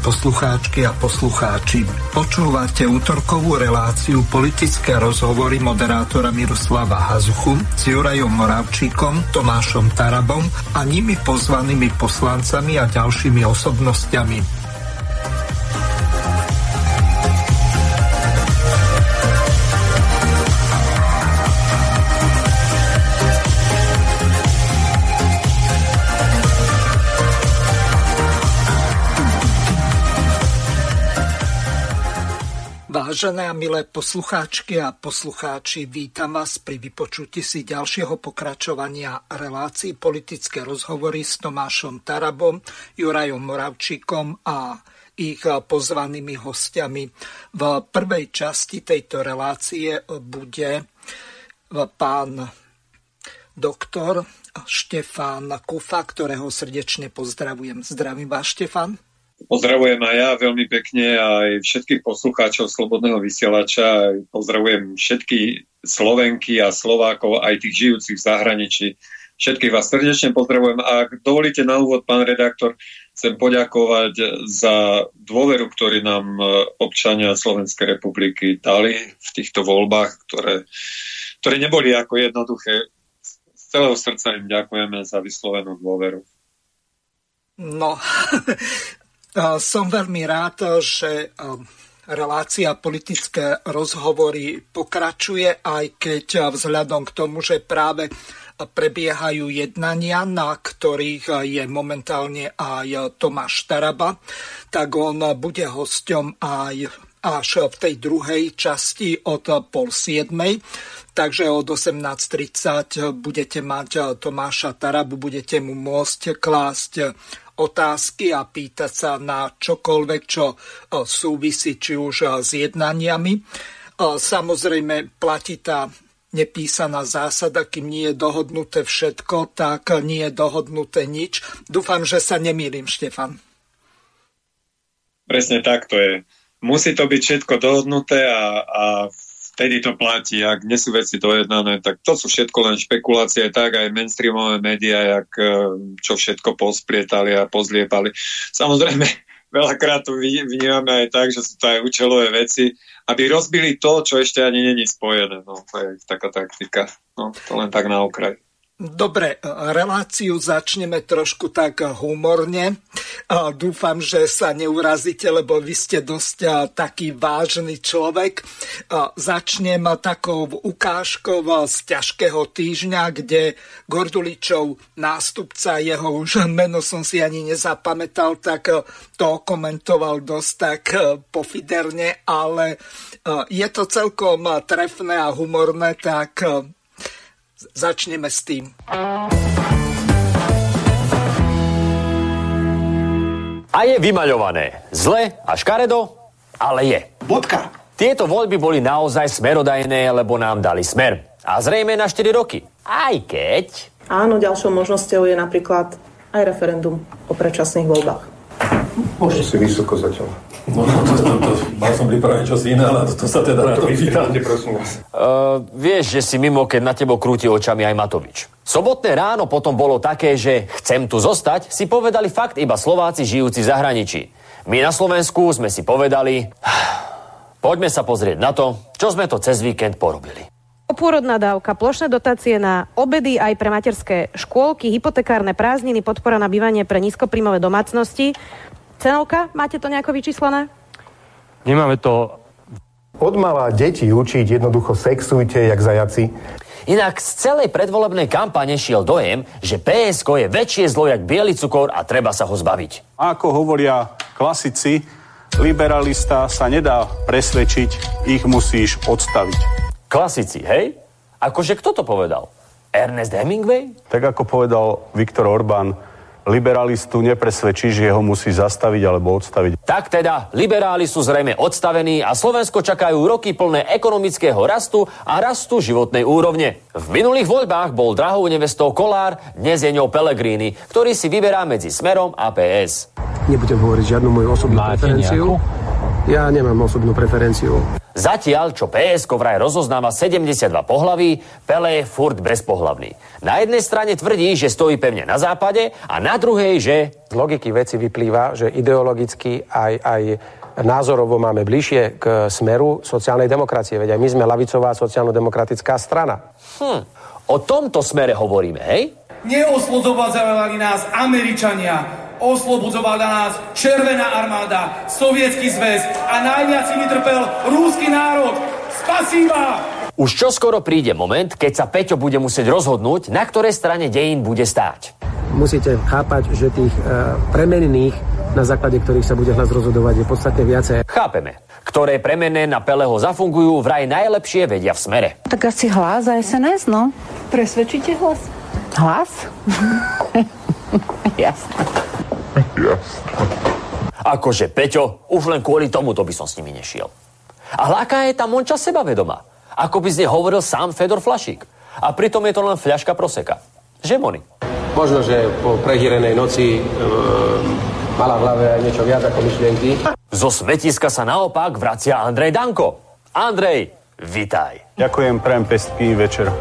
Poslucháčky a poslucháči, počúvate útorkovú reláciu politické rozhovory moderátora Miroslava Hazuchu s Jurajom Moravčíkom, Tomášom Tarabom a nimi pozvanými poslancami a ďalšími osobnostiami. Vážené a milé poslucháčky a poslucháči, vítam vás pri vypočutí si ďalšieho pokračovania relácií politické rozhovory s Tomášom Tarabom, Jurajom Moravčíkom a ich pozvanými hostiami. V prvej časti tejto relácie bude pán doktor Štefán Kufa, ktorého srdečne pozdravujem. Zdravím vás, Štefán. Pozdravujem aj ja veľmi pekne aj všetkých poslucháčov Slobodného vysielača. Pozdravujem všetky Slovenky a Slovákov, aj tých žijúcich v zahraničí. Všetkých vás srdečne pozdravujem. A ak dovolíte na úvod, pán redaktor, chcem poďakovať za dôveru, ktorý nám občania Slovenskej republiky dali v týchto voľbách, ktoré, ktoré neboli ako jednoduché. Z celého srdca im ďakujeme za vyslovenú dôveru. No, Som veľmi rád, že relácia politické rozhovory pokračuje, aj keď vzhľadom k tomu, že práve prebiehajú jednania, na ktorých je momentálne aj Tomáš Taraba, tak on bude hosťom aj až v tej druhej časti od pol siedmej. Takže od 18.30 budete mať Tomáša Tarabu, budete mu môcť klásť otázky a pýtať sa na čokoľvek, čo e, súvisí či už e, s jednaniami. E, samozrejme platí tá nepísaná zásada, kým nie je dohodnuté všetko, tak nie je dohodnuté nič. Dúfam, že sa nemýlim, Štefan. Presne tak to je. Musí to byť všetko dohodnuté a, a vtedy to platí. Ak nie sú veci dojednané, tak to sú všetko len špekulácie, tak aj mainstreamové médiá, jak, e, čo všetko posplietali a pozliepali. Samozrejme, veľakrát to vnímame aj tak, že sú to aj účelové veci, aby rozbili to, čo ešte ani není spojené. No, to je taká taktika. No, to len tak na okraj. Dobre, reláciu začneme trošku tak humorne. Dúfam, že sa neurazíte, lebo vy ste dosť taký vážny človek. Začnem takou ukážkou z ťažkého týždňa, kde Gorduličov nástupca, jeho už meno som si ani nezapamätal, tak to komentoval dosť tak pofiderne, ale je to celkom trefné a humorné, tak Začneme s tým. A je vymaľované. Zle a škaredo, ale je. Bodka. Tieto voľby boli naozaj smerodajné, lebo nám dali smer. A zrejme na 4 roky. Aj keď... Áno, ďalšou možnosťou je napríklad aj referendum o predčasných voľbách. Možno si vysoko zatiaľ. No, to, to, to, to, mal som pripravené čosi iné, ale to, to sa teda rád pýtam. prosím vás. Uh, vieš, že si mimo, keď na tebo krúti očami aj Matovič. Sobotné ráno potom bolo také, že chcem tu zostať, si povedali fakt iba Slováci žijúci v zahraničí. My na Slovensku sme si povedali, poďme sa pozrieť na to, čo sme to cez víkend porobili. Pôrodná dávka, plošné dotácie na obedy aj pre materské škôlky, hypotekárne prázdniny, podpora na bývanie pre nízkoprímové domácnosti. Cenovka, máte to nejako vyčíslené? Nemáme to... Od mala deti učiť jednoducho sexujte, jak zajaci. Inak z celej predvolebnej kampane šiel dojem, že PSK je väčšie zlo jak biely cukor a treba sa ho zbaviť. Ako hovoria klasici, liberalista sa nedá presvedčiť, ich musíš odstaviť. Klasici, hej? Akože kto to povedal? Ernest Hemingway? Tak ako povedal Viktor Orbán, liberalistu nepresvedčí, že ho musí zastaviť alebo odstaviť. Tak teda, liberáli sú zrejme odstavení a Slovensko čakajú roky plné ekonomického rastu a rastu životnej úrovne. V minulých voľbách bol drahou nevestou Kolár, dnes je ňou Pelegrini, ktorý si vyberá medzi Smerom a PS. Nebudem hovoriť žiadnu moju osobnú Máte preferenciu. Nejakú? Ja nemám osobnú preferenciu. Zatiaľ, čo PSK vraj rozoznáva 72 pohlaví, Pele je furt bezpohlavný. Na jednej strane tvrdí, že stojí pevne na západe a na druhej, že... Z logiky veci vyplýva, že ideologicky aj, aj názorovo máme bližšie k smeru sociálnej demokracie. Veď aj my sme lavicová sociálno-demokratická strana. Hm, o tomto smere hovoríme, hej? Neoslobodzovali nás Američania, oslobodzovala nás Červená armáda, Sovietský zväz a najviac si vytrpel rúsky národ. Spasíva! Už čoskoro príde moment, keď sa Peťo bude musieť rozhodnúť, na ktorej strane dejín bude stáť. Musíte chápať, že tých e, premenných, na základe ktorých sa bude hlas rozhodovať, je podstatne viacej. Chápeme. Ktoré premenné na Peleho zafungujú, vraj najlepšie vedia v smere. Tak asi hlas a SNS, no. Presvedčíte hlas? Hlas? Jasné. Akože, Peťo, už len kvôli tomuto by som s nimi nešiel. Ale aká je tá Monča sebavedomá? Ako by z nej hovoril sám Fedor Flašík. A pritom je to len fľaška proseka. Že, Moni? Možno, že po prehýrenej noci e, mala v hlave aj niečo viac ako myšlienky. Zo smetiska sa naopak vracia Andrej Danko. Andrej, vitaj. Ďakujem, prajem pestný večer.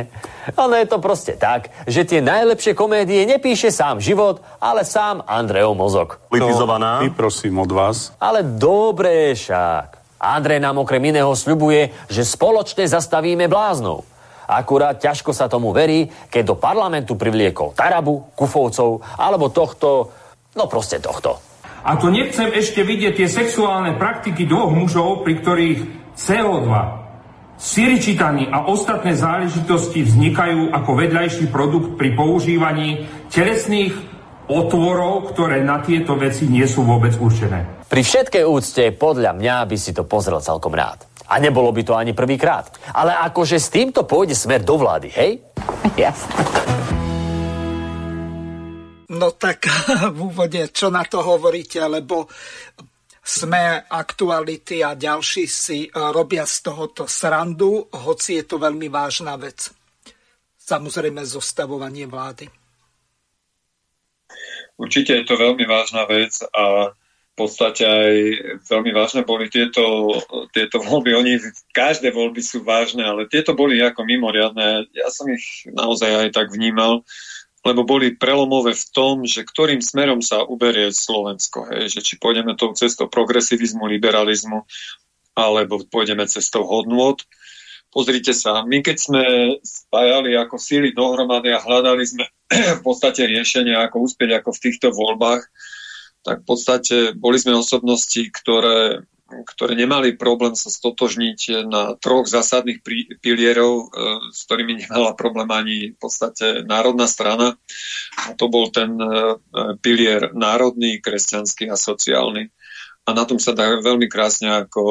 ono je to proste tak, že tie najlepšie komédie nepíše sám život, ale sám Andrejov mozog. Politizovaná? Vyprosím od vás. Ale dobre však. Andrej nám okrem iného sľubuje, že spoločne zastavíme bláznov. Akurát ťažko sa tomu verí, keď do parlamentu privliekol Tarabu, Kufovcov alebo tohto, no proste tohto. A to nechcem ešte vidieť tie sexuálne praktiky dvoch mužov, pri ktorých CO2, siričitany a ostatné záležitosti vznikajú ako vedľajší produkt pri používaní telesných otvorov, ktoré na tieto veci nie sú vôbec určené. Pri všetkej úcte podľa mňa by si to pozrel celkom rád. A nebolo by to ani prvýkrát. Ale akože s týmto pôjde smer do vlády, hej? Jasne. No tak v úvode, čo na to hovoríte, lebo sme aktuality a ďalší si e, robia z tohoto srandu, hoci je to veľmi vážna vec. Samozrejme zostavovanie vlády. Určite je to veľmi vážna vec a v podstate aj veľmi vážne boli tieto, tieto voľby. Oni, každé voľby sú vážne, ale tieto boli ako mimoriadne. Ja som ich naozaj aj tak vnímal lebo boli prelomové v tom, že ktorým smerom sa uberie Slovensko. Hej, že či pôjdeme tou cestou progresivizmu, liberalizmu, alebo pôjdeme cestou hodnôt. Pozrite sa, my keď sme spájali ako síly dohromady a hľadali sme v podstate riešenie, ako uspieť ako v týchto voľbách, tak v podstate boli sme osobnosti, ktoré ktoré nemali problém sa stotožniť na troch zásadných pilierov, e, s ktorými nemala problém ani v podstate národná strana. A to bol ten e, pilier národný, kresťanský a sociálny. A na tom sa dá veľmi krásne ako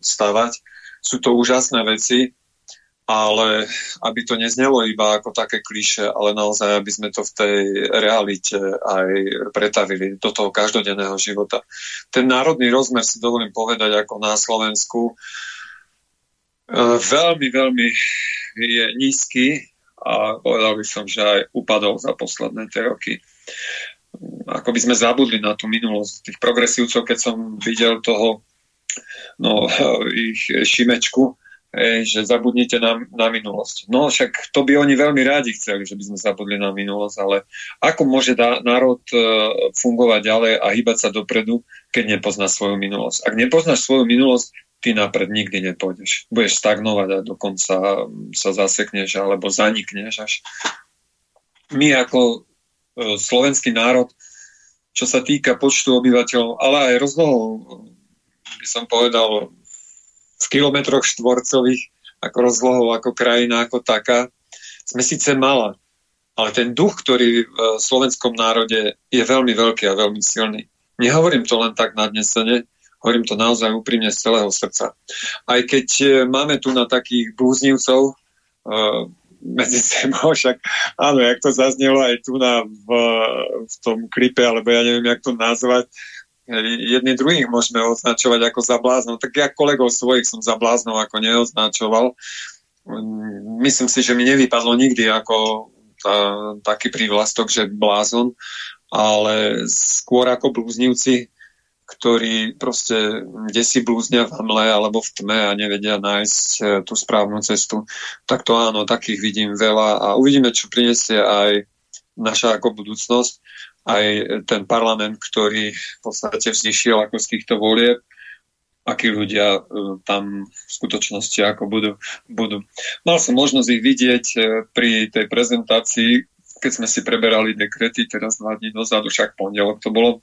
stavať. Sú to úžasné veci, ale aby to neznelo iba ako také kliše, ale naozaj, aby sme to v tej realite aj pretavili do toho každodenného života. Ten národný rozmer si dovolím povedať ako na Slovensku e, veľmi, veľmi je nízky a povedal by som, že aj upadol za posledné tie roky. Ako by sme zabudli na tú minulosť tých progresívcov, keď som videl toho no, ich Šimečku, že zabudnite na, na minulosť. No však to by oni veľmi rádi chceli, že by sme zabudli na minulosť, ale ako môže dá, národ e, fungovať ďalej a hýbať sa dopredu, keď nepozná svoju minulosť. Ak nepoznáš svoju minulosť, ty napred nikdy nepôjdeš. Budeš stagnovať a dokonca sa zasekneš alebo zanikneš až. My ako e, slovenský národ, čo sa týka počtu obyvateľov, ale aj rozlohou, by som povedal, v kilometroch štvorcových ako rozlohou, ako krajina, ako taká, sme síce malá, ale ten duch, ktorý v slovenskom národe je veľmi veľký a veľmi silný. Nehovorím to len tak nadnesene, hovorím to naozaj úprimne z celého srdca. Aj keď e, máme tu na takých blúznivcov, uh, medzi sebou, však áno, jak to zaznelo aj tu na, v, v tom klipe, alebo ja neviem, jak to nazvať, jedni druhých môžeme označovať ako za bláznou. Tak ja kolegov svojich som za bláznou ako neoznačoval. Myslím si, že mi nevypadlo nikdy ako tá, taký prívlastok, že blázon, ale skôr ako blúznivci, ktorí proste kde si blúznia v hamle alebo v tme a nevedia nájsť e, tú správnu cestu. Tak to áno, takých vidím veľa a uvidíme, čo prinesie aj naša ako budúcnosť, aj ten parlament, ktorý v podstate vznešiel ako z týchto volieb, akí ľudia e, tam v skutočnosti ako budú. budú. Mal som možnosť ich vidieť e, pri tej prezentácii, keď sme si preberali dekrety, teraz dva dní dozadu, však pondelok to bolo,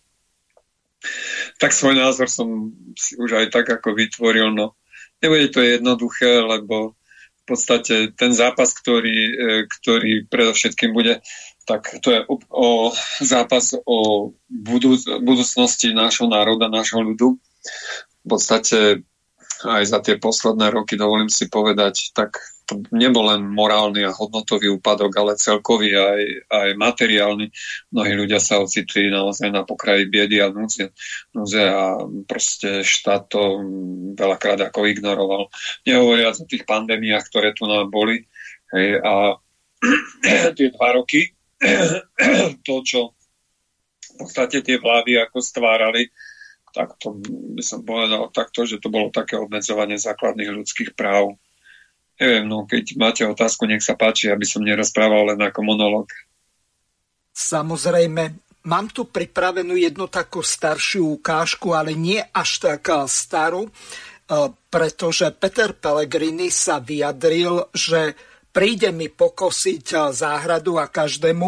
tak svoj názor som si už aj tak ako vytvoril. No, nebude to jednoduché, lebo v podstate ten zápas, ktorý, e, ktorý predovšetkým bude, tak to je o, zápas o budúc, budúcnosti nášho národa, nášho ľudu. V podstate aj za tie posledné roky, dovolím si povedať, tak to nebol len morálny a hodnotový úpadok, ale celkový aj, aj materiálny. Mnohí ľudia sa ocitli naozaj na pokraji biedy a núdze, núdze a proste štát to veľakrát ako ignoroval. Nehovoriac o tých pandémiách, ktoré tu nám boli. Hej, a tie dva roky, to, čo v podstate tie vlády ako stvárali, tak to by som povedal takto, že to bolo také obmedzovanie základných ľudských práv. Neviem, no keď máte otázku, nech sa páči, aby som nerozprával len ako monolog. Samozrejme, mám tu pripravenú jednu takú staršiu ukážku, ale nie až tak eh, starú, eh, pretože Peter Pellegrini sa vyjadril, že príde mi pokosiť eh, záhradu a každému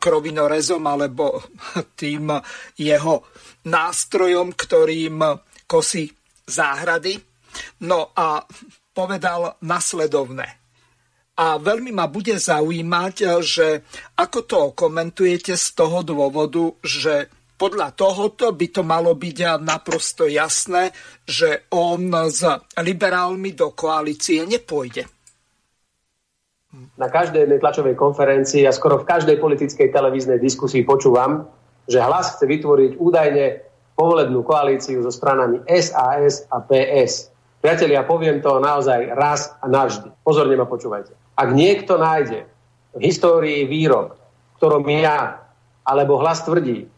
krovinorezom alebo tým jeho nástrojom, ktorým kosí záhrady. No a povedal nasledovné. A veľmi ma bude zaujímať, že ako to komentujete z toho dôvodu, že podľa tohoto by to malo byť naprosto jasné, že on s liberálmi do koalície nepôjde. Na každej tlačovej konferencii a skoro v každej politickej televíznej diskusii počúvam, že hlas chce vytvoriť údajne povolebnú koalíciu so stranami SAS a PS. Priatelia, poviem to naozaj raz a navždy. Pozorne ma počúvajte. Ak niekto nájde v histórii výrok, ktorom ja alebo hlas tvrdí,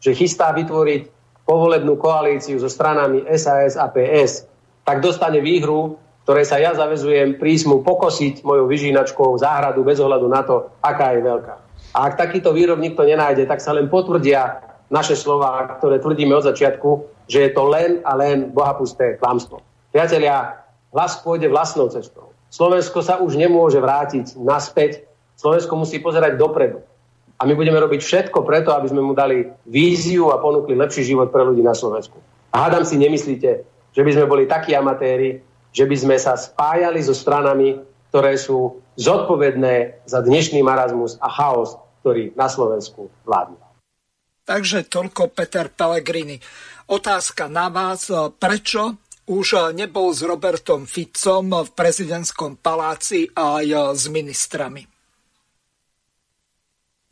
že chystá vytvoriť povolebnú koalíciu so stranami SAS a PS, tak dostane výhru, ktoré sa ja zavezujem prísmu pokosiť mojou vyžínačkou záhradu bez ohľadu na to, aká je veľká. A ak takýto výrok nikto nenájde, tak sa len potvrdia naše slova, ktoré tvrdíme od začiatku, že je to len a len bohapusté klamstvo. Priatelia, hlas pôjde vlastnou cestou. Slovensko sa už nemôže vrátiť naspäť. Slovensko musí pozerať dopredu. A my budeme robiť všetko preto, aby sme mu dali víziu a ponúkli lepší život pre ľudí na Slovensku. A hádam si nemyslíte, že by sme boli takí amatéri, že by sme sa spájali so stranami, ktoré sú zodpovedné za dnešný marazmus a chaos, ktorý na Slovensku vládne. Takže toľko Peter Pellegrini. Otázka na vás, prečo už nebol s Robertom Ficom v prezidentskom paláci aj s ministrami?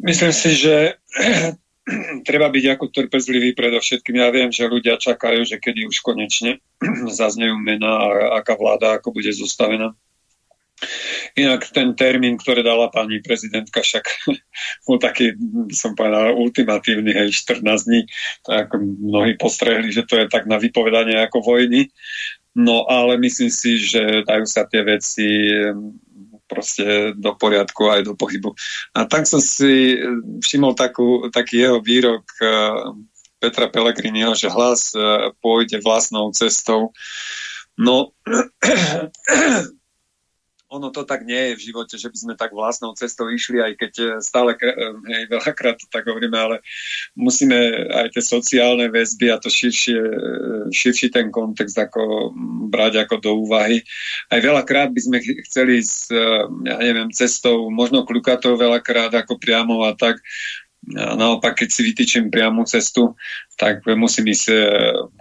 Myslím si, že treba byť ako trpezlivý predovšetkým. Ja viem, že ľudia čakajú, že kedy už konečne zaznejú mená a aká vláda ako bude zostavená. Inak ten termín, ktorý dala pani prezidentka, však bol taký, som povedal, ultimatívny, hej, 14 dní. Tak mnohí postrehli, že to je tak na vypovedanie ako vojny. No ale myslím si, že dajú sa tie veci proste do poriadku aj do pohybu. A tak som si všimol takú, taký jeho výrok eh, Petra Pellegriniho, že hlas eh, pôjde vlastnou cestou. No, ono to tak nie je v živote, že by sme tak vlastnou cestou išli, aj keď eh, stále eh, hej, veľakrát to tak hovoríme, ale musíme aj tie sociálne väzby a to širšie, eh, širší ten kontext ako brať ako do úvahy. Aj veľakrát by sme chceli s, ja neviem, cestou, možno kľukatou veľakrát ako priamo a tak, naopak, keď si vytýčim priamu cestu, tak musím ísť e,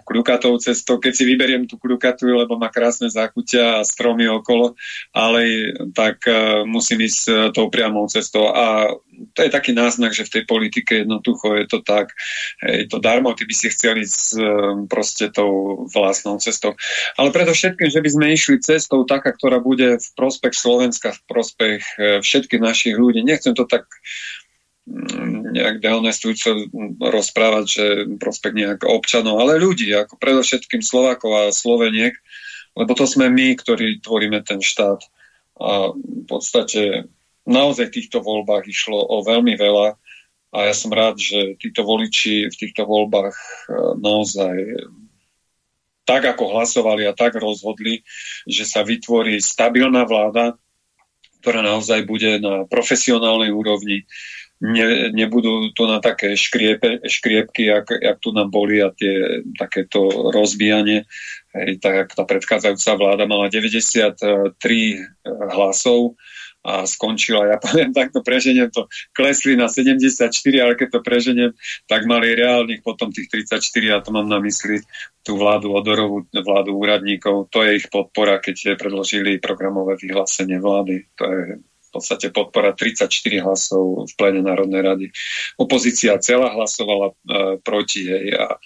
kľukatou cestou. Keď si vyberiem tú kľukatú, lebo má krásne zákutia a stromy okolo, ale tak e, musím ísť e, tou priamou cestou. A to je taký náznak, že v tej politike jednoducho je to tak, je to darmo, ty by si chceli ísť proste tou vlastnou cestou. Ale predovšetkým, že by sme išli cestou taká, ktorá bude v prospech Slovenska, v prospech všetkých našich ľudí. Nechcem to tak nejak dehonestujúco rozprávať, že prospekt nejak občanov, ale ľudí, ako predovšetkým Slovákov a Sloveniek, lebo to sme my, ktorí tvoríme ten štát. A v podstate naozaj v týchto voľbách išlo o veľmi veľa a ja som rád, že títo voliči v týchto voľbách e, naozaj tak ako hlasovali a tak rozhodli, že sa vytvorí stabilná vláda, ktorá naozaj bude na profesionálnej úrovni, ne, nebudú to na také škriepe, škriepky, jak, jak tu nám boli a tie takéto rozbijanie. Hej, tak tá predchádzajúca vláda mala 93 hlasov a skončila, ja poviem takto preženiem to, klesli na 74, ale keď to preženiem, tak mali reálnych potom tých 34, ja to mám na mysli tú vládu odorovú, vládu úradníkov, to je ich podpora, keď predložili programové vyhlásenie vlády. To je podstate podpora 34 hlasov v plene Národnej rady. Opozícia celá hlasovala e, proti jej a,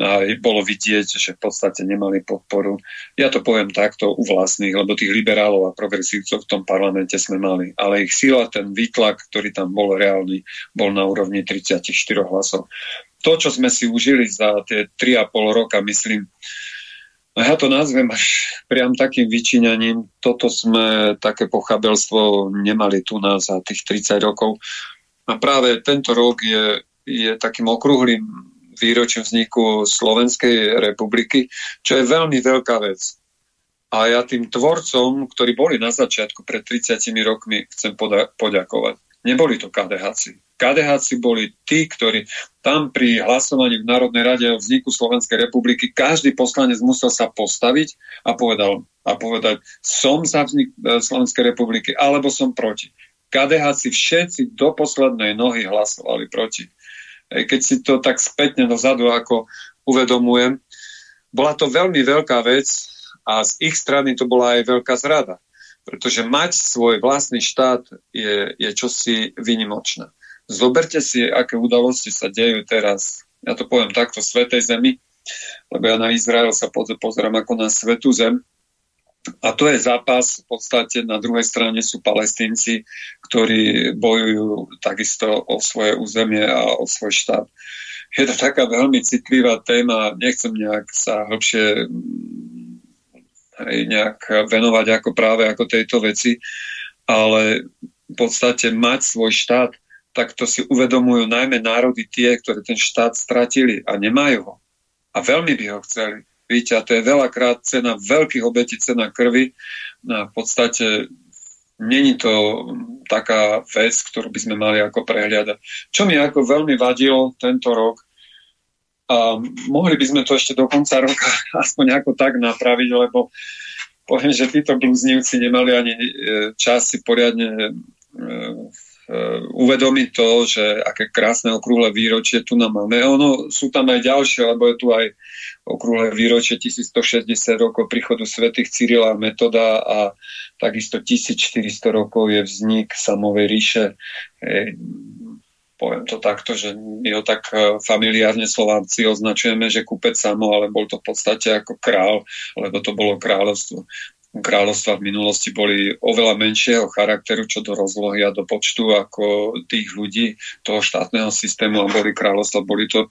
a bolo vidieť, že v podstate nemali podporu. Ja to poviem takto u vlastných, lebo tých liberálov a progresívcov v tom parlamente sme mali. Ale ich sila, ten výtlak, ktorý tam bol reálny, bol na úrovni 34 hlasov. To, čo sme si užili za tie 3,5 roka, myslím, a ja to nazvem až priam takým vyčíňaním. Toto sme, také pochabelstvo nemali tu nás za tých 30 rokov. A práve tento rok je, je takým okrúhlým výročím vzniku Slovenskej republiky, čo je veľmi veľká vec. A ja tým tvorcom, ktorí boli na začiatku pred 30 rokmi, chcem poda- poďakovať. Neboli to KDHci. KDHci boli tí, ktorí tam pri hlasovaní v Národnej rade o vzniku Slovenskej republiky každý poslanec musel sa postaviť a, povedal, a povedať, som za vznik e, Slovenskej republiky alebo som proti. KDHci všetci do poslednej nohy hlasovali proti. Keď si to tak spätne dozadu ako uvedomujem, bola to veľmi veľká vec a z ich strany to bola aj veľká zrada pretože mať svoj vlastný štát je, je čosi vynimočné. Zoberte si, aké udalosti sa dejú teraz, ja to poviem takto, Svetej Zemi, lebo ja na Izrael sa pozerám ako na Svetú Zem, a to je zápas, v podstate na druhej strane sú palestínci, ktorí bojujú takisto o svoje územie a o svoj štát. Je to taká veľmi citlivá téma, nechcem nejak sa hlbšie aj nejak venovať ako práve ako tejto veci, ale v podstate mať svoj štát, tak to si uvedomujú najmä národy tie, ktoré ten štát stratili a nemajú ho. A veľmi by ho chceli. Víte, a to je veľakrát cena veľkých obetí, cena krvi. A v podstate není to taká vec, ktorú by sme mali ako prehliadať. Čo mi ako veľmi vadilo tento rok, a mohli by sme to ešte do konca roka aspoň ako tak napraviť, lebo poviem, že títo blúznivci nemali ani e, čas si poriadne e, uvedomiť to, že aké krásne okrúhle výročie tu nám máme. Ono sú tam aj ďalšie, lebo je tu aj okrúhle výročie 1160 rokov príchodu svätých Cyrila Metoda a takisto 1400 rokov je vznik samovej ríše poviem to takto, že my ho tak e, familiárne Slováci označujeme, že kúpec samo, ale bol to v podstate ako král, lebo to bolo kráľovstvo. Kráľovstva v minulosti boli oveľa menšieho charakteru čo do rozlohy a do počtu ako tých ľudí toho štátneho systému a boli kráľovstva, boli to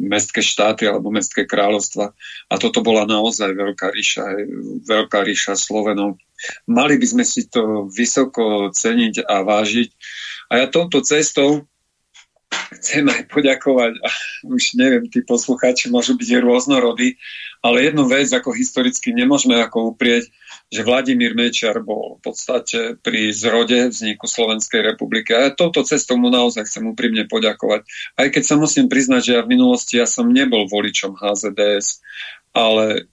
mestské štáty alebo mestské kráľovstva. A toto bola naozaj veľká ríša, veľká ríša Slovenov. Mali by sme si to vysoko ceniť a vážiť a ja touto cestou chcem aj poďakovať, a už neviem, tí poslucháči môžu byť rôznorodí, ale jednu vec ako historicky nemôžeme ako uprieť, že Vladimír Mečiar bol v podstate pri zrode vzniku Slovenskej republiky. A ja touto cestou mu naozaj chcem úprimne poďakovať. Aj keď sa musím priznať, že ja v minulosti ja som nebol voličom HZDS, ale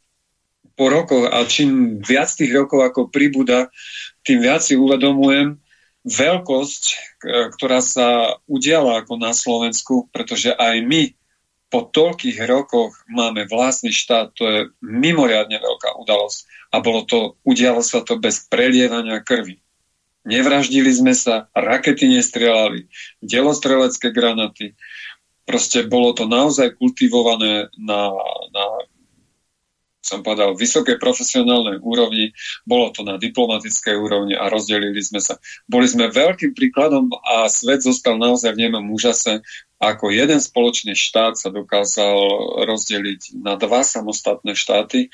po rokoch a čím viac tých rokov ako pribúda, tým viac si uvedomujem, veľkosť, ktorá sa udiala ako na Slovensku, pretože aj my po toľkých rokoch máme vlastný štát, to je mimoriadne veľká udalosť. A bolo to, udialo sa to bez prelievania krvi. Nevraždili sme sa, rakety nestrelali, delostrelecké granaty. Proste bolo to naozaj kultivované na, na som povedal, vysokej profesionálnej úrovni, bolo to na diplomatickej úrovni a rozdelili sme sa. Boli sme veľkým príkladom a svet zostal naozaj v nemom úžase, ako jeden spoločný štát sa dokázal rozdeliť na dva samostatné štáty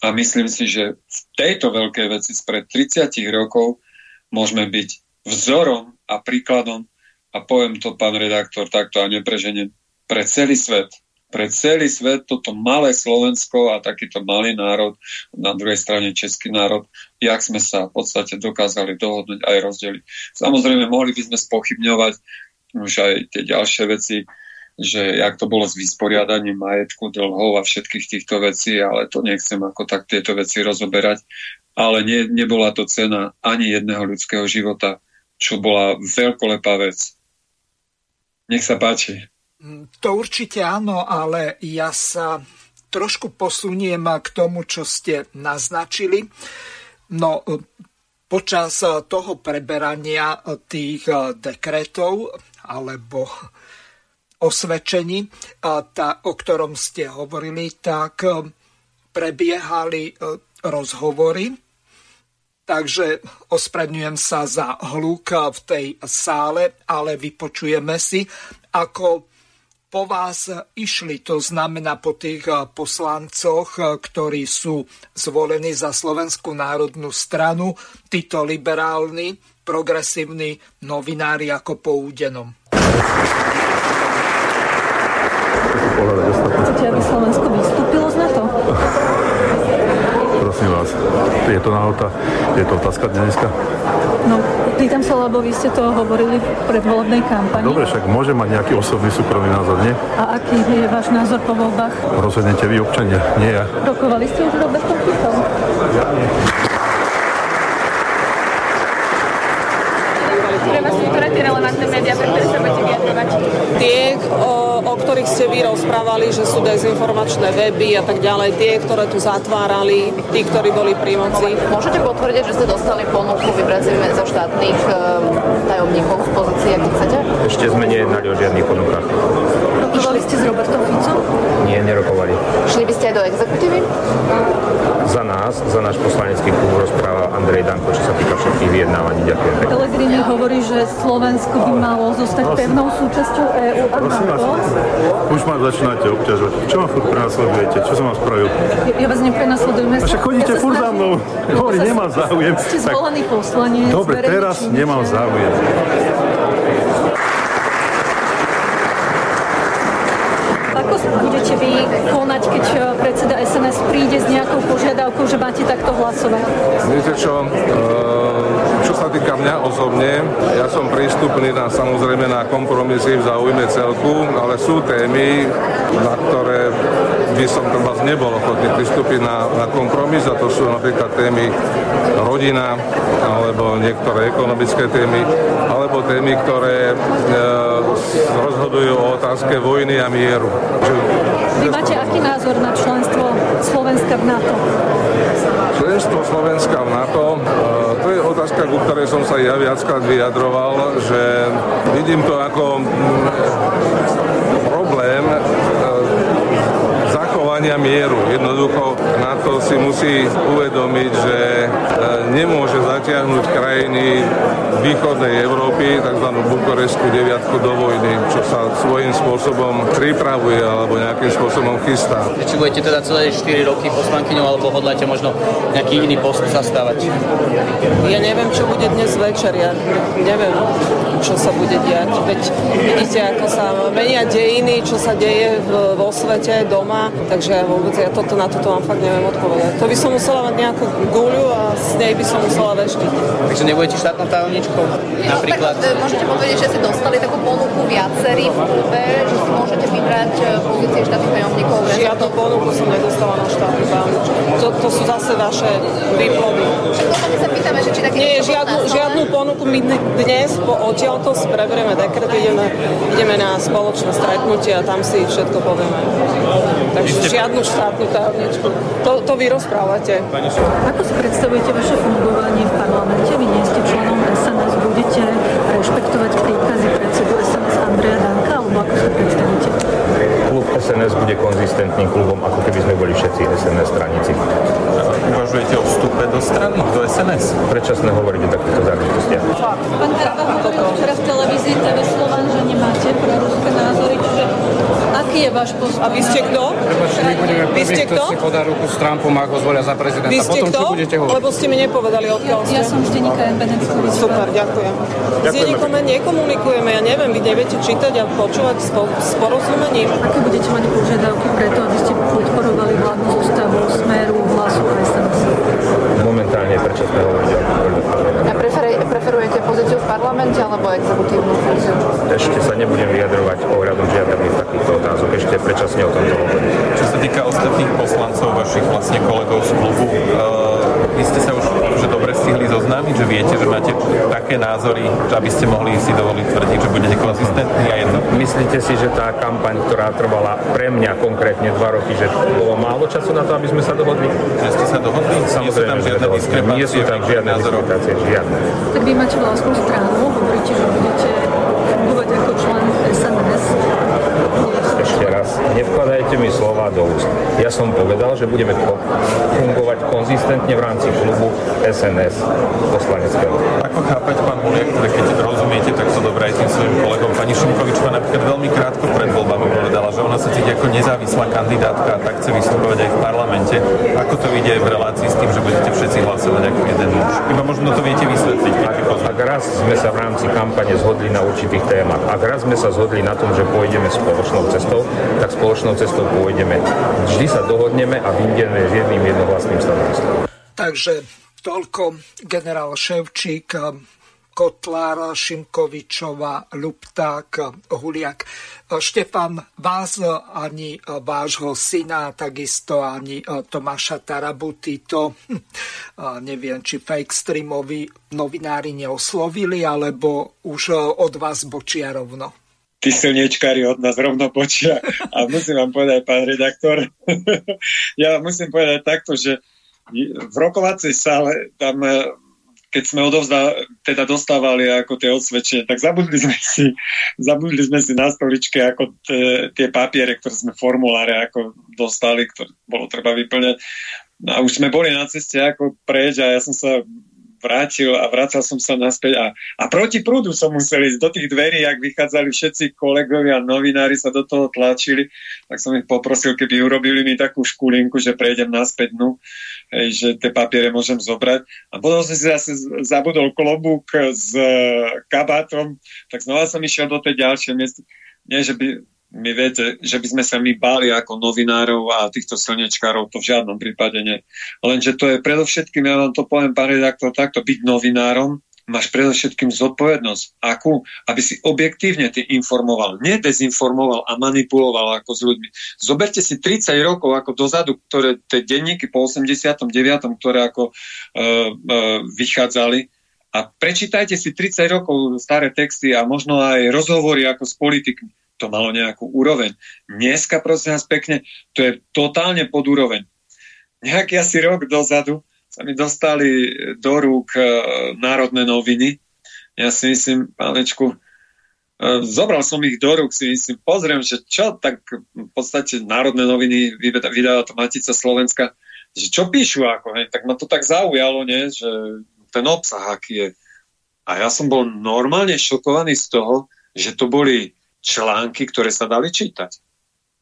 a myslím si, že v tejto veľkej veci spred 30 rokov môžeme byť vzorom a príkladom. A poviem to, pán redaktor, takto a nepreženiem, pre celý svet pre celý svet toto malé Slovensko a takýto malý národ, na druhej strane český národ, jak sme sa v podstate dokázali dohodnúť aj rozdeliť. Samozrejme, mohli by sme spochybňovať už aj tie ďalšie veci, že jak to bolo s vysporiadaním majetku, dlhov a všetkých týchto vecí, ale to nechcem ako tak tieto veci rozoberať. Ale nie, nebola to cena ani jedného ľudského života, čo bola veľkolepá vec. Nech sa páči. To určite áno, ale ja sa trošku posuniem k tomu, čo ste naznačili. No, počas toho preberania tých dekretov alebo osvedčení, tá, o ktorom ste hovorili, tak prebiehali rozhovory. Takže ospravedňujem sa za hluk v tej sále, ale vypočujeme si, ako po vás išli, to znamená po tých eh, poslancoch, eh, ktorí sú zvolení za Slovenskú národnú stranu, títo liberálni, progresívni novinári ako po údenom. Chcete, aby Slovensko vystúpilo z NATO? Prosím vás, je to náhoda, je to otázka dneska? No, pýtam sa, lebo vy ste to hovorili v predvolebnej kampani. Dobre, však môže mať nejaký osobný súkromný názor, nie? A aký je váš názor po voľbách? Rozhodnete vy občania, nie ja. Rokovali ste už Robertom Ficom? Ja nie. Pre vás sú ktoré tie relevantné médiá, pre ktoré sa budete vyjadrovať? Tie, o ktorých ste vy rozprávali, že sú dezinformačné weby a tak ďalej, tie, ktoré tu zatvárali, tí, ktorí boli pri moci. Môžete potvrdiť, že ste dostali ponuku vybrať si zo štátnych um, tajomníkov v pozícii, aký chcete? Ešte sme nejednali o žiadnych ponukách. Rokovali ste s Robertom Ficom? Nie, nerokovali. Šli by ste aj do exekutívy? Za nás, za náš poslanecký klub rozpráva Andrej Danko, čo sa týka všetkých vyjednávaní. Ďakujem pekne. Pellegrini hovorí, že Slovensko by malo zostať pevnou súčasťou EÚ a Prosím vás, NATO. už ma začínate obťažovať. Čo ma furt prenasledujete? Čo som vám spravil? Ja, ja vás neprenasledujem. A však chodíte ja furt za mnou. Hovorím, Ja sa- nemám záujem. Ste Tak- zvolený poslanec. Dobre, teraz nemám záujem. Ako budete vy konať, keď eh, predseda SNS príde s nejakou požiadavkou, že máte takto hlasovať? Viete čo, e, čo sa týka mňa osobne, ja som prístupný na, samozrejme na kompromisy v záujme celku, ale sú témy, na ktoré by som treba nebol ochotný pristúpiť na, na kompromis a to sú napríklad témy rodina alebo niektoré ekonomické témy alebo témy, ktoré e, rozhodujú o otázke vojny a mieru. Vy máte aký názor na členstvo Slovenska v NATO? Členstvo Slovenska v NATO, e, to je otázka, ku ktorej som sa ja viackrát vyjadroval, že vidím to ako mm, zachovania mieru. Jednoducho NATO si musí uvedomiť, že e, nemôže zatiahnuť krajiny východnej Európy, tzv. Bukoreskú deviatku do vojny, čo sa svojím spôsobom pripravuje alebo nejakým spôsobom chystá. Či budete teda celé 4 roky poslankyňou, alebo hodláte možno nejaký iný post zastávať? Ja neviem, čo bude dnes večer, ja neviem, čo sa bude diať. Veď vidíte, ako sa menia dejiny, čo sa deje v- vo svete, doma, takže ja vôbec ja toto, na toto vám fakt neviem odpovedať. To by som musela mať nejakú guľu a z nej by som musela veštiť. Takže nebudete štátnou tajomničkou? Napríklad? Tak, e, môžete povedať, že ste dostali takú ponuku viacerí v klube, že si môžete vybrať e, pozície štátnych tajomníkov. Žiadnu ponuku som nedostala na štátnu tajomničku. To, to sú zase vaše výplody. My sa pýtame, že či také Nie, žiadnu, žiadnu ponuku my dnes po odtiaľto preberieme dekret, ideme, ideme na spoločné stretnutie a tam si všetko povieme. Takže žiadnu štátnu tajomničku. To, to vy rozprávate. Ako si predstavujete vaše fungovanie v parlamente? Vy nie ste členom SNS, budete rešpektovať príkazy predsedu SNS Andreja Danka, alebo ako si predstavíte? Klub SNS bude konzistentným klubom, ako keby sme boli všetci SNS straníci. Uvažujete o vstupe do strany, do SNS? Predčasné hovoriť o takýchto záležitostiach. Pán Karba hovoril včera v televízii TV Slovan, že nemáte proruské názory, čiže aký je váš postoj? A vy ste kto? My budeme Vy ste prvý, kto kto? si podá ruku s Trumpom, ako ho zvolia za prezidenta. Vy ste Potom, kto? čo budete hovoriť? Lebo ste mi nepovedali, odkiaľ ste. Ja som z denníka M. Beneckovič. Super, ďakujem. S denníkom nekomunikujeme, ja neviem, vy neviete čítať a počúvať s, po, s porozumením. Aké budete mať požiadavky preto, aby ste podporovali vládnu zostavu Smeru, Hlasu a SNS? Momentálne je predčasné hovoriť o parlamente alebo exekutívnu funkciu? Ešte sa nebudem vyjadrovať ohľadom žiadnych takýchto otázok. Ešte je predčasne o tomto hovoriť. Čo sa týka ostatných poslancov, vašich vlastne kolegov z klubu, uh, vy ste sa už že dobre stihli zoznámiť, že viete, že máte také názory, že aby ste mohli si dovoliť tvrdiť, že budete konzistentní a jedno. Myslíte si, že tá kampaň, ktorá trvala pre mňa konkrétne dva roky, že bolo málo času na to, aby sme sa dohodli? Že ste sa dohodli? Samozrejme, Nie sú tam žiadne diskrepancie Nie sú tam žiadne diskriminácie, žiadne. Tak vy máte vlastnú stranu, hovoríte, že budete fungovať ako člen SNS. Ešte raz, nevkladajte mi slova do úst. Ja som povedal, že budeme fungovať konzistentne v rámci klubu SNS poslaneckého. Ako chápať, pán Huliak, teda keď rozumiete takto dobre aj tým svojim kolegom, pani Šimkovičová napríklad veľmi krátko pred voľbami povedala, že ona sa cíti ako nezávislá kandidátka a tak chce vystupovať aj v parlamente. Ako to ide v relácii s tým, že budete všetci hlasovať ako jeden muž? Iba možno to viete vysvetliť. Ak raz sme sa v rámci kampane zhodli na určitých témach, ak raz sme sa zhodli na tom, že pôjdeme spoločnou cestou, tak spoločnou cestou pôjdeme. Vždy sa dohodneme a vyjdeme s jedným jednohlasným stanoviskom. Takže toľko generál Ševčík, Kotlár, Šimkovičová, Lupták, Huliak. Štefan, vás ani vášho syna, takisto ani Tomáša Tarabuty, to hm, neviem, či fake streamoví novinári neoslovili, alebo už od vás bočia rovno. Tí silniečkári od nás rovno počia. A musím vám povedať, pán redaktor, ja musím povedať takto, že v rokovacej sále tam keď sme odovzda, teda dostávali ako tie odsvedčenia, tak zabudli sme si, zabudli sme si na stoličke ako t- tie papiere, ktoré sme formuláre ako dostali, ktoré bolo treba vyplňať. A už sme boli na ceste ako preč a ja som sa vrátil a vracal som sa naspäť a, a proti prúdu som musel ísť do tých dverí, ak vychádzali všetci kolegovia, novinári sa do toho tlačili, tak som ich poprosil, keby urobili mi takú škulinku, že prejdem naspäť dnu, hej, že tie papiere môžem zobrať. A potom som si zase zabudol klobúk s kabátom, tak znova som išiel do tej ďalšej miesto. Nie, že by my viete, že by sme sa my báli ako novinárov a týchto silničkárov, to v žiadnom prípade nie. Lenže to je predovšetkým, ja vám to poviem, pán redaktor, takto byť novinárom, máš predovšetkým zodpovednosť. Akú? Aby si objektívne ty informoval, nedezinformoval a manipuloval ako s ľuďmi. Zoberte si 30 rokov ako dozadu, ktoré tie denníky po 89., ktoré ako uh, uh, vychádzali, a prečítajte si 30 rokov staré texty a možno aj rozhovory ako s politikmi to malo nejakú úroveň. Dneska, prosím vás pekne, to je totálne pod úroveň. Nejaký asi rok dozadu sa mi dostali do rúk e, národné noviny. Ja si myslím, pánečku, e, zobral som ich do rúk, si myslím, pozriem, že čo, tak v podstate národné noviny vydáva to Matica Slovenska, že čo píšu ako, hej, tak ma to tak zaujalo, nie, že ten obsah, aký je. A ja som bol normálne šokovaný z toho, že to boli články, ktoré sa dali čítať.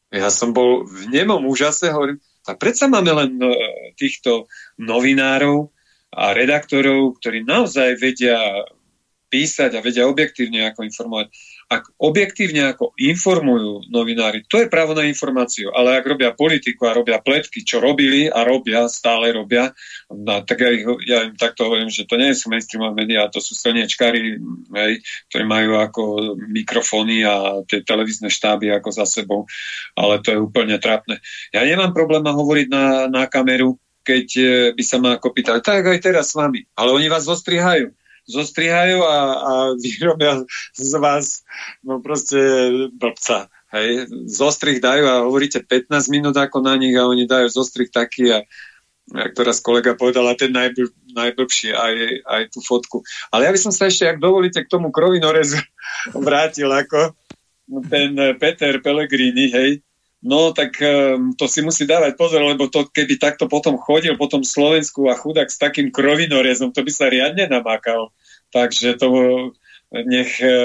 Ja som bol v nemom úžase, hovorím, tak predsa máme len uh, týchto novinárov a redaktorov, ktorí naozaj vedia písať a vedia objektívne ako informovať. Ak objektívne ako informujú novinári, to je právo na informáciu, ale ak robia politiku a robia pletky, čo robili a robia, stále robia, no, tak ja, ja im takto hovorím, že to nie sú mainstreamové médiá, to sú silniečkári, hej, ktorí majú ako mikrofóny a tie televízne štáby ako za sebou, ale to je úplne trápne. Ja nemám problém hovoriť na, na kameru, keď by sa ma ako pýtali, tak aj teraz s vami, ale oni vás zostrihajú zostrihajú a, a vyrobia z vás no proste blbca. Hej, zostrih dajú a hovoríte 15 minút ako na nich a oni dajú zostrih taký a jak to raz kolega povedala, ten najbl, najblbší aj, aj tú fotku. Ale ja by som sa ešte, ak dovolíte, k tomu krovinorezu vrátil ako ten Peter Pellegrini, hej, No tak um, to si musí dávať pozor, lebo to keby takto potom chodil po tom Slovensku a chudák s takým krovinorezom, to by sa riadne namákal. Takže to nech, e,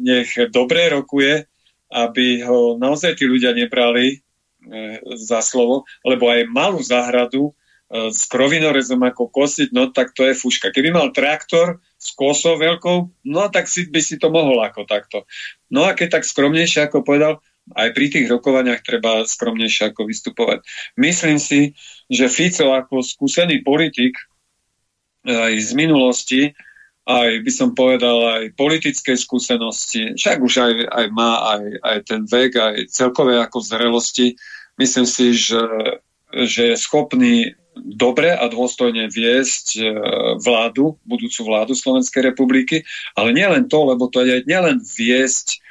nech dobre rokuje, aby ho naozaj tí ľudia nebrali e, za slovo, lebo aj malú záhradu e, s krovinorezom ako kosiť, no tak to je fuška. Keby mal traktor s kosou veľkou, no tak si, by si to mohol ako takto. No a keď tak skromnejšie, ako povedal, aj pri tých rokovaniach treba skromnejšie ako vystupovať. Myslím si, že Fico ako skúsený politik aj z minulosti, aj by som povedal aj politické skúsenosti, však už aj, aj má aj, aj ten vek, aj celkové ako zrelosti, myslím si, že, že je schopný dobre a dôstojne viesť e, vládu, budúcu vládu Slovenskej republiky, ale nielen to, lebo to je nielen viesť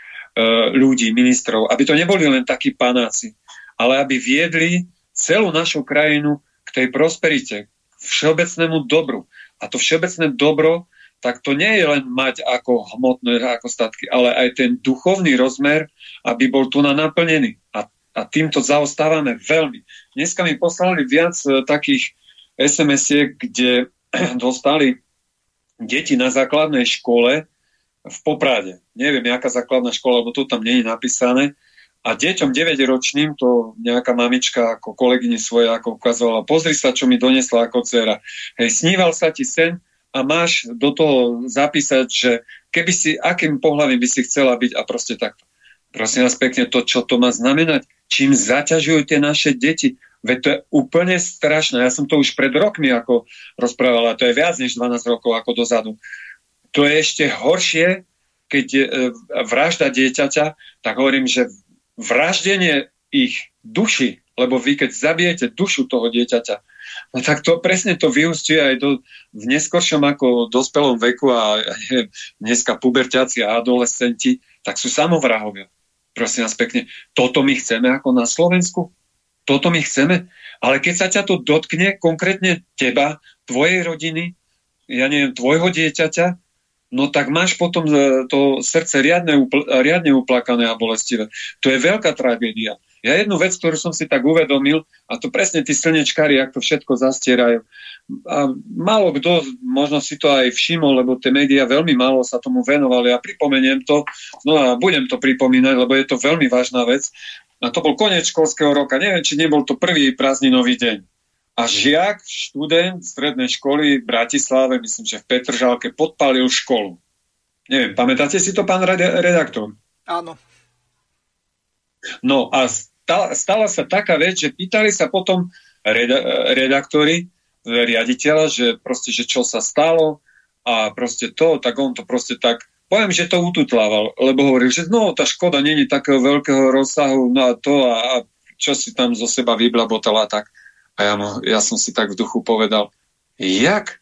ľudí, ministrov, aby to neboli len takí panáci, ale aby viedli celú našu krajinu k tej prosperite, k všeobecnému dobru. A to všeobecné dobro, tak to nie je len mať ako hmotné ako statky, ale aj ten duchovný rozmer, aby bol tu na naplnený. A, a týmto zaostávame veľmi. Dneska mi poslali viac e, takých SMS-iek, kde dostali deti na základnej škole v Poprade. Neviem, jaká základná škola, lebo to tam nie je napísané. A deťom 9-ročným to nejaká mamička ako kolegyni svoje ako ukazovala, pozri sa, čo mi donesla ako dcera. Hej, sníval sa ti sen a máš do toho zapísať, že keby si, akým pohľavím by si chcela byť a proste takto. Prosím vás pekne, to, čo to má znamenať, čím zaťažujú tie naše deti, Veď to je úplne strašné. Ja som to už pred rokmi ako rozprávala, to je viac než 12 rokov ako dozadu to je ešte horšie, keď je vražda dieťaťa, tak hovorím, že vraždenie ich duši, lebo vy keď zabijete dušu toho dieťaťa, no tak to presne to vyústuje aj do, v neskoršom ako dospelom veku a je, dneska puberťáci a adolescenti, tak sú samovrahovia. Prosím vás pekne, toto my chceme ako na Slovensku? Toto my chceme? Ale keď sa ťa to dotkne, konkrétne teba, tvojej rodiny, ja neviem, tvojho dieťaťa, no tak máš potom e, to srdce riadne, riadne uplakané a bolestivé. To je veľká tragédia. Ja jednu vec, ktorú som si tak uvedomil, a to presne tí slnečkári, ak to všetko zastierajú, a málo kto možno si to aj všimol, lebo tie médiá veľmi málo sa tomu venovali a pripomeniem to, no a budem to pripomínať, lebo je to veľmi vážna vec. A to bol koniec školského roka. Neviem, či nebol to prvý prázdninový deň. A žiak, študent strednej školy v Bratislave, myslím, že v Petržálke, podpálil školu. Neviem, pamätáte si to, pán redaktor? Áno. No a stala, stala sa taká vec, že pýtali sa potom redaktori, riaditeľa, že proste, že čo sa stalo a proste to, tak on to proste tak poviem, že to ututlával, lebo hovoril, že no, tá škoda není takého veľkého rozsahu, no a to a, a čo si tam zo seba vyblabotal a tak. A ja, ja som si tak v duchu povedal, jak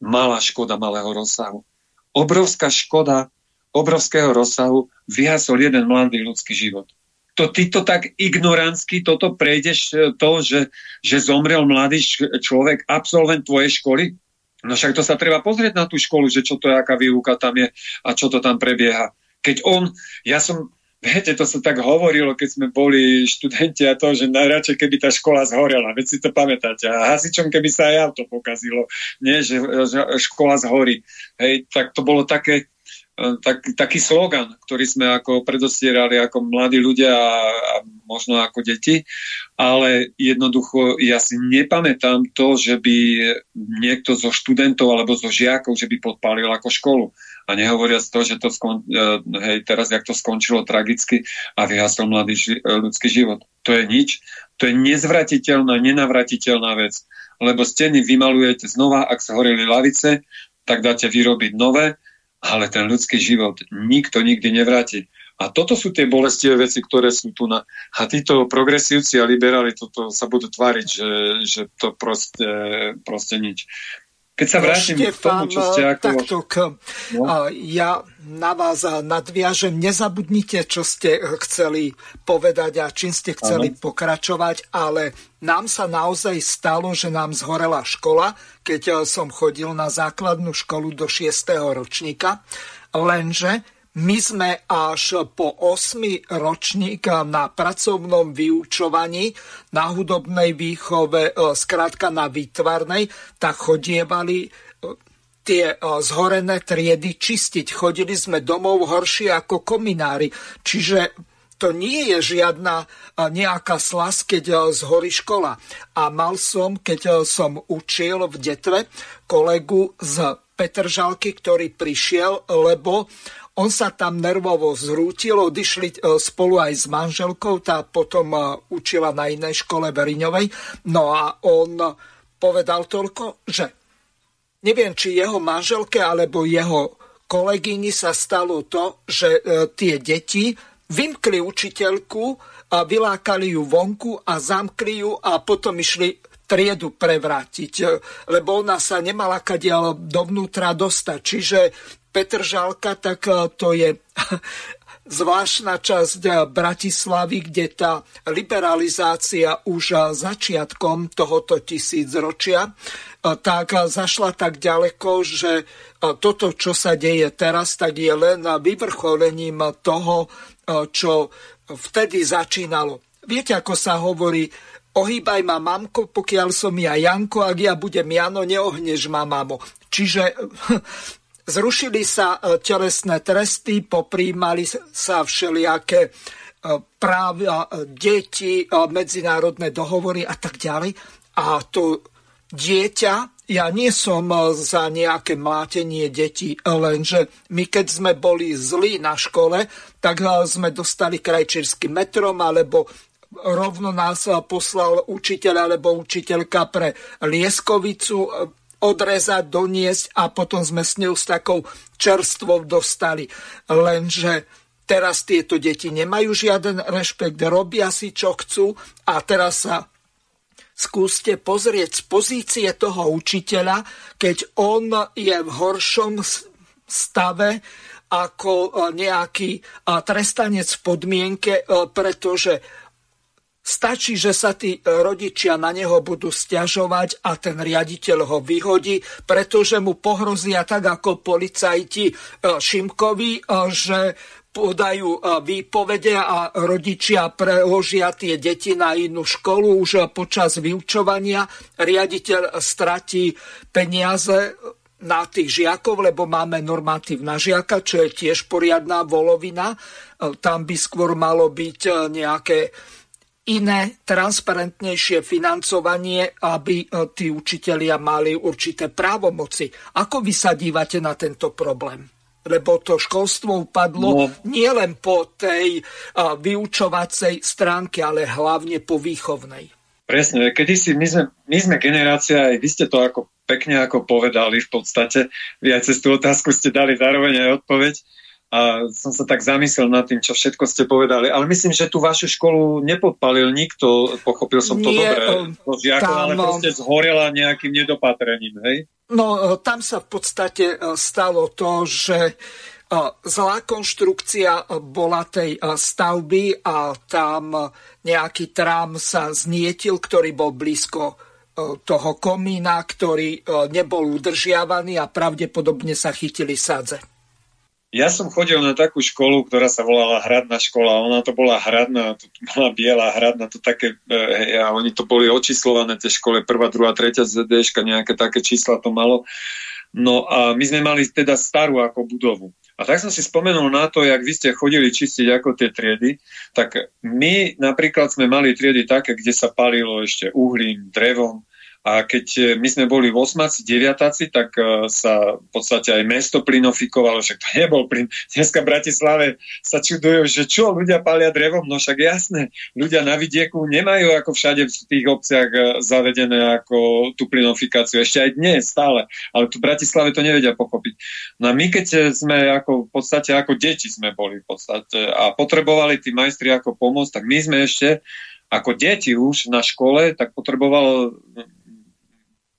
malá škoda malého rozsahu. Obrovská škoda obrovského rozsahu vyhasol jeden mladý ľudský život. To ty to tak ignorantsky toto prejdeš e, to, že, že zomrel mladý človek, absolvent tvojej školy? No však to sa treba pozrieť na tú školu, že čo to je, aká výuka tam je a čo to tam prebieha. Keď on, ja som, Viete, to sa tak hovorilo, keď sme boli študenti a to, že najradšej, keby tá škola zhorela. Veď si to pamätáte. A hasičom, keby sa aj auto pokazilo. Nie, že, že škola zhorí. Hej, tak to bolo také, tak, taký slogan, ktorý sme ako predostierali ako mladí ľudia a, a možno ako deti, ale jednoducho ja si nepamätám to, že by niekto zo študentov alebo zo žiakov, že by podpálil ako školu. A nehovoriac to, že to skon, e, hej, teraz, jak to skončilo tragicky a vyhasol mladý ži, e, ľudský život. To je nič. To je nezvratiteľná, nenavratiteľná vec. Lebo steny vymalujete znova, ak sa horili lavice, tak dáte vyrobiť nové, ale ten ľudský život nikto nikdy nevráti. A toto sú tie bolestivé veci, ktoré sú tu na... A títo progresívci a liberáli toto sa budú tváriť, že, že to proste, proste nič. Keď sa vrátim Štefán, k tomu, čo ste ako... Takto k, no? ja na vás nadviažem. Nezabudnite, čo ste chceli povedať a čím ste chceli ano. pokračovať, ale nám sa naozaj stalo, že nám zhorela škola, keď som chodil na základnú školu do 6. ročníka, lenže my sme až po 8 ročník na pracovnom vyučovaní, na hudobnej výchove, skrátka na výtvarnej, tak chodievali tie zhorené triedy čistiť. Chodili sme domov horšie ako kominári. Čiže to nie je žiadna nejaká slas, keď zhorí škola. A mal som, keď som učil v Detve, kolegu z Petržalky, ktorý prišiel, lebo on sa tam nervovo zrútil, odišli spolu aj s manželkou, tá potom učila na inej škole Veriňovej. No a on povedal toľko, že neviem, či jeho manželke alebo jeho kolegyni sa stalo to, že tie deti vymkli učiteľku a vylákali ju vonku a zamkli ju a potom išli triedu prevrátiť, lebo ona sa nemala kadiaľ dovnútra dostať. Čiže Petržalka, tak e, to je zvláštna časť e, Bratislavy, kde tá liberalizácia už e, začiatkom tohoto tisícročia tak zašla tak ďaleko, že toto, čo sa deje teraz, tak je len vyvrcholením toho, čo vtedy začínalo. Viete, ako sa hovorí, ohýbaj ma mamko, pokiaľ som ja Janko, ak ja budem Jano, neohneš ma mamo. Čiže zrušili sa telesné tresty, popríjmali sa všelijaké práva deti, medzinárodné dohovory a tak ďalej. A to dieťa, ja nie som e, za nejaké mlátenie detí, lenže my keď sme boli zlí na škole, tak e, sme dostali krajčírsky metrom alebo rovno nás e, poslal učiteľ alebo učiteľka pre Lieskovicu odrezať, doniesť a potom sme s ňou s takou čerstvou dostali. Lenže teraz tieto deti nemajú žiaden rešpekt, robia si čo chcú a teraz sa skúste pozrieť z pozície toho učiteľa, keď on je v horšom stave ako e, nejaký e, trestanec v podmienke, e, pretože Stačí, že sa tí rodičia na neho budú stiažovať a ten riaditeľ ho vyhodí, pretože mu pohrozia tak ako policajti Šimkovi, že podajú výpovede a rodičia preložia tie deti na inú školu už počas vyučovania. Riaditeľ stratí peniaze na tých žiakov, lebo máme normatív na žiaka, čo je tiež poriadná volovina. Tam by skôr malo byť nejaké iné, transparentnejšie financovanie, aby tí učitelia mali určité právomoci. Ako vy sa dívate na tento problém? lebo to školstvo upadlo no. nielen po tej uh, vyučovacej stránke, ale hlavne po výchovnej. Presne, kedysi my sme, my sme generácia, aj vy ste to ako pekne ako povedali v podstate, vy aj cez tú otázku ste dali zároveň aj odpoveď, a som sa tak zamyslel nad tým, čo všetko ste povedali. Ale myslím, že tú vašu školu nepodpalil nikto, pochopil som to Nie, dobre, to žiakov, ale proste zhorela nejakým nedopatrením, hej? No, e, tam sa v podstate e, stalo to, že e, zlá konštrukcia bola tej stavby a tam nejaký trám sa znietil, ktorý bol blízko toho komína, ktorý nebol udržiavaný a pravdepodobne sa chytili sadze. Ja som chodil na takú školu, ktorá sa volala Hradná škola. Ona to bola hradná, to bola biela hradná, to také, hej, a oni to boli očíslované tie škole, prvá, druhá, tretia ZDŠka, nejaké také čísla to malo. No a my sme mali teda starú ako budovu. A tak som si spomenul na to, jak vy ste chodili čistiť ako tie triedy, tak my napríklad sme mali triedy také, kde sa palilo ešte uhlím, drevom, a keď e, my sme boli v osmaci, deviatáci, tak e, sa v podstate aj mesto plinofikovalo, však to nebol plyn. Dneska v Bratislave sa čudujú, že čo, ľudia palia drevom, no však jasné, ľudia na vidieku nemajú ako všade v tých obciach e, zavedené ako tú plinofikáciu. Ešte aj dnes stále, ale tu v Bratislave to nevedia pochopiť. No a my keď sme ako v podstate ako deti sme boli v podstate a potrebovali tí majstri ako pomôcť, tak my sme ešte ako deti už na škole, tak potreboval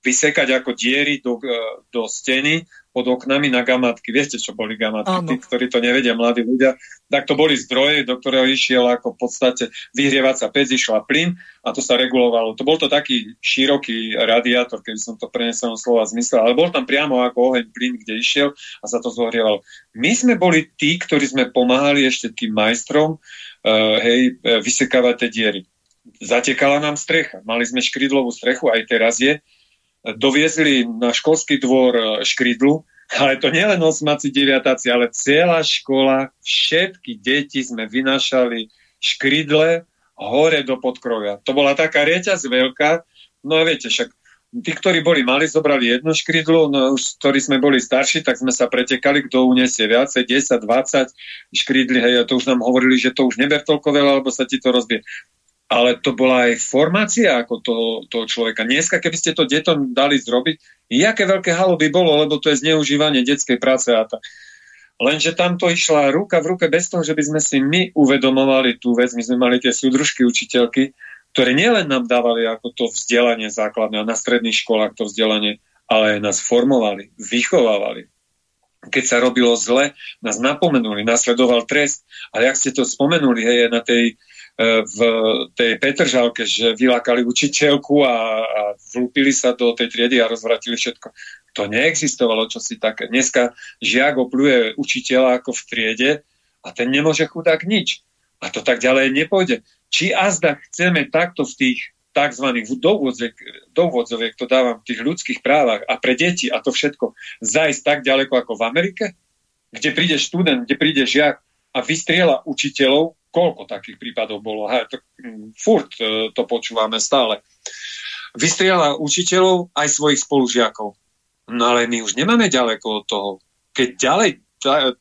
vysekať ako diery do, e, do steny pod oknami na gamatky. Viete, čo boli gamatky? Tí, ktorí to nevedia, mladí ľudia. Tak to boli zdroje, do ktorého išiel ako v podstate vyhrievacia pec, išla plyn a to sa regulovalo. To bol to taký široký radiátor, keby som to prenesenom slova zmyslel, ale bol tam priamo ako oheň plyn, kde išiel a sa to zohrievalo. My sme boli tí, ktorí sme pomáhali ešte tým majstrom uh, hej, vysekávať tie diery. Zatekala nám strecha. Mali sme škrydlovú strechu, aj teraz je doviezli na školský dvor e, škrydlu, ale to nielen osmaci, deviatáci, ale celá škola, všetky deti sme vynašali škrydle hore do podkrovia. To bola taká reťaz veľká, no a viete, však tí, ktorí boli mali, zobrali jednu škrydlu, no už ktorí sme boli starší, tak sme sa pretekali, kto uniesie viacej, 10, 20 škrydli, hej, a to už nám hovorili, že to už neber toľko veľa, lebo sa ti to rozbie ale to bola aj formácia ako toho, toho človeka. Dneska, keby ste to detom dali zrobiť, jaké veľké halo by bolo, lebo to je zneužívanie detskej práce a tak. Lenže tam to išla ruka v ruke bez toho, že by sme si my uvedomovali tú vec. My sme mali tie súdružky učiteľky, ktoré nielen nám dávali ako to vzdelanie základné a na stredných školách to vzdelanie, ale aj nás formovali, vychovávali. Keď sa robilo zle, nás napomenuli, nasledoval trest. Ale ak ste to spomenuli, hej, na tej v tej Petržalke, že vylákali učiteľku a, a vlúpili sa do tej triedy a rozvratili všetko. To neexistovalo čosi také. Dneska žiak opluje učiteľa ako v triede a ten nemôže chudák nič. A to tak ďalej nepôjde. Či azda chceme takto v tých tzv. dovodzoviek, to dávam v tých ľudských právach a pre deti a to všetko zajsť tak ďaleko ako v Amerike, kde príde študent, kde príde žiak a vystriela učiteľov, koľko takých prípadov bolo, hej, to, mm, furt e, to počúvame stále. Vystriela učiteľov aj svojich spolužiakov. No ale my už nemáme ďaleko od toho. Keď ďalej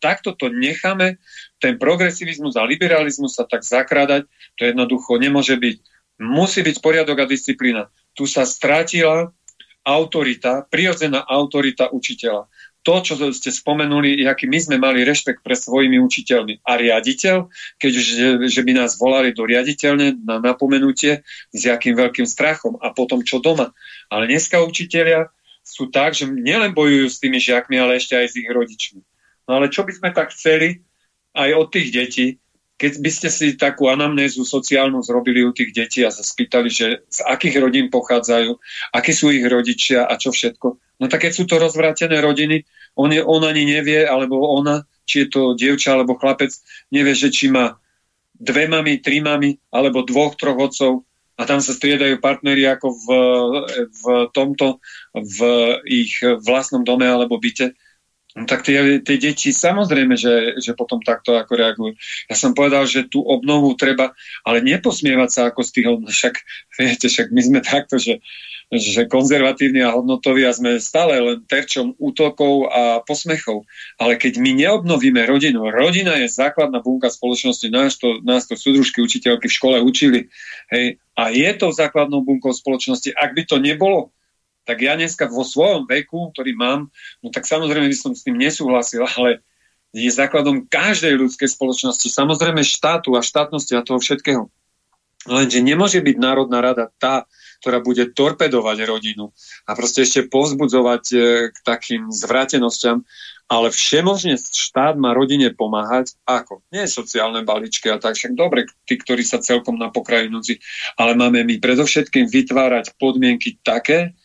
takto to necháme, ten progresivizmus a liberalizmus sa tak zakrádať, to jednoducho nemôže byť. Musí byť poriadok a disciplína. Tu sa stratila autorita, prirodzená autorita učiteľa to, čo ste spomenuli, aký my sme mali rešpekt pre svojimi učiteľmi. A riaditeľ, keď že, by nás volali do riaditeľne na napomenutie, s akým veľkým strachom a potom čo doma. Ale dneska učiteľia sú tak, že nielen bojujú s tými žiakmi, ale ešte aj s ich rodičmi. No ale čo by sme tak chceli aj od tých detí, keď by ste si takú anamnézu sociálnu zrobili u tých detí a sa spýtali, že z akých rodín pochádzajú, akí sú ich rodičia a čo všetko, No tak keď sú to rozvrátené rodiny, on, je, on ani nevie, alebo ona, či je to dievča alebo chlapec, nevie, že či má dve mami, tri mami, alebo dvoch, troch otcov a tam sa striedajú partneri ako v, v tomto, v ich vlastnom dome alebo byte. No tak tie, tie deti samozrejme, že, že potom takto ako reagujú. Ja som povedal, že tú obnovu treba, ale neposmievať sa ako z tých, však viete, však my sme takto, že že konzervatívni a hodnotoví a sme stále len terčom útokov a posmechov. Ale keď my neobnovíme rodinu, rodina je základná bunka spoločnosti, nás to, nás to súdružky učiteľky v škole učili. Hej, a je to základnou bunkou spoločnosti. Ak by to nebolo, tak ja dneska vo svojom veku, ktorý mám, no tak samozrejme by som s tým nesúhlasil, ale je základom každej ľudskej spoločnosti, samozrejme štátu a štátnosti a toho všetkého. Lenže nemôže byť Národná rada tá, ktorá bude torpedovať rodinu a proste ešte povzbudzovať e, k takým zvrátenosťam, ale všemožne štát má rodine pomáhať. Ako? Nie sociálne balíčky a tak, však dobre, tí, ktorí sa celkom na pokraji núdzi, ale máme my predovšetkým vytvárať podmienky také,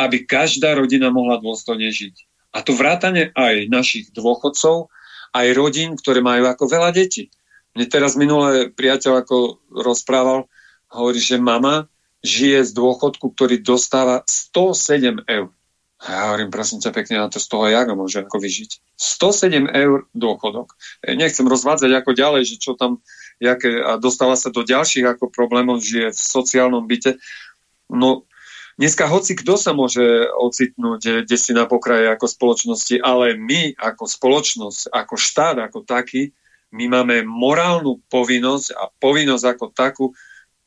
aby každá rodina mohla dôstojne žiť. A to vrátane aj našich dôchodcov, aj rodín, ktoré majú ako veľa detí. Mne teraz minulé priateľ ako rozprával, hovorí, že mama žije z dôchodku, ktorý dostáva 107 eur. A ja hovorím, prosím ťa pekne, na to z toho jak môže ako vyžiť. 107 eur dôchodok. E, nechcem rozvádzať ako ďalej, že čo tam, jaké, a dostala sa do ďalších ako problémov, žije v sociálnom byte. No, dneska hoci kto sa môže ocitnúť kde si na pokraji ako spoločnosti, ale my ako spoločnosť, ako štát, ako taký, my máme morálnu povinnosť a povinnosť ako takú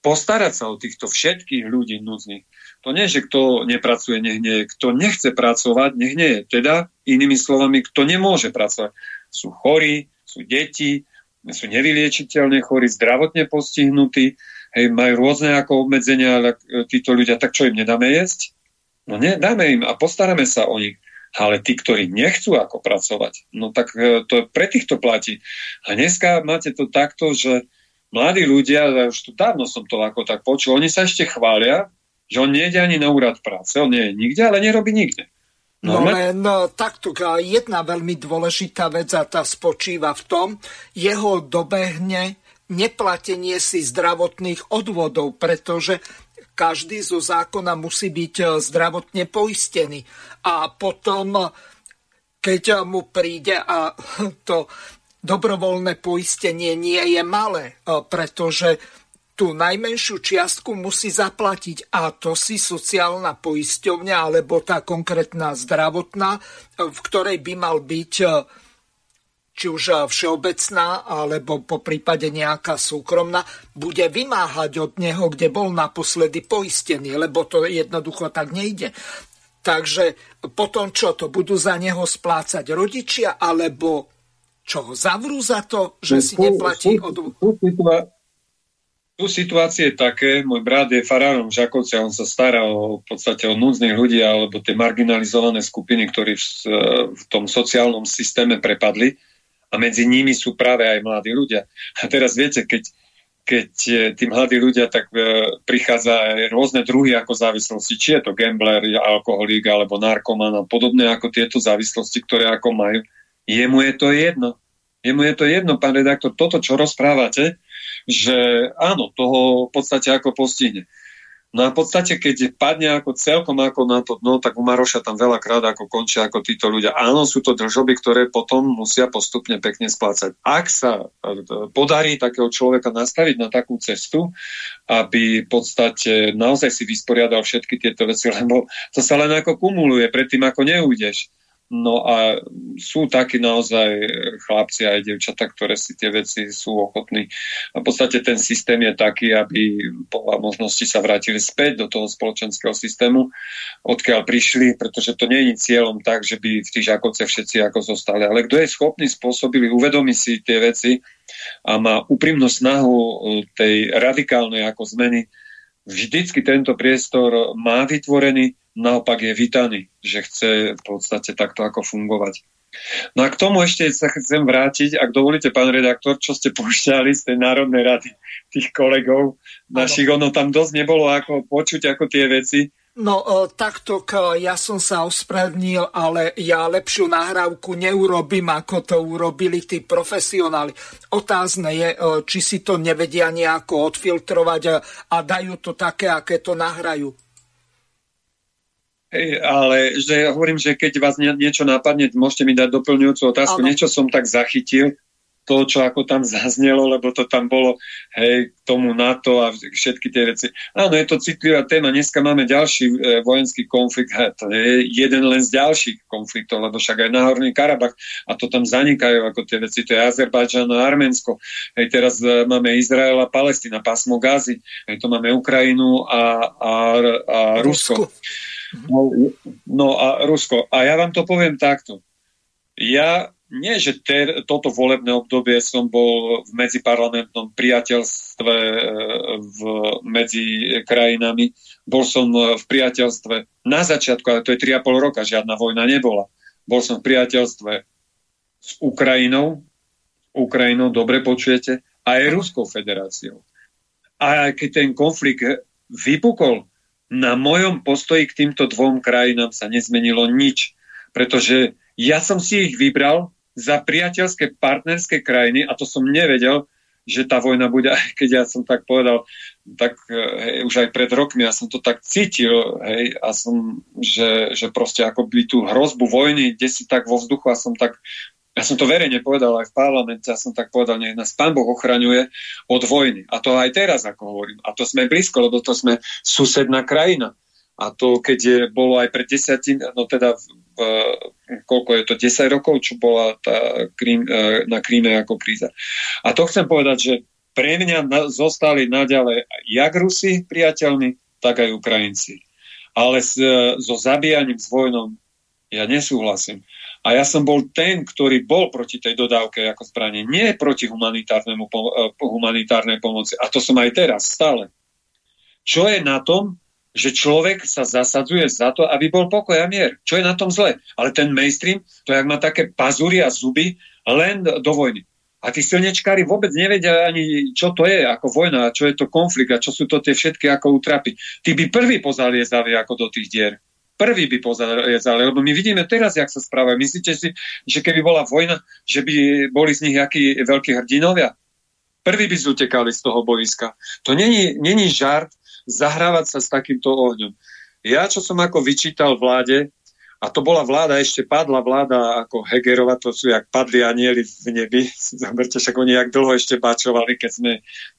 postarať sa o týchto všetkých ľudí núdznych. To nie, že kto nepracuje, nech nie. Kto nechce pracovať, nech nie je. Teda, inými slovami, kto nemôže pracovať. Sú chorí, sú deti, sú nevyliečiteľne chorí, zdravotne postihnutí, hej, majú rôzne ako obmedzenia, ale títo ľudia, tak čo im nedáme jesť? No nie, dáme im a postaráme sa o nich. Ale tí, ktorí nechcú ako pracovať, no tak e, to pre týchto platí. A dneska máte to takto, že mladí ľudia, už tu dávno som to ako tak počul, oni sa ešte chvália, že on nejde ani na úrad práce, on nie je nikde, ale nerobí nikde. No, no len no, takto, jedna veľmi dôležitá vec a tá spočíva v tom, jeho dobehne neplatenie si zdravotných odvodov, pretože každý zo zákona musí byť e, zdravotne poistený. A potom, keď mu príde a to dobrovoľné poistenie nie je malé, e, pretože tú najmenšiu čiastku musí zaplatiť a to si sociálna poisťovňa alebo tá konkrétna zdravotná, v ktorej by mal byť e, či už všeobecná alebo po prípade nejaká súkromná, bude vymáhať od neho, kde bol naposledy poistený, lebo to jednoducho tak nejde. Takže potom čo to? Budú za neho splácať rodičia alebo čo ho zavrú za to, že si neplatí od tu situácie je také, môj brat je farárom Žakovci a on sa stará o, v podstate o núdznych ľudí alebo tie marginalizované skupiny, ktorí v, v tom sociálnom systéme prepadli a medzi nimi sú práve aj mladí ľudia. A teraz viete, keď, keď tí mladí ľudia, tak e, prichádza rôzne druhy ako závislosti, či je to gambler, alkoholík alebo narkoman a podobné ako tieto závislosti, ktoré ako majú. Jemu je to jedno. Jemu je to jedno, pán redaktor, toto, čo rozprávate, že áno, toho v podstate ako postihne. No a v podstate, keď padne ako celkom ako na to dno, tak u Maroša tam veľakrát ako končia ako títo ľudia. Áno, sú to držoby, ktoré potom musia postupne pekne splácať. Ak sa e, podarí takého človeka nastaviť na takú cestu, aby v podstate naozaj si vysporiadal všetky tieto veci, lebo to sa len ako kumuluje predtým, ako neujdeš No a sú takí naozaj chlapci aj devčata, ktoré si tie veci sú ochotní. A v podstate ten systém je taký, aby po možnosti sa vrátili späť do toho spoločenského systému, odkiaľ prišli, pretože to nie je cieľom tak, že by v tých žakovce všetci ako zostali. Ale kto je schopný, spôsobili, uvedomí si tie veci a má úprimnú snahu tej radikálnej ako zmeny, vždycky tento priestor má vytvorený, naopak je vítaný, že chce v podstate takto ako fungovať. No a k tomu ešte sa chcem vrátiť, ak dovolíte, pán redaktor, čo ste púšťali z tej Národnej rady tých kolegov našich, ono tam dosť nebolo ako počuť ako tie veci, No e, takto, ja som sa ospravedlnil, ale ja lepšiu nahrávku neurobím, ako to urobili tí profesionáli. Otázne je, e, či si to nevedia nejako odfiltrovať e, a dajú to také, aké to nahrajú. Hej, ale že ja hovorím, že keď vás niečo napadne, môžete mi dať doplňujúcu otázku. Ano. Niečo som tak zachytil, to, čo ako tam zaznelo, lebo to tam bolo, hej, k tomu NATO a všetky tie veci. Áno, je to citlivá téma. Dneska máme ďalší e, vojenský konflikt, hej, to je jeden len z ďalších konfliktov, lebo však aj Náhorný Karabach a to tam zanikajú ako tie veci, to je Azerbajdžan a Arménsko. Hej, teraz e, máme Izrael a Palestina, pásmo Gazy, hej, to máme Ukrajinu a, a, a Rusko. Rusko. No, no a Rusko. A ja vám to poviem takto. Ja nie, že ter, toto volebné obdobie som bol v medziparlamentnom priateľstve e, v, medzi krajinami. Bol som v priateľstve na začiatku, ale to je 3,5 roka, žiadna vojna nebola. Bol som v priateľstve s Ukrajinou, Ukrajinou, dobre počujete, a aj Ruskou federáciou. A keď ten konflikt vypukol, na mojom postoji k týmto dvom krajinám sa nezmenilo nič, pretože ja som si ich vybral za priateľské partnerské krajiny a to som nevedel, že tá vojna bude, aj keď ja som tak povedal, tak hej, už aj pred rokmi ja som to tak cítil, hej, a som, že, že proste ako by tú hrozbu vojny, kde si tak vo vzduchu a som tak ja som to verejne povedal aj v parlamente, ja som tak povedal, nech nás Pán Boh ochraňuje od vojny. A to aj teraz, ako hovorím. A to sme blízko, lebo to sme susedná krajina. A to, keď je, bolo aj pred desiatin, no teda v, koľko je to, 10 rokov, čo bola tá krím, e, na Kríme ako kríza. A to chcem povedať, že pre mňa na, zostali naďalej jak Rusi priateľmi, tak aj Ukrajinci. Ale s, so zabíjaním, s vojnom ja nesúhlasím. A ja som bol ten, ktorý bol proti tej dodávke ako zbranie, nie proti humanitárnemu, e, humanitárnej pomoci. A to som aj teraz, stále. Čo je na tom, že človek sa zasadzuje za to, aby bol pokoj a mier. Čo je na tom zle? Ale ten mainstream, to jak má také pazúry a zuby, len do vojny. A tí silnečkári vôbec nevedia ani, čo to je ako vojna, čo je to konflikt a čo sú to tie všetky ako utrapy. Tí by prvý pozaliezali ako do tých dier. Prvý by pozaliezali, lebo my vidíme teraz, jak sa správajú. Myslíte si, že keby bola vojna, že by boli z nich akí veľkí hrdinovia? Prvý by zutekali z toho boiska. To není, není žart zahrávať sa s takýmto ohňom. Ja, čo som ako vyčítal vláde, a to bola vláda, ešte padla vláda ako Hegerova, to sú jak padli anieli v nebi. Zoberte, však oni jak dlho ešte bačovali, keď sme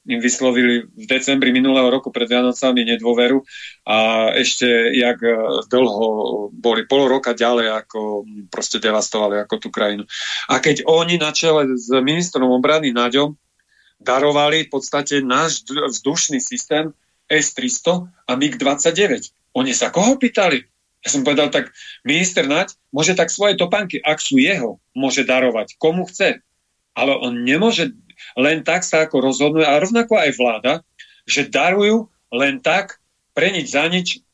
im vyslovili v decembri minulého roku pred Vianocami nedôveru a ešte jak e, dlho boli pol roka ďalej, ako proste devastovali ako tú krajinu. A keď oni na čele s ministrom obrany Naďom darovali v podstate náš vzdušný systém S-300 a MiG-29. Oni sa koho pýtali? Ja som povedal, tak minister Naď môže tak svoje topánky, ak sú jeho, môže darovať komu chce. Ale on nemôže len tak sa ako rozhodnúť, a rovnako aj vláda, že darujú len tak, pre nič za nič,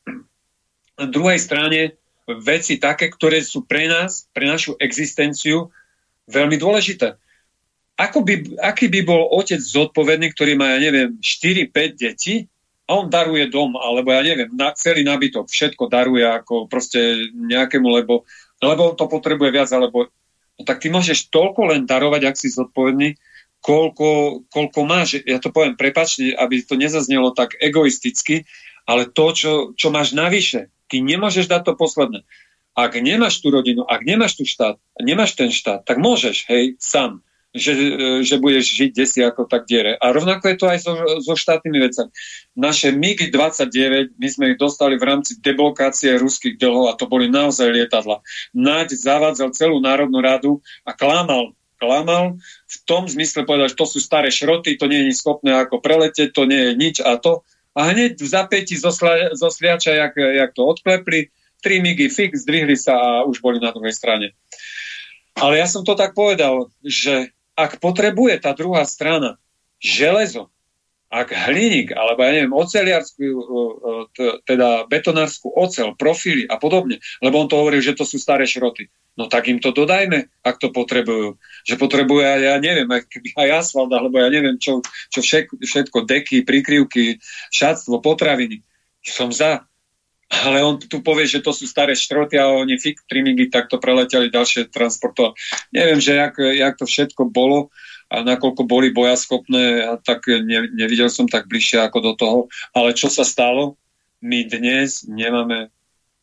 na druhej strane veci také, ktoré sú pre nás, pre našu existenciu veľmi dôležité. Ako by, aký by bol otec zodpovedný, ktorý má, ja neviem, 4-5 detí a on daruje dom, alebo ja neviem, na, celý nábytok, všetko daruje ako proste nejakému, lebo, lebo to potrebuje viac, alebo no tak ty môžeš toľko len darovať, ak si zodpovedný, koľko, koľko máš. Ja to poviem prepačne, aby to nezaznelo tak egoisticky, ale to, čo, čo máš navyše, ty nemôžeš dať to posledné. Ak nemáš tú rodinu, ak nemáš tú štát, nemáš ten štát, tak môžeš, hej, sám že, že budeš žiť desi ako tak diere. A rovnako je to aj so, so štátnymi vecami. Naše MiG-29, my sme ich dostali v rámci deblokácie ruských dlhov a to boli naozaj lietadla. Naď zavádzal celú Národnú radu a klamal klamal, v tom zmysle povedal, že to sú staré šroty, to nie je schopné ako preletieť, to nie je nič a to. A hneď v zapäti zo, slia, zo sliača, jak, jak to odklepli, tri migy fix, zdvihli sa a už boli na druhej strane. Ale ja som to tak povedal, že ak potrebuje tá druhá strana železo, ak hliník, alebo ja neviem, oceliarskú, e, e, teda betonárskú ocel, profily a podobne, lebo on to hovorí, že to sú staré šroty. No tak im to dodajme, ak to potrebujú. Že potrebuje, ja neviem, aj asfalt, alebo ja neviem, čo, čo všetko, všetko, deky, prikryvky, šatstvo, potraviny. Som za. Ale on tu povie, že to sú staré štroty a oni fik trimingy takto preleteli ďalšie transporto. Neviem, že jak, jak to všetko bolo a nakoľko boli bojaschopné, a tak ne, nevidel som tak bližšie ako do toho. Ale čo sa stalo? My dnes nemáme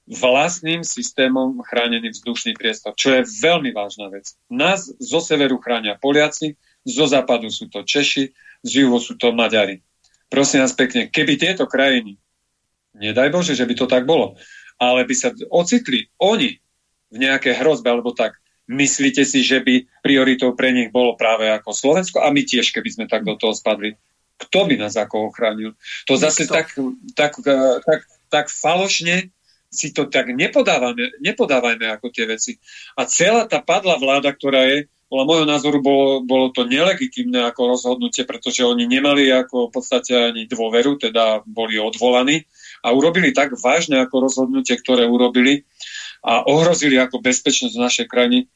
vlastným systémom chránený vzdušný priestor, čo je veľmi vážna vec. Nás zo severu chránia Poliaci, zo západu sú to Češi, z juhu sú to Maďari. Prosím vás pekne, keby tieto krajiny Nedaj Bože, že by to tak bolo. Ale by sa ocitli oni v nejaké hrozbe alebo tak. Myslíte si, že by prioritou pre nich bolo práve ako Slovensko a my tiež, keby sme tak do toho spadli? Kto by nás ako ochránil? To zase tak, tak, tak, tak falošne si to tak nepodávame, nepodávajme ako tie veci. A celá tá padla vláda, ktorá je, podľa môjho názoru bolo, bolo to nelegitimné ako rozhodnutie, pretože oni nemali ako v podstate ani dôveru, teda boli odvolaní a urobili tak vážne ako rozhodnutie, ktoré urobili a ohrozili ako bezpečnosť našej krajiny,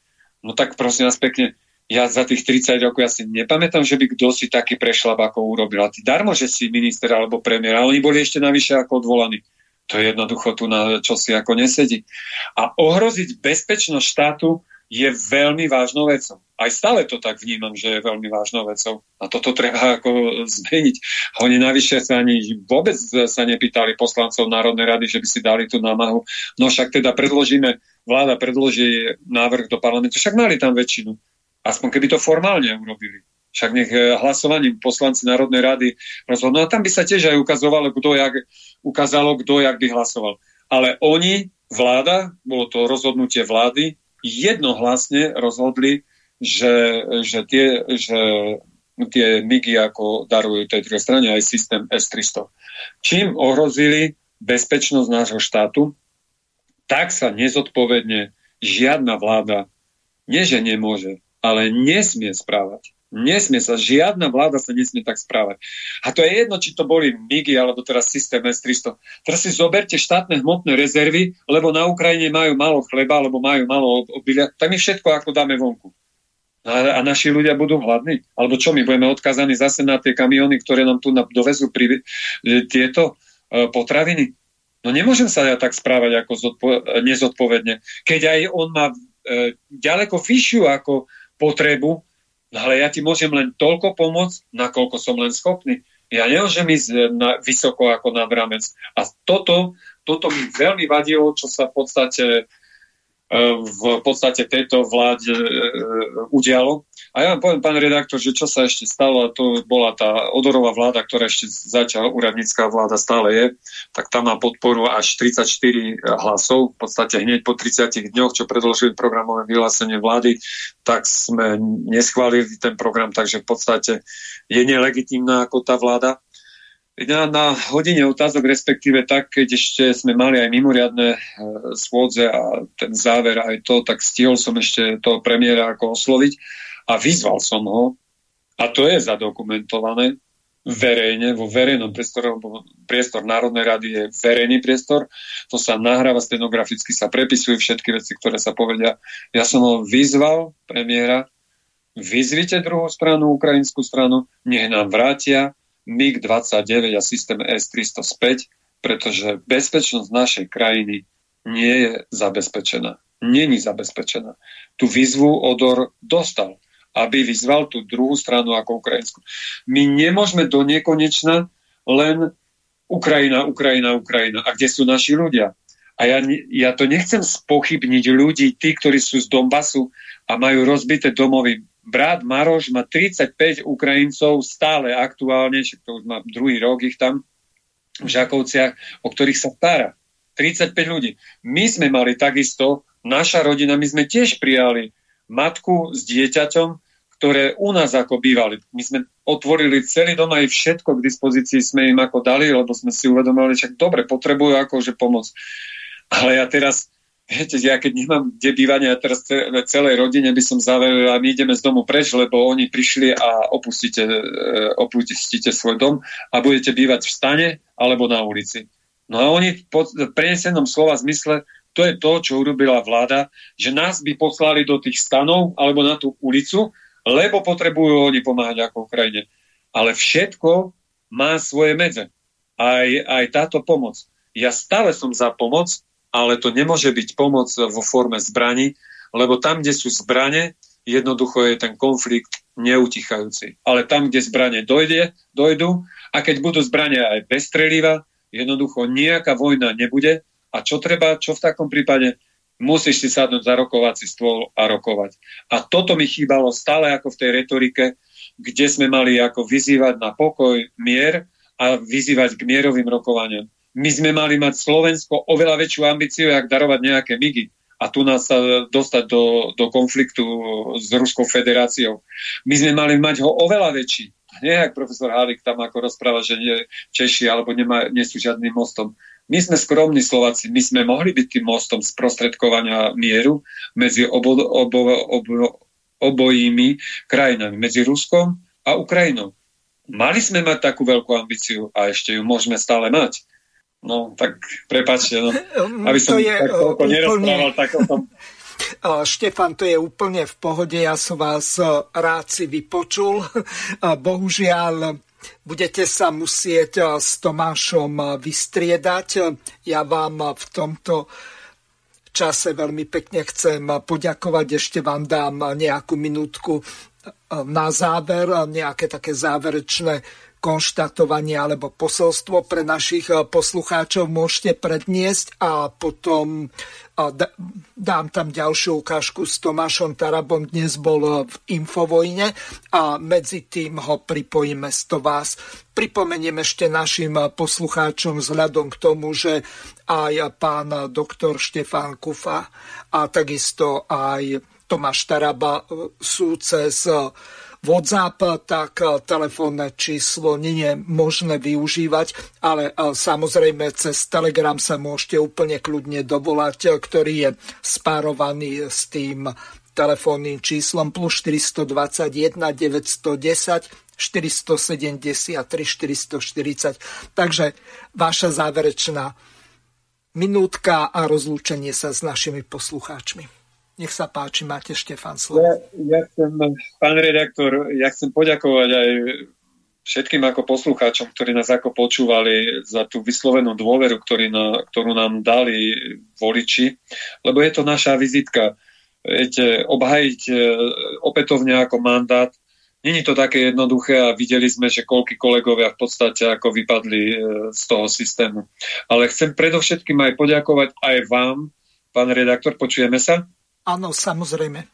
no tak prosím vás pekne, ja za tých 30 rokov ja si nepamätám, že by kto si taký prešlap ako urobil. A ty darmo, že si minister alebo premiér, ale oni boli ešte navyše ako odvolaní. To je jednoducho tu na čo si ako nesedí. A ohroziť bezpečnosť štátu je veľmi vážnou vecou. Aj stále to tak vnímam, že je veľmi vážnou vecou. A toto treba ako zmeniť. Oni navyše sa ani vôbec sa nepýtali poslancov Národnej rady, že by si dali tú námahu. No však teda predložíme, vláda predloží návrh do parlamentu, však mali tam väčšinu. Aspoň keby to formálne urobili. Však nech eh, hlasovaním poslanci Národnej rady rozhodnú. A tam by sa tiež aj ukazovalo, kto jak, ukázalo, kto jak by hlasoval. Ale oni, vláda, bolo to rozhodnutie vlády, jednohlasne rozhodli, že, že, tie, že tie MIGy ako darujú tej druhej strane aj systém S-300. Čím ohrozili bezpečnosť nášho štátu, tak sa nezodpovedne žiadna vláda nie že nemôže, ale nesmie správať. Nesmie sa, žiadna vláda sa nesmie tak správať. A to je jedno, či to boli MIGI alebo teraz systém S-300. Teraz si zoberte štátne hmotné rezervy, lebo na Ukrajine majú málo chleba, alebo majú málo obilia, tak my všetko ako dáme vonku. A, a naši ľudia budú hladní? Alebo čo, my budeme odkazaní zase na tie kamiony, ktoré nám tu dovezú pri, e, tieto e, potraviny? No nemôžem sa ja tak správať ako zodpo- nezodpovedne. Keď aj on má e, ďaleko vyššiu ako potrebu, No ale ja ti môžem len toľko pomôcť, nakoľko som len schopný. Ja nemôžem ísť eh, na, vysoko ako na bramec. A toto, toto mi veľmi vadilo, čo sa v podstate v podstate tejto vláde eh, udialo. A ja vám poviem, pán redaktor, že čo sa ešte stalo, a to bola tá odorová vláda, ktorá ešte zatiaľ úradnícká vláda stále je, tak tam má podporu až 34 hlasov. V podstate hneď po 30 dňoch, čo predložili programové vyhlásenie vlády, tak sme neschválili ten program, takže v podstate je nelegitímna ako tá vláda. Na, na hodine otázok, respektíve tak, keď ešte sme mali aj mimoriadne e, schôdze a ten záver aj to, tak stihol som ešte toho premiéra ako osloviť a vyzval som ho, a to je zadokumentované verejne, vo verejnom priestore, lebo priestor Národnej rady je verejný priestor, to sa nahráva stenograficky, sa prepisujú všetky veci, ktoré sa povedia. Ja som ho vyzval, premiéra, vyzvite druhú stranu, ukrajinskú stranu, nech nám vrátia MiG-29 a systém S-300 späť, pretože bezpečnosť našej krajiny nie je zabezpečená. Není zabezpečená. Tu výzvu Odor dostal aby vyzval tú druhú stranu ako Ukrajinsku. My nemôžeme do nekonečna len Ukrajina, Ukrajina, Ukrajina. A kde sú naši ľudia? A ja, ja to nechcem spochybniť ľudí, tí, ktorí sú z Donbasu a majú rozbité domovy. Brat Maroš má 35 Ukrajincov stále aktuálne, to už má druhý rok ich tam v Žakovciach, o ktorých sa stará. 35 ľudí. My sme mali takisto, naša rodina, my sme tiež prijali matku s dieťaťom, ktoré u nás ako bývali. My sme otvorili celý dom aj všetko k dispozícii sme im ako dali, lebo sme si uvedomili, že dobre, potrebujú akože pomoc. Ale ja teraz, viete, ja keď nemám kde bývanie, ja teraz celej rodine by som zaveril a my ideme z domu preč, lebo oni prišli a opustíte, e, opustíte svoj dom a budete bývať v stane alebo na ulici. No a oni v prenesenom slova zmysle to je to, čo urobila vláda, že nás by poslali do tých stanov alebo na tú ulicu, lebo potrebujú oni pomáhať ako Ukrajine. Ale všetko má svoje medze. Aj, aj táto pomoc. Ja stále som za pomoc, ale to nemôže byť pomoc vo forme zbraní, lebo tam, kde sú zbranie, jednoducho je ten konflikt neutichajúci. Ale tam, kde zbranie dojde, dojdu a keď budú zbranie aj bez streliva, jednoducho nejaká vojna nebude. A čo treba, čo v takom prípade? musíš si sadnúť za rokovací stôl a rokovať. A toto mi chýbalo stále ako v tej retorike, kde sme mali ako vyzývať na pokoj, mier a vyzývať k mierovým rokovaniam. My sme mali mať Slovensko oveľa väčšiu ambíciu, jak darovať nejaké migy a tu nás sa dostať do, do konfliktu s Ruskou federáciou. My sme mali mať ho oveľa väčší. Nie, jak profesor Hálik tam ako rozpráva, že nie, Češi alebo nemá, nie sú žiadnym mostom. My sme skromní Slováci, my sme mohli byť tým mostom sprostredkovania mieru medzi obo, obo, obo, obojými krajinami, medzi Ruskom a Ukrajinou. Mali sme mať takú veľkú ambíciu a ešte ju môžeme stále mať. No, tak prepáčte, no, aby som to je, tak toľko úplne... nerozprával tak o tom. Štefan, to je úplne v pohode, ja som vás rád si vypočul. Bohužiaľ, budete sa musieť s Tomášom vystriedať. Ja vám v tomto čase veľmi pekne chcem poďakovať. Ešte vám dám nejakú minútku na záver, nejaké také záverečné konštatovanie alebo posolstvo pre našich eh, poslucháčov môžete predniesť a potom eh, dám tam ďalšiu ukážku s Tomášom Tarabom. Dnes bol eh, v Infovojne a medzi tým ho pripojíme to vás. Pripomeniem ešte našim poslucháčom vzhľadom k tomu, že aj pán doktor Štefán Kufa a takisto aj Tomáš Taraba sú cez WhatsApp, tak eh, telefónne číslo nie je možné využívať, ale eh, samozrejme cez Telegram sa môžete úplne kľudne dovolať, eh, ktorý je spárovaný s tým telefónnym číslom plus 421 910 473 440. Takže vaša záverečná minútka a rozlúčenie sa s našimi poslucháčmi. Nech sa páči, máte Štefan slovo. Ja, ja chcem, pán redaktor, ja chcem poďakovať aj všetkým ako poslucháčom, ktorí nás ako počúvali za tú vyslovenú dôveru, ktorý na, ktorú nám dali voliči, lebo je to naša vizitka. Viete, obhajiť e, opätovne ako mandát Není to také jednoduché a videli sme, že koľky kolegovia v podstate ako vypadli e, z toho systému. Ale chcem predovšetkým aj poďakovať aj vám, pán redaktor, počujeme sa? Áno, samozrejme.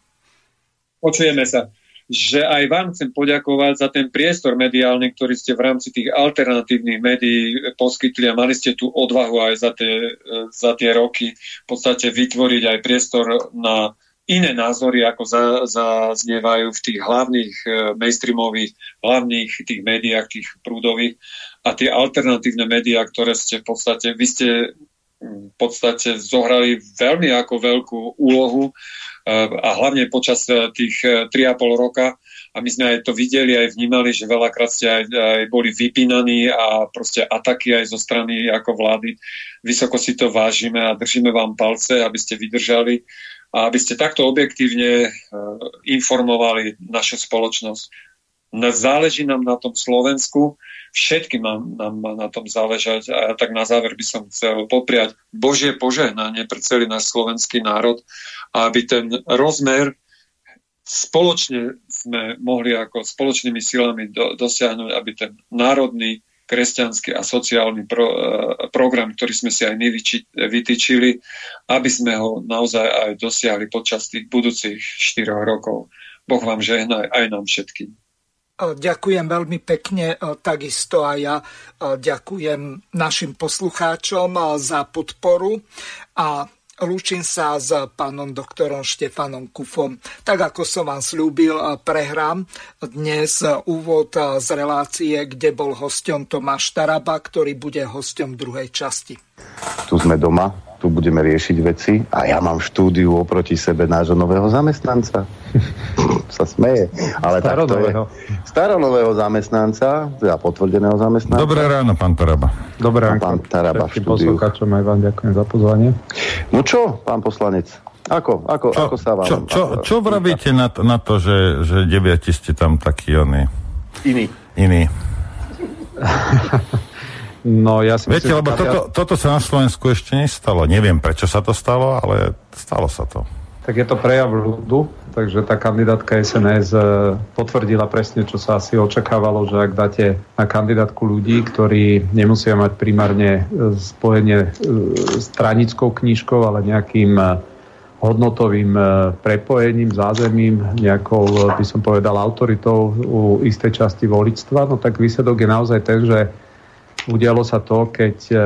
Počujeme sa. Že aj vám chcem poďakovať za ten priestor mediálny, ktorý ste v rámci tých alternatívnych médií poskytli a mali ste tú odvahu aj za tie, za tie roky v podstate vytvoriť aj priestor na iné názory, ako zaznievajú v tých hlavných e, mainstreamových, hlavných tých médiách, tých prúdových a tie alternatívne médiá, ktoré ste v podstate, vy ste v podstate zohrali veľmi ako veľkú úlohu e, a hlavne počas e, tých 3,5 roka a my sme aj to videli, aj vnímali, že veľakrát ste aj, aj boli vypínaní a proste ataky aj zo strany ako vlády. Vysoko si to vážime a držíme vám palce, aby ste vydržali a aby ste takto objektívne informovali našu spoločnosť. Záleží nám na tom Slovensku, všetkým nám, nám na tom záležať a ja tak na záver by som chcel popriať Božie požehnanie pre celý náš slovenský národ aby ten rozmer spoločne sme mohli ako spoločnými silami do, dosiahnuť, aby ten národný kresťanský a sociálny pro, e, program, ktorý sme si aj my vytýčili, aby sme ho naozaj aj dosiahli počas tých budúcich 4 rokov. Boh vám žehná aj nám všetkým. Ďakujem veľmi pekne, takisto aj ja ďakujem našim poslucháčom za podporu a Lúčim sa s pánom doktorom Štefanom Kufom. Tak ako som vám slúbil, prehrám dnes úvod z relácie, kde bol hostom Tomáš Taraba, ktorý bude hostom druhej časti. Tu sme doma, tu budeme riešiť veci a ja mám štúdiu oproti sebe nášho nového zamestnanca. sa smeje. Ale staronového. Je staronového zamestnanca, teda potvrdeného zamestnanca. Dobré ráno, pán Taraba. Dobré ráno. Pán Taraba v štúdiu. poslucháčom aj vám ďakujem za pozvanie. No čo, pán poslanec? Ako, ako, čo, ako sa vám... Čo, čo, čo vravíte na to, na to že, že deviati ste tam takí oni? Iní. Iní. No ja si Viete, myslím, lebo toto, toto sa na Slovensku ešte nestalo. Neviem, prečo sa to stalo, ale stalo sa to. Tak je to prejav ľudu, takže tá kandidátka SNS e, potvrdila presne, čo sa asi očakávalo, že ak dáte na kandidátku ľudí, ktorí nemusia mať primárne e, spojenie e, stranickou knížkou, ale nejakým hodnotovým prepojením, zázemím, nejakou, by som povedal, autoritou u istej časti voličstva, no tak výsledok je naozaj ten, že Udialo sa to, keď e,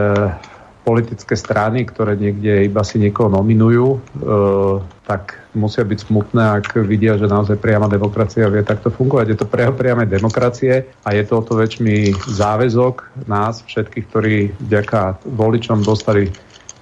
politické strany, ktoré niekde iba si niekoho nominujú, e, tak musia byť smutné, ak vidia, že naozaj priama demokracia vie takto fungovať. Je to preho priame demokracie a je to o to väčší záväzok nás, všetkých, ktorí vďaka voličom dostali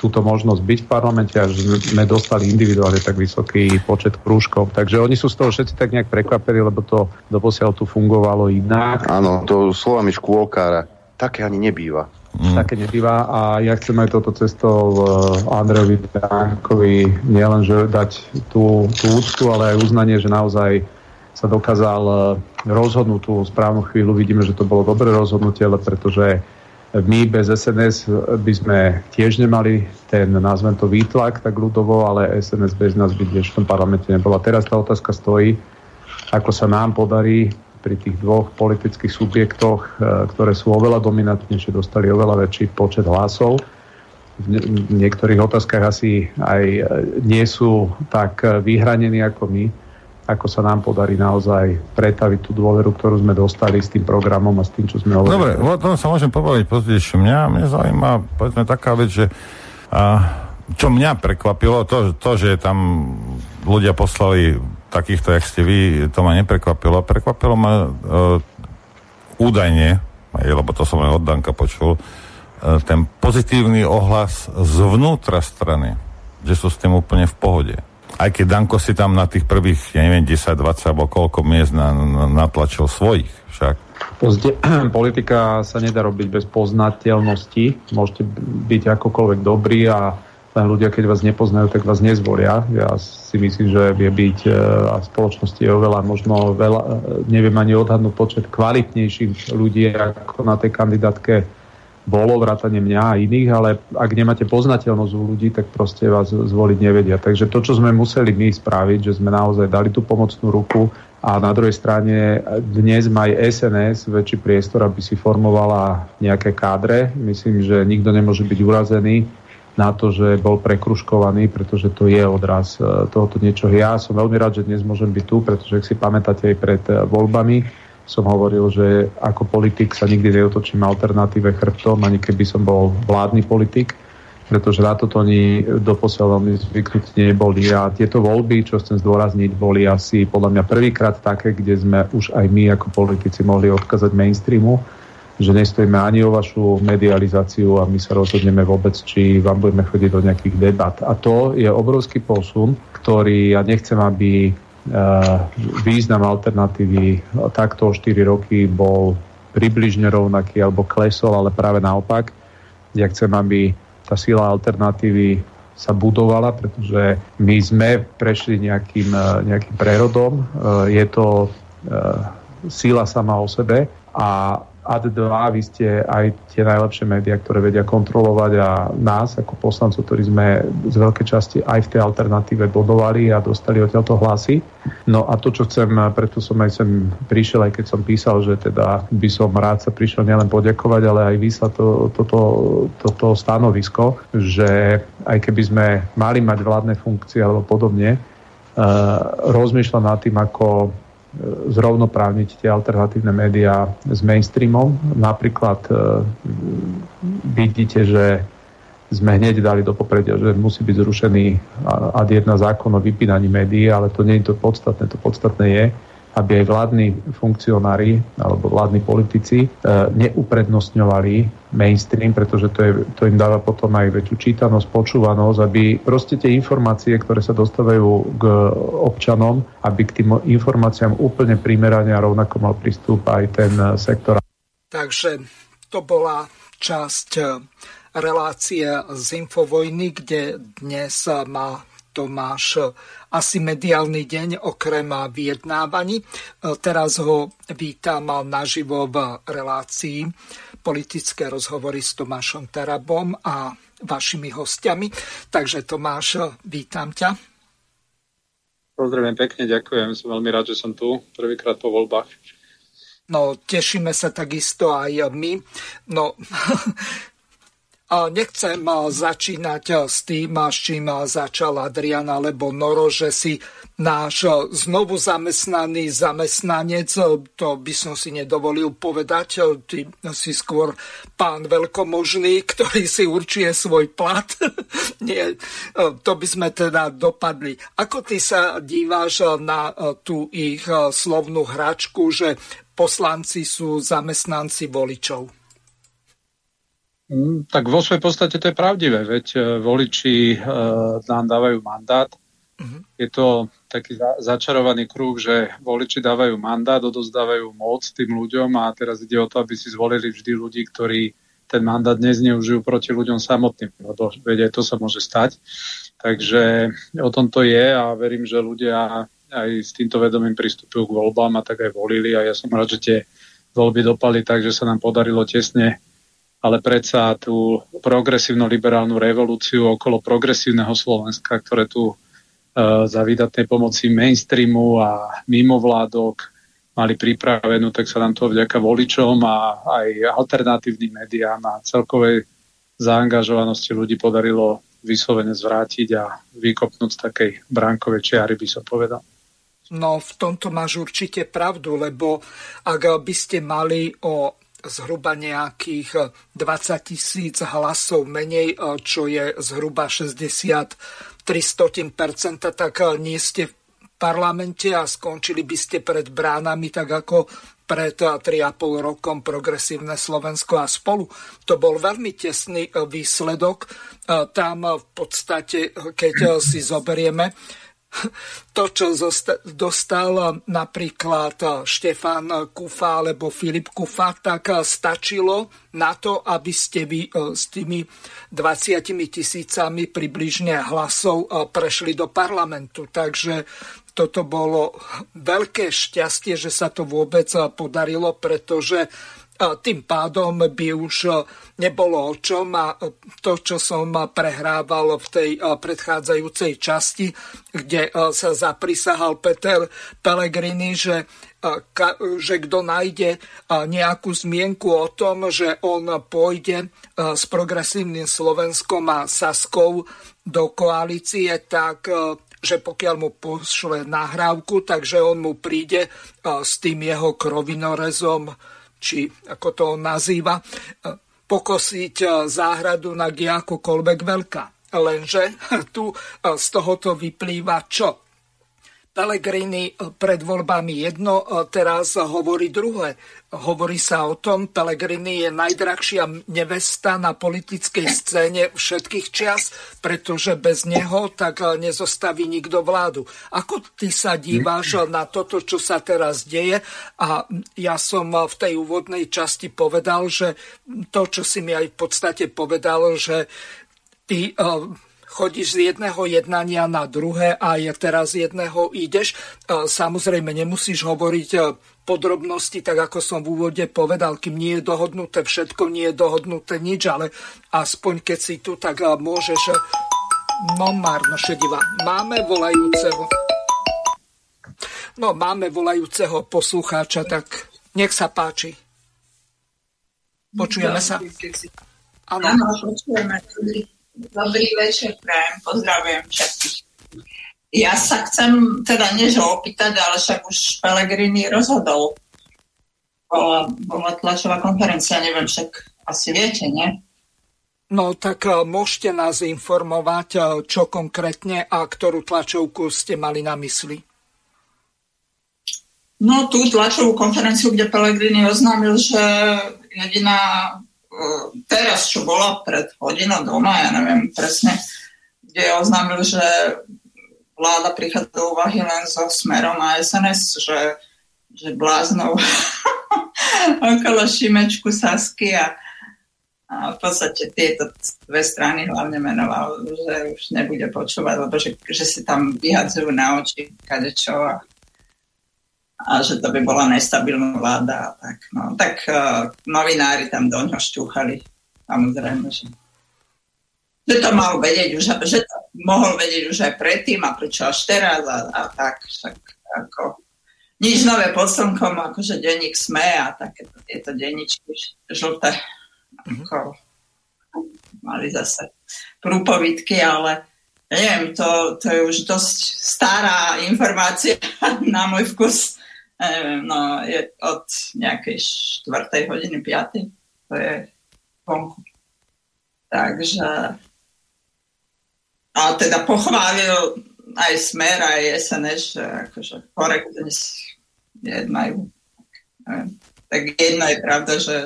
túto možnosť byť v parlamente a že sme dostali individuálne tak vysoký počet krúžkov. Takže oni sú z toho všetci tak nejak prekvapení, lebo to doposiaľ tu fungovalo inak. Áno, to slovami škôlkára také ani nebýva. Mm. Také nebýva a ja chcem aj toto cestou uh, Andrejovi Dankovi nielenže dať tú, tú úctu, ale aj uznanie, že naozaj sa dokázal uh, rozhodnúť tú správnu chvíľu. Vidíme, že to bolo dobré rozhodnutie, ale pretože my bez SNS by sme tiež nemali ten, nazvem to, výtlak tak ľudovo, ale SNS bez nás by tiež v tom parlamente nebola. Teraz tá otázka stojí, ako sa nám podarí pri tých dvoch politických subjektoch, e, ktoré sú oveľa dominantnejšie, dostali oveľa väčší počet hlasov. V niektorých otázkach asi aj e, nie sú tak e, vyhranení ako my, ako sa nám podarí naozaj pretaviť tú dôveru, ktorú sme dostali s tým programom a s tým, čo sme hovorili. Dobre, o tom sa môžem povedať pozdejšie. Mňa, mňa zaujíma, povedzme, taká vec, že a, čo mňa prekvapilo, to, to, že tam ľudia poslali takýchto, jak ste vy, to ma neprekvapilo. Prekvapilo ma uh, údajne, lebo to som aj od Danka počul, uh, ten pozitívny ohlas zvnútra strany, že sú s tým úplne v pohode. aj keď Danko si tam na tých prvých, ja neviem, 10, 20 alebo koľko miest na, na, natlačil svojich však. Pozde, politika sa nedá robiť bez poznateľnosti. Môžete byť akokoľvek dobrý a ľudia, keď vás nepoznajú, tak vás nezvolia. Ja si myslím, že vie byť e, a v spoločnosti je oveľa, možno veľa, e, neviem ani odhadnúť počet kvalitnejších ľudí, ako na tej kandidátke bolo, vrátane mňa a iných, ale ak nemáte poznateľnosť u ľudí, tak proste vás zvoliť nevedia. Takže to, čo sme museli my spraviť, že sme naozaj dali tú pomocnú ruku a na druhej strane dnes má aj SNS väčší priestor, aby si formovala nejaké kádre. Myslím, že nikto nemôže byť urazený na to, že bol prekruškovaný, pretože to je odraz e, tohoto niečoho. Ja som veľmi rád, že dnes môžem byť tu, pretože ak si pamätáte aj pred e, voľbami, som hovoril, že ako politik sa nikdy neotočím alternatíve chrbtom, ani keby som bol vládny politik, pretože na toto oni doposiaľ veľmi zvyknutí neboli. A tieto voľby, čo chcem zdôrazniť, boli asi podľa mňa prvýkrát také, kde sme už aj my ako politici mohli odkazať mainstreamu, že nestojíme ani o vašu medializáciu a my sa rozhodneme vôbec, či vám budeme chodiť do nejakých debat. A to je obrovský posun, ktorý ja nechcem, aby Eh, význam alternatívy takto o 4 roky bol približne rovnaký alebo klesol, ale práve naopak. Ja chcem, aby tá sila alternatívy sa budovala, pretože my sme prešli nejakým, eh, nejakým prerodom. Eh, je to sila sama o sebe a AD2, vy ste aj tie najlepšie médiá, ktoré vedia kontrolovať a nás ako poslancov, ktorí sme z veľkej časti aj v tej alternatíve bodovali a dostali odtiaľto hlasy. No a to, čo chcem, preto som aj sem prišiel, aj keď som písal, že teda by som rád sa prišiel nielen poďakovať, ale aj vyslať to, toto, toto stanovisko, že aj keby sme mali mať vládne funkcie alebo podobne, uh, rozmýšľam nad tým, ako zrovnoprávniť tie alternatívne médiá s mainstreamom. Napríklad e, vidíte, že sme hneď dali do popredia, že musí byť zrušený ad jedna zákon o vypínaní médií, ale to nie je to podstatné. To podstatné je, aby aj vládni funkcionári alebo vládni politici e, neuprednostňovali mainstream, pretože to, je, to im dáva potom aj väčšiu čítanosť, počúvanosť, aby proste tie informácie, ktoré sa dostávajú k občanom, aby k tým informáciám úplne primerane a rovnako mal prístup aj ten sektor. Takže to bola časť e, relácie z Infovojny, kde dnes má Tomáš asi mediálny deň okrem vyjednávaní. Teraz ho vítam naživo v relácii politické rozhovory s Tomášom Tarabom a vašimi hostiami. Takže Tomáš, vítam ťa. Pozdravujem pekne, ďakujem. Som veľmi rád, že som tu prvýkrát po voľbách. No, tešíme sa takisto aj my. No, Nechcem začínať s tým, s čím začal Adrian alebo Noro, že si náš znovu zamestnaný zamestnanec, to by som si nedovolil povedať, ty si skôr pán veľkomožný, ktorý si určuje svoj plat. Nie, to by sme teda dopadli. Ako ty sa díváš na tú ich slovnú hračku, že poslanci sú zamestnanci voličov? Mm, tak vo svojej podstate to je pravdivé, veď e, voliči uh, nám dávajú mandát. Uh-huh. Je to taký za- začarovaný kruh, že voliči dávajú mandát, odozdávajú moc tým ľuďom a teraz ide o to, aby si zvolili vždy ľudí, ktorí ten mandát nezneužijú proti ľuďom samotným, lebo veď aj to sa môže stať. Takže o tom to je a verím, že ľudia aj s týmto vedomím pristupujú k voľbám a tak aj volili a ja som rád, že tie voľby dopali tak, že sa nám podarilo tesne ale predsa tú progresívno-liberálnu revolúciu okolo progresívneho Slovenska, ktoré tu uh, za výdatnej pomoci mainstreamu a mimovládok mali pripravenú, tak sa nám to vďaka voličom a aj alternatívnym médiám a celkovej zaangažovanosti ľudí podarilo vyslovene zvrátiť a vykopnúť z takej bránkovej čiary, by som povedal. No v tomto máš určite pravdu, lebo ak by ste mali o zhruba nejakých 20 eh, tisíc hlasov menej, eh, čo je zhruba 60 300%, tak eh, nie ste v parlamente a skončili by ste pred bránami, tak ako pred 3,5 rokom progresívne Slovensko a spolu. To bol veľmi tesný výsledok. Tam v podstate, keď si zoberieme, to, čo dostal napríklad Štefan Kufa alebo Filip Kufa, tak stačilo na to, aby ste vy e, s tými 20 tisícami približne hlasov prešli do parlamentu. Takže toto bolo veľké šťastie, že sa to vôbec podarilo, pretože tým pádom by už e, nebolo o čom a e, to, čo som prehrával v tej e, predchádzajúcej časti, kde sa zaprisahal Peter Pellegrini, že že kto nájde nejakú zmienku o tom, že on pôjde s progresívnym Slovenskom a Saskou do koalície, tak že pokiaľ mu pošle nahrávku, takže on mu príde s tým jeho krovinorezom či ako to on nazýva, pokosiť e, záhradu na akokoľvek veľká. Lenže tu e, z tohoto vyplýva čo? Pelegrini eh, pred voľbami jedno, eh, teraz hovorí druhé. Hovorí sa o tom, Pelegrini je najdrahšia nevesta na politickej scéne všetkých čias, pretože bez neho tak eh, nezostaví nikto vládu. Ako ty sa díváš na toto, čo sa teraz deje? A ja som v tej úvodnej časti povedal, že to, čo si mi aj v podstate povedal, že ty chodíš z jedného jednania na druhé a je teraz jedného ideš. E, samozrejme, nemusíš hovoriť e, podrobnosti, tak ako som v úvode povedal, kým nie je dohodnuté všetko, nie je dohodnuté nič, ale aspoň keď si tu, tak e, môžeš... No, Marno Šediva, máme volajúceho... No, máme volajúceho poslucháča, tak nech sa páči. Počujeme sa? Áno, počujeme. Dobrý večer, prajem, pozdravujem všetkých. Ja sa chcem teda než opýtať, ale však už Pelegrini rozhodol. Bola, bola tlačová konferencia, neviem, však asi viete, nie? No tak e, môžete nás informovať, e, čo konkrétne a ktorú tlačovku ste mali na mysli. No tú tlačovú konferenciu, kde Pelegrini oznámil, že jediná teraz, čo bola pred hodinou doma, ja neviem presne, kde oznámil, že vláda prichádza do úvahy len so smerom a SNS, že, že bláznou okolo Šimečku Sasky a, a v podstate tieto dve strany hlavne menoval, že už nebude počúvať, lebo že, že si tam vyhadzujú na oči kadečo a a že to by bola nestabilná vláda. Tak, no. tak uh, novinári tam do ňo šťúchali. Samozrejme, že, že to mal vedieť už, že to mohol vedieť už aj predtým a prečo až teraz a, a tak. Však ako, nič nové pod slnkom, akože denník sme a takéto tieto denníčky žlté. Ako, mali zase prúpovidky, ale neviem, to, to je už dosť stará informácia na môj vkus neviem, no je od nejakej 4. hodiny, 5. To je vonku. Takže a teda pochválil aj Smer, aj SNS, že akože korektne jednajú. Tak jedno je pravda, že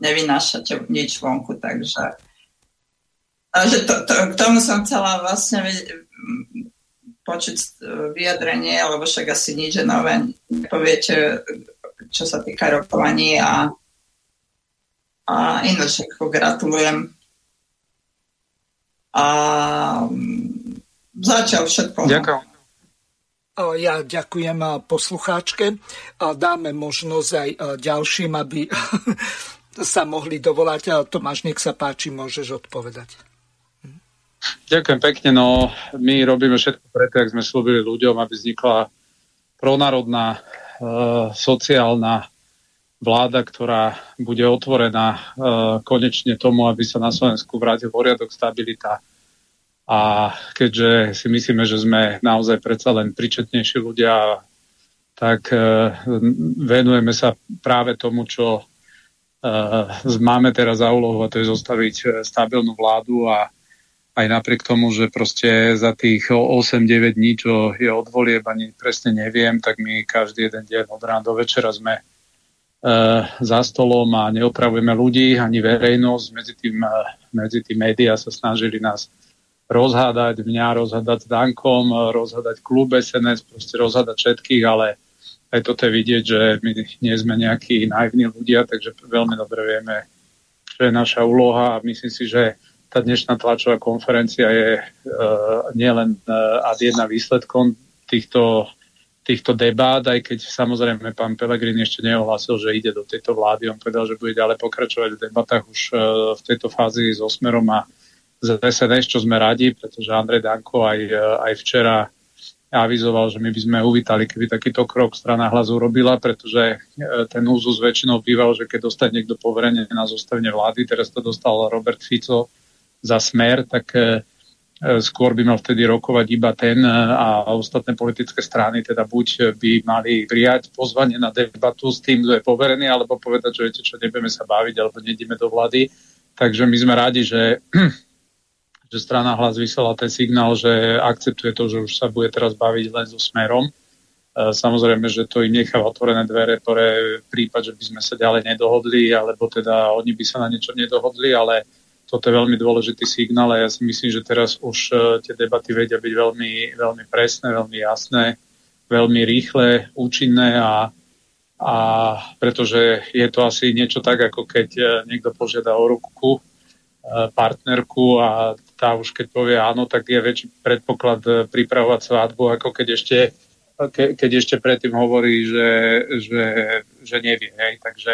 nevynášate nič vonku, takže a že to, to, k tomu som chcela vlastne počuť e, vyjadrenie, alebo však asi nič nové nepoviete, čo sa týka rokovaní a, a ináč ako gratulujem. A mm, začal všetko. Ďakujem. Ja ďakujem poslucháčke. Dáme možnosť aj ďalším, aby sa mohli dovolať. Tomáš, nech sa páči, môžeš odpovedať. Ďakujem pekne. No, my robíme všetko preto, ak sme slúbili ľuďom, aby vznikla pronárodná e, sociálna vláda, ktorá bude otvorená e, konečne tomu, aby sa na Slovensku vrátil poriadok, stabilita. A keďže si myslíme, že sme naozaj predsa len pričetnejší ľudia, tak e, venujeme sa práve tomu, čo e, máme teraz za úlohu, a to je zostaviť e, stabilnú vládu a aj napriek tomu, že proste za tých 8-9 dní, čo je od volieb, ani presne neviem, tak my každý jeden deň od rána do večera sme uh, za stolom a neopravujeme ľudí ani verejnosť. Medzi tým, uh, medzi tým médiá sa snažili nás rozhádať mňa, rozhádať s Dankom, rozhádať klub SNS, proste rozhádať všetkých, ale aj toto je vidieť, že my nie sme nejakí naivní ľudia, takže veľmi dobre vieme, čo je naša úloha a myslím si, že tá dnešná tlačová konferencia je uh, nielen uh, ad jedna výsledkom týchto, týchto debát, aj keď samozrejme pán Pelegrini ešte neohlásil, že ide do tejto vlády. On povedal, že bude ďalej pokračovať v debatách už uh, v tejto fázi so Smerom a z SNS, čo sme radi, pretože Andrej Danko aj, aj včera avizoval, že my by sme uvítali, keby takýto krok strana hlas urobila, pretože ten úzus väčšinou býval, že keď dostane niekto poverenie na zostavenie vlády, teraz to dostal Robert Fico za smer, tak skôr by mal vtedy rokovať iba ten a ostatné politické strany teda buď by mali prijať pozvanie na debatu s tým, kto je poverený, alebo povedať, že viete čo, nebudeme sa baviť, alebo nejdeme do vlády. Takže my sme radi, že že strana hlas vyslala ten signál, že akceptuje to, že už sa bude teraz baviť len so smerom. E, samozrejme, že to im nechá otvorené dvere pre prípad, že by sme sa ďalej nedohodli, alebo teda oni by sa na niečo nedohodli, ale toto je veľmi dôležitý signál a ja si myslím, že teraz už e, tie debaty vedia byť veľmi, veľmi presné, veľmi jasné, veľmi rýchle, účinné a, a pretože je to asi niečo tak, ako keď e, niekto požiada o ruku partnerku a tá už keď povie áno, tak je väčší predpoklad pripravovať svadbu, ako keď ešte, ke, keď ešte predtým hovorí, že, že, že nevie. Hej. Takže,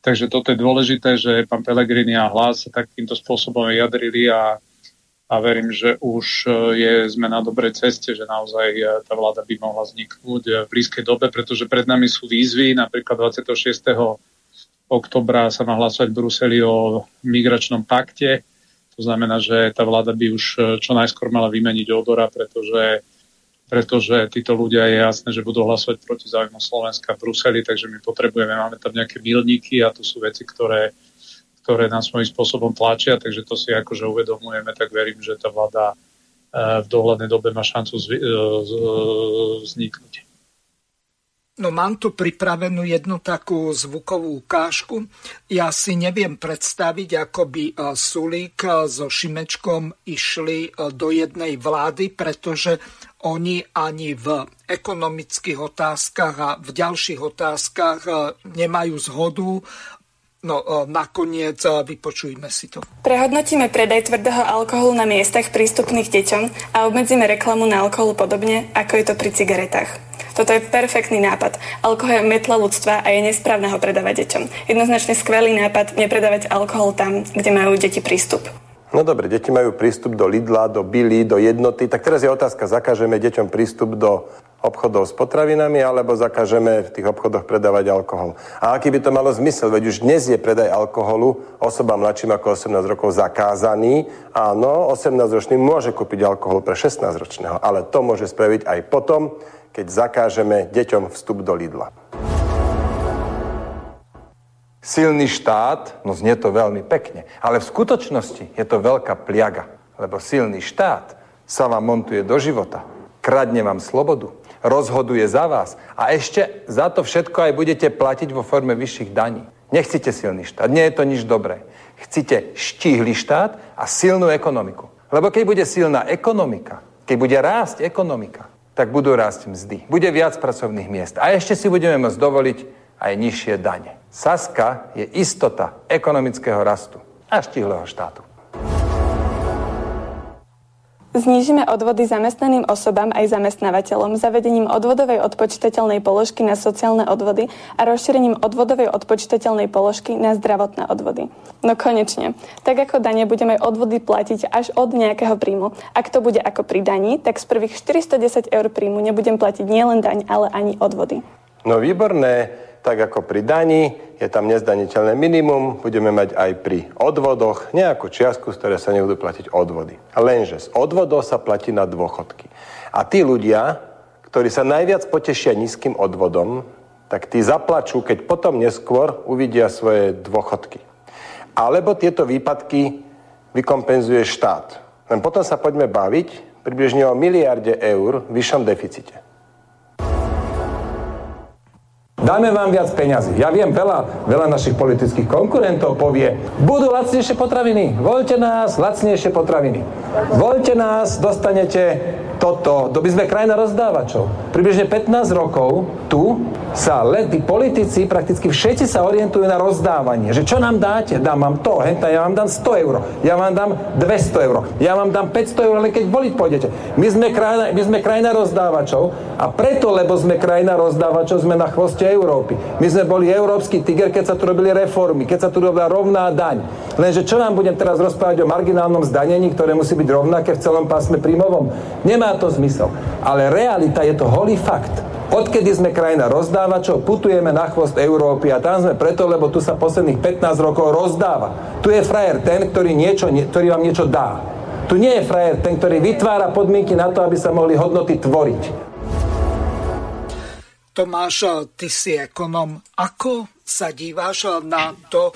takže toto je dôležité, že pán Pelegrini a hlas sa takýmto spôsobom vyjadrili a, a verím, že už eh, je, sme na dobrej ceste, že naozaj eh, tá vláda by mohla vzniknúť v blízkej dobe, pretože pred nami sú výzvy, napríklad 26. oktobra sa má hlasovať v Bruseli o migračnom pakte, to znamená, že tá vláda by už e, čo najskôr mala vymeniť odora, pretože, pretože títo ľudia je jasné, že budú hlasovať proti záujmu Slovenska v Bruseli, takže my potrebujeme, máme tam nejaké milníky a to sú veci, ktoré, ktoré nás svojím spôsobom tlačia, takže to si akože uvedomujeme, tak verím, že tá vláda e, v dohľadnej dobe má šancu e, vzniknúť. No mám tu pripravenú jednu takú zvukovú ukážku. Ja si neviem predstaviť, ako by e, Sulík e, so Šimečkom išli e, do jednej vlády, pretože oni ani v ekonomických otázkach a v ďalších otázkach nemajú zhodu. No nakoniec vypočujme si to. Prehodnotíme predaj tvrdého alkoholu na miestach prístupných deťom a obmedzíme reklamu na alkohol podobne, ako je to pri cigaretách. Toto je perfektný nápad. Alkohol je metla ľudstva a je nesprávne ho predávať deťom. Jednoznačne skvelý nápad nepredávať alkohol tam, kde majú deti prístup. No dobre, deti majú prístup do Lidla, do Billy, do jednoty. Tak teraz je otázka, zakážeme deťom prístup do obchodov s potravinami alebo zakážeme v tých obchodoch predávať alkohol. A aký by to malo zmysel? Veď už dnes je predaj alkoholu osobám mladším ako 18 rokov zakázaný. Áno, 18-ročný môže kúpiť alkohol pre 16-ročného, ale to môže spraviť aj potom, keď zakážeme deťom vstup do Lidla. Silný štát, no znie to veľmi pekne, ale v skutočnosti je to veľká pliaga, lebo silný štát sa vám montuje do života, kradne vám slobodu, rozhoduje za vás a ešte za to všetko aj budete platiť vo forme vyšších daní. Nechcite silný štát, nie je to nič dobré. Chcete štíhly štát a silnú ekonomiku. Lebo keď bude silná ekonomika, keď bude rásť ekonomika, tak budú rásť mzdy. Bude viac pracovných miest. A ešte si budeme môcť dovoliť aj nižšie dane. Saska je istota ekonomického rastu a štihlého štátu. Znížime odvody zamestnaným osobám aj zamestnávateľom zavedením odvodovej odpočítateľnej položky na sociálne odvody a rozšírením odvodovej odpočítateľnej položky na zdravotné odvody. No konečne, tak ako dane budeme odvody platiť až od nejakého príjmu. Ak to bude ako pri daní, tak z prvých 410 eur príjmu nebudem platiť nielen daň, ale ani odvody. No výborné, tak ako pri daní je tam nezdaniteľné minimum, budeme mať aj pri odvodoch nejakú čiastku, z ktorej sa nebudú platiť odvody. Lenže z odvodov sa platí na dôchodky. A tí ľudia, ktorí sa najviac potešia nízkym odvodom, tak tí zaplačú, keď potom neskôr uvidia svoje dôchodky. Alebo tieto výpadky vykompenzuje štát. Len potom sa poďme baviť približne o miliarde eur v vyššom deficite. Dáme vám viac peňazí. Ja viem, veľa, veľa našich politických konkurentov povie, budú lacnejšie potraviny, voľte nás, lacnejšie potraviny. Voľte nás, dostanete toto, to by sme krajina rozdávačov. Približne 15 rokov tu sa len politici, prakticky všetci sa orientujú na rozdávanie. Že čo nám dáte? Dám vám to, henta, ja vám dám 100 eur, ja vám dám 200 eur, ja vám dám 500 eur, ale keď voliť pôjdete. My sme, krajina, my sme krajina rozdávačov a preto, lebo sme krajina rozdávačov, sme na chvoste Európy. My sme boli európsky tiger, keď sa tu robili reformy, keď sa tu robila rovná daň. Lenže čo nám budem teraz rozprávať o marginálnom zdanení, ktoré musí byť rovnaké v celom pásme príjmovom? Nemá to zmysel. Ale realita je to holý fakt. Odkedy sme krajina rozdávačov, putujeme na chvost Európy a tam sme preto, lebo tu sa posledných 15 rokov rozdáva. Tu je frajer ten, ktorý, niečo, ktorý vám niečo dá. Tu nie je frajer ten, ktorý vytvára podmienky na to, aby sa mohli hodnoty tvoriť. Tomáš, ty si ekonom. Ako sa díváš na to,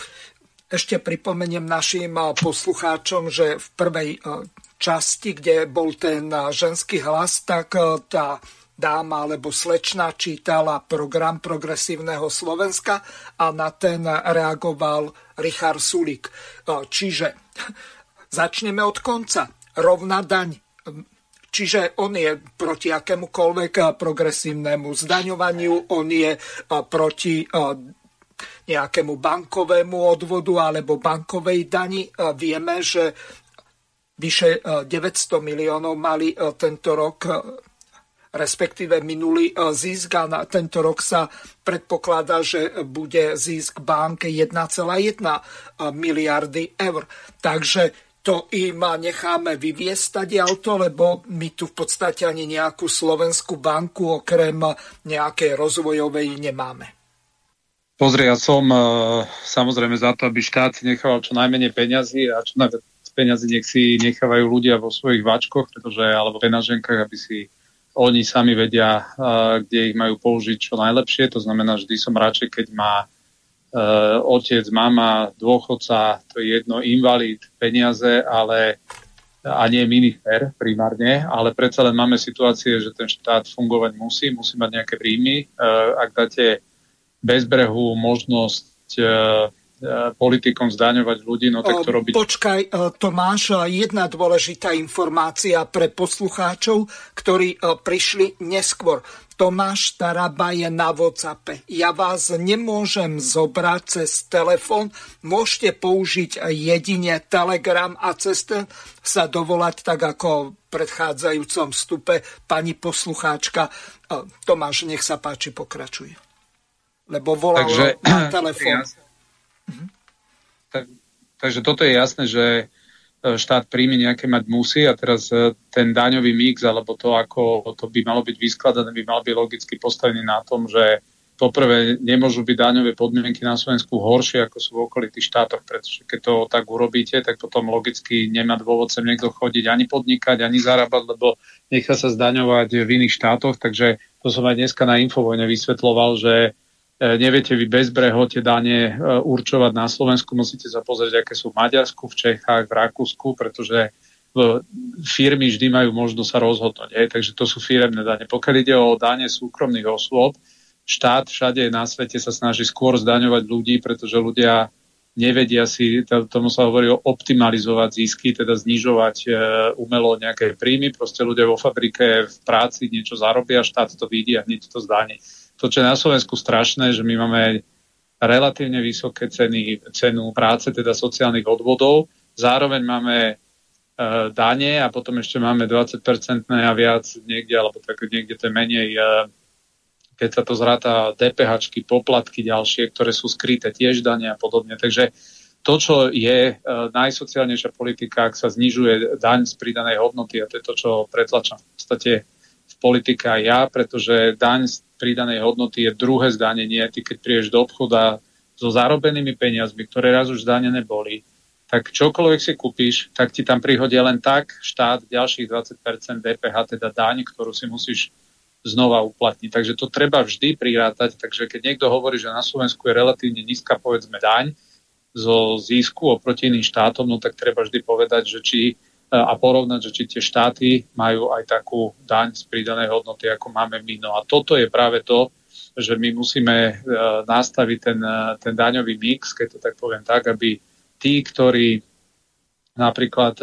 ešte pripomeniem našim poslucháčom, že v prvej časti, kde bol ten ženský hlas, tak tá dáma alebo slečna čítala program progresívneho Slovenska a na ten reagoval Richard Sulik. Čiže začneme od konca. Rovná daň. Čiže on je proti akémukoľvek progresívnemu zdaňovaniu, on je e, proti e, nejakému bankovému odvodu alebo bankovej dani. Vieme, že vyše 900 miliónov mali tento rok respektíve minulý zisk a na tento rok sa predpokladá, že bude zisk bank 1,1 e, miliardy eur. Takže to im necháme vyviesť auto, lebo my tu v podstate ani nejakú slovenskú banku okrem nejakej rozvojovej nemáme. Pozri, ja som e, samozrejme za to, aby štát si nechával čo najmenej peňazí a čo najviac peňazí nech si nechávajú ľudia vo svojich váčkoch, pretože, alebo penaženkách, aby si oni sami vedia, kde ich majú použiť čo najlepšie. To znamená, vždy som radšej, keď má e, otec, mama, dôchodca, to je jedno, invalid, peniaze, ale a nie minister primárne, ale predsa len máme situácie, že ten štát fungovať musí, musí mať nejaké príjmy. E, ak dáte bezbrehu možnosť e, E, politikom zdaňovať ľudí, no tak to robiť... Počkaj, Tomáš, jedna dôležitá informácia pre poslucháčov, ktorí prišli neskôr. Tomáš Taraba je na WhatsAppe. Ja vás nemôžem zobrať cez telefón, môžete použiť jedine Telegram a cez ten sa dovolať tak ako v predchádzajúcom vstupe pani poslucháčka. Tomáš, nech sa páči, pokračuj. Lebo volal Takže, na telefón. Ja tak, takže toto je jasné, že štát príjmy nejaké mať musí a teraz e, ten daňový mix alebo to, ako to by malo byť vyskladané, by mal byť logicky postavený na tom, že poprvé nemôžu byť daňové podmienky na Slovensku horšie, ako sú v okolitých štátoch, pretože keď to tak urobíte, tak potom logicky nemá dôvod sem niekto chodiť ani podnikať, ani zarábať, lebo nechá sa zdaňovať v iných štátoch, takže to som aj dneska na Infovojne vysvetloval, že E, neviete vy bezbreho tie dane e, určovať na Slovensku, musíte sa pozrieť, aké sú v Maďarsku, v Čechách, v Rakúsku, pretože e, firmy vždy majú možnosť sa rozhodnúť. Hej, takže to sú firemné dane. Pokiaľ ide o dane súkromných osôb, štát všade na svete sa snaží skôr zdaňovať ľudí, pretože ľudia nevedia si, tomu sa hovorí o optimalizovať zisky, teda znižovať e, umelo nejaké príjmy. Proste ľudia vo fabrike v práci niečo zarobia, štát to vidí a hneď to zdaní to, čo je na Slovensku strašné, že my máme relatívne vysoké ceny, cenu práce, teda sociálnych odvodov. Zároveň máme e, dane a potom ešte máme 20% a viac niekde, alebo tak niekde to je menej, e, keď sa to zráta DPH, poplatky ďalšie, ktoré sú skryté tiež dane a podobne. Takže to, čo je e, najsociálnejšia politika, ak sa znižuje daň z pridanej hodnoty, a to je to, čo pretlačam v podstate v politike aj ja, pretože daň z pridanej hodnoty je druhé zdanenie. Ty keď prídeš do obchoda so zarobenými peniazmi, ktoré raz už zdanené boli, tak čokoľvek si kúpiš, tak ti tam prihodia len tak štát ďalších 20% DPH, teda daň, ktorú si musíš znova uplatniť. Takže to treba vždy prirátať. Takže keď niekto hovorí, že na Slovensku je relatívne nízka, povedzme, daň zo zisku oproti iným štátom, no tak treba vždy povedať, že či a porovnať, že či tie štáty majú aj takú daň z pridanej hodnoty, ako máme my. No a toto je práve to, že my musíme uh, nastaviť ten, uh, ten daňový mix, keď to tak poviem tak, aby tí, ktorí napríklad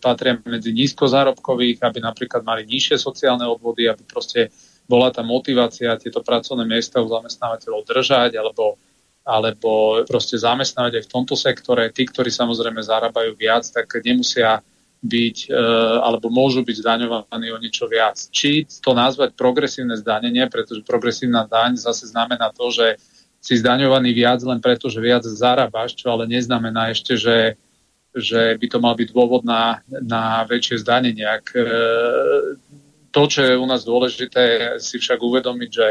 patria medzi nízkozárobkových, aby napríklad mali nižšie sociálne odvody, aby proste bola tá motivácia tieto pracovné miesta u zamestnávateľov držať alebo alebo proste zamestnávať aj v tomto sektore. Tí, ktorí samozrejme zarábajú viac, tak nemusia byť e, alebo môžu byť zdaňovaní o niečo viac. Či to nazvať progresívne zdanenie, pretože progresívna daň zase znamená to, že si zdaňovaný viac len preto, že viac zarábaš, čo ale neznamená ešte, že, že by to mal byť dôvod na, na väčšie zdanenie. Ak, e, to, čo je u nás dôležité, si však uvedomiť, že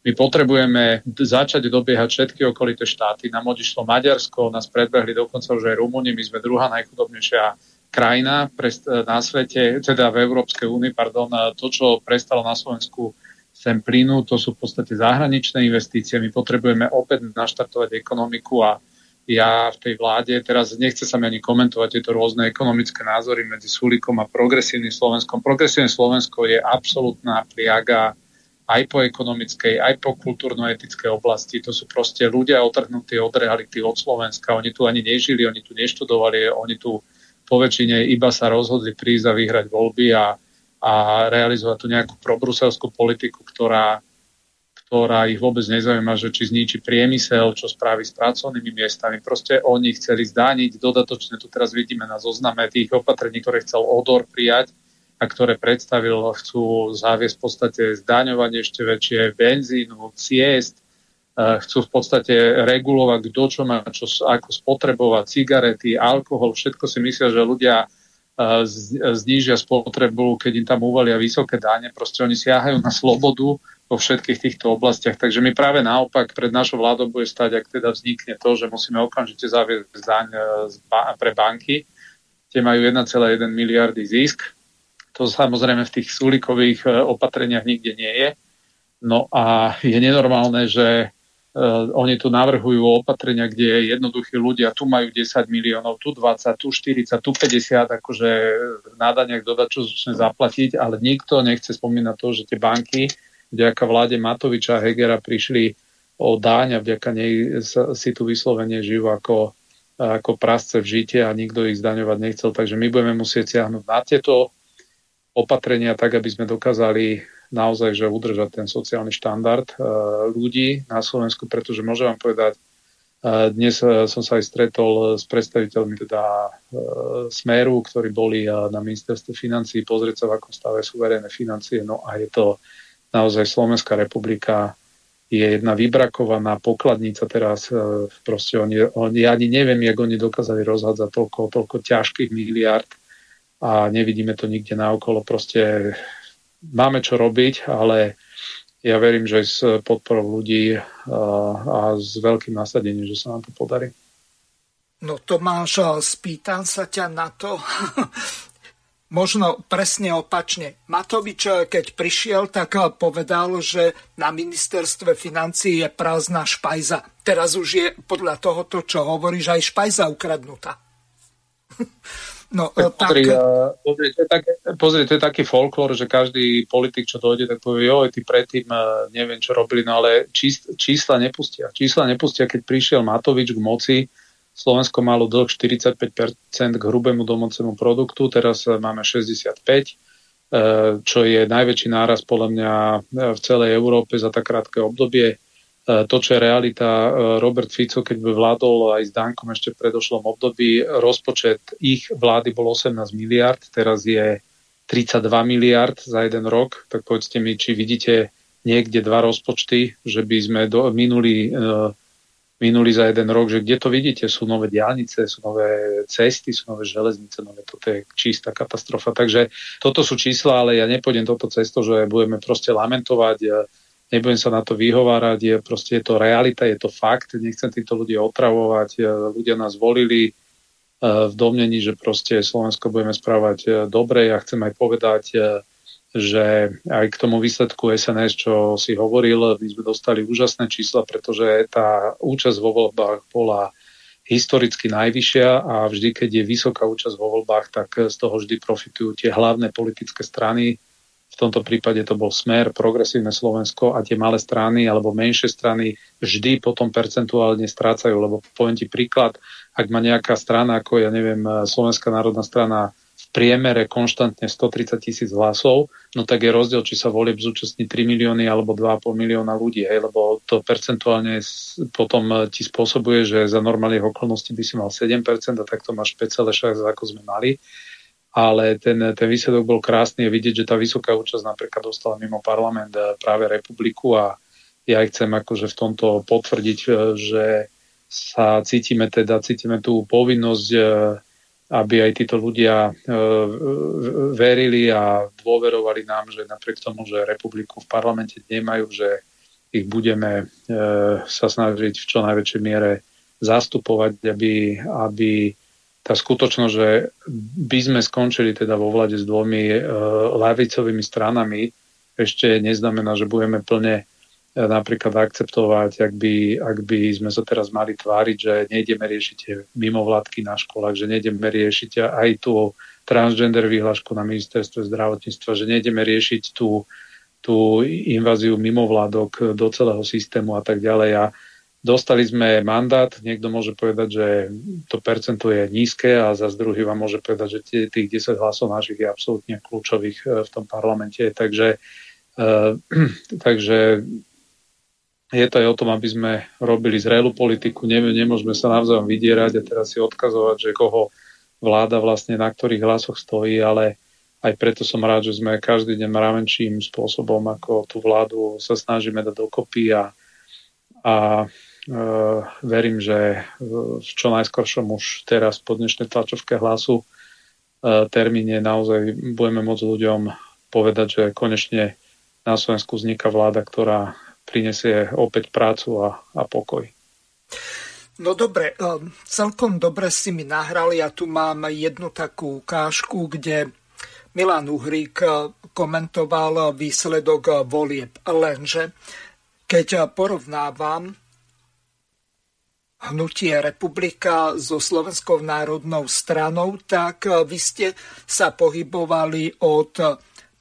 my potrebujeme začať dobiehať všetky okolité štáty. Nám odišlo Maďarsko, nás predbehli dokonca už aj Rumúni, my sme druhá najchudobnejšia krajina na svete, teda v Európskej únii, pardon, to, čo prestalo na Slovensku sem plynu, to sú v podstate zahraničné investície. My potrebujeme opäť naštartovať ekonomiku a ja v tej vláde, teraz nechce sa mi ani komentovať tieto rôzne ekonomické názory medzi Sulikom a progresívnym Slovenskom. Progresívne Slovensko je absolútna pliaga aj po ekonomickej, aj po kultúrno-etickej oblasti. To sú proste ľudia otrhnutí od reality, od Slovenska. Oni tu ani nežili, oni tu neštudovali, oni tu po väčšine iba sa rozhodli prísť a vyhrať voľby a, a realizovať tu nejakú probruselskú politiku, ktorá, ktorá ich vôbec nezaujíma, že či zničí priemysel, čo spraví s pracovnými miestami. Proste oni chceli zdániť, dodatočne tu teraz vidíme na zozname tých opatrení, ktoré chcel Odor prijať, a ktoré predstavil, chcú zaviesť v podstate zdaňovanie ešte väčšie benzínu, ciest, chcú v podstate regulovať, kto čo má čo, ako spotrebovať, cigarety, alkohol, všetko si myslia, že ľudia znížia spotrebu, keď im tam uvalia vysoké dáne. Proste oni siahajú na slobodu vo všetkých týchto oblastiach. Takže my práve naopak pred našou vládou bude stať, ak teda vznikne to, že musíme okamžite zaviesť daň e, pre banky. Tie majú 1,1 miliardy zisk to samozrejme v tých súlikových e, opatreniach nikde nie je. No a je nenormálne, že Uh, oni tu navrhujú opatrenia, kde jednoduchí ľudia tu majú 10 miliónov, tu 20, tu 40, tu 50, akože na daniach začne zaplatiť, ale nikto nechce spomínať to, že tie banky vďaka vláde Matoviča a Hegera prišli o dáň a vďaka nej si tu vyslovene žijú ako, ako prasce v žite a nikto ich zdaňovať nechcel. Takže my budeme musieť siahnuť na tieto opatrenia tak, aby sme dokázali naozaj že udržať ten sociálny štandard uh, ľudí na Slovensku, pretože môžem vám povedať, uh, dnes uh, som sa aj stretol s predstaviteľmi teda Smeru, ktorí boli na ministerstve financí, pozrieť sa, v akom stave sú verejné financie. No a je to naozaj Slovenská republika je jedna vybrakovaná pokladnica teraz. Proste oni, oni, ja ani neviem, jak oni dokázali rozhádzať toľko, toľko ťažkých miliard a nevidíme to nikde naokolo. Proste máme čo robiť, ale ja verím, že s podporou ľudí a, a s veľkým nasadením, že sa nám to podarí. No Tomáš, spýtam sa ťa na to, možno presne opačne. Matovič, keď prišiel, tak povedal, že na ministerstve financí je prázdna špajza. Teraz už je podľa tohoto, čo hovoríš, aj špajza ukradnutá. No, tak, tak... Pozri, uh, pozri, to je tak, pozri, to je taký folklór, že každý politik, čo dojde, tak povie, jo, ty predtým uh, neviem, čo robili, no ale čís, čísla nepustia. Čísla nepustia, keď prišiel Matovič k moci, Slovensko malo dlh 45% k hrubému domácemu produktu, teraz máme 65%, uh, čo je najväčší náraz podľa mňa v celej Európe za tak krátke obdobie. E, to, čo je realita, e, Robert Fico, keď by vládol aj s Dankom ešte v predošlom období, rozpočet ich vlády bol 18 miliard, teraz je 32 miliard za jeden rok, tak povedzte mi, či vidíte niekde dva rozpočty, že by sme do, minuli, uh, minuli za jeden rok, že kde to vidíte, sú nové diálnice, sú nové cesty, sú nové železnice, nové, toto je čistá katastrofa. Takže toto sú čísla, ale ja nepôjdem toto cesto, že budeme proste lamentovať, nebudem sa na to vyhovárať, je proste je to realita, je to fakt, nechcem týchto ľudí otravovať, ľudia nás volili e, v domnení, že proste Slovensko budeme správať e, dobre. Ja chcem aj povedať, že aj k tomu výsledku SNS, čo si hovoril, my sme dostali úžasné čísla, pretože tá účasť vo voľbách bola historicky najvyššia a vždy, keď je vysoká účasť vo voľbách, tak z toho vždy profitujú tie hlavné politické strany, v tomto prípade to bol Smer, Progresívne Slovensko a tie malé strany alebo menšie strany vždy potom percentuálne strácajú, lebo poviem ti príklad, ak má nejaká strana ako, ja neviem, Slovenská národná strana v priemere konštantne 130 tisíc hlasov, no tak je rozdiel, či sa volieb zúčastní 3 milióny alebo 2,5 milióna ľudí, hej, lebo to percentuálne potom ti spôsobuje, že za normálnych okolností by si mal 7% a takto máš 5,6 ako sme mali ale ten, ten výsledok bol krásny. Je vidieť, že tá vysoká účasť napríklad dostala mimo parlament práve republiku a ja chcem akože v tomto potvrdiť, eh, že sa cítime teda, cítime tú povinnosť, eh, aby aj títo ľudia verili a dôverovali nám, že napriek tomu, že republiku v parlamente nemajú, že ich budeme sa snažiť v čo najväčšej miere zastupovať, aby, aby tá skutočnosť, že by sme skončili teda vo vlade s dvomi e, lavicovými stranami, ešte neznamená, že budeme plne e, napríklad akceptovať, ak by, ak by sme sa teraz mali tváriť, že nejdeme riešiť mimovládky na školách, že nejdeme riešiť aj tú transgender výhľašku na ministerstve zdravotníctva, že nejdeme riešiť tú, tú inváziu mimovládok do celého systému a tak ďalej. A Dostali sme mandát, niekto môže povedať, že to percento je nízke a za druhý vám môže povedať, že tých 10 hlasov našich je absolútne kľúčových e, v tom parlamente. Takže, uh, takže je to aj o tom, aby sme robili zrelú politiku, ne, nemôžeme sa navzájom vydierať a teraz si odkazovať, že koho vláda vlastne na ktorých hlasoch stojí, ale aj preto som rád, že sme každý deň mravenčím spôsobom, ako tú vládu sa snažíme dať dokopy a, a verím, že v čo najskoršom už teraz po dnešnej tlačovke hlasu eh, termíne naozaj budeme môcť ľuďom povedať, že konečne na Slovensku vzniká vláda, ktorá prinesie opäť prácu a, a pokoj. No dobre, eh, celkom dobre si mi nahrali. Ja tu mám jednu takú ukážku, kde Milan Uhrík komentoval výsledok volieb. Lenže keď porovnávam hnutie republika so Slovenskou národnou stranou, tak eh, vy ste sa pohybovali od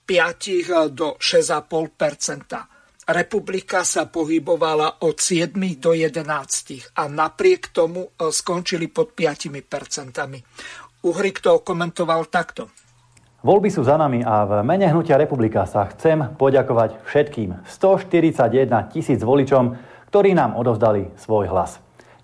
5 do 6,5% Republika sa pohybovala od 7 do 11 a napriek tomu eh, skončili pod 5 Uhrik to komentoval takto. Voľby sú za nami a v mene Hnutia Republika sa chcem poďakovať všetkým 141 tisíc voličom, ktorí nám odovzdali svoj hlas.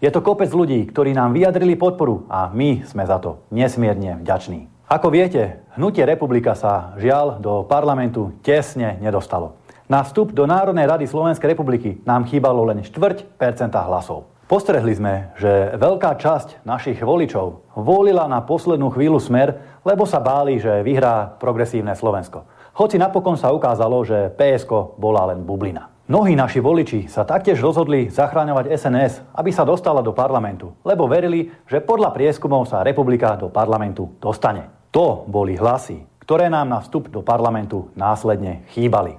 Je to kopec ľudí, ktorí nám vyjadrili podporu a my sme za to nesmierne vďační. Ako viete, hnutie Republika sa žiaľ do parlamentu tesne nedostalo. Na vstup do Národnej rady Slovenskej republiky nám chýbalo len štvrť percenta hlasov. Postrehli sme, že veľká časť našich voličov volila na poslednú chvíľu smer, lebo sa báli, že vyhrá progresívne Slovensko. Hoci napokon sa ukázalo, že PSK bola len bublina. Mnohí naši voliči sa taktiež rozhodli zachráňovať SNS, aby sa dostala do parlamentu, lebo verili, že podľa prieskumov sa republika do parlamentu dostane. To boli hlasy, ktoré nám na vstup do parlamentu následne chýbali.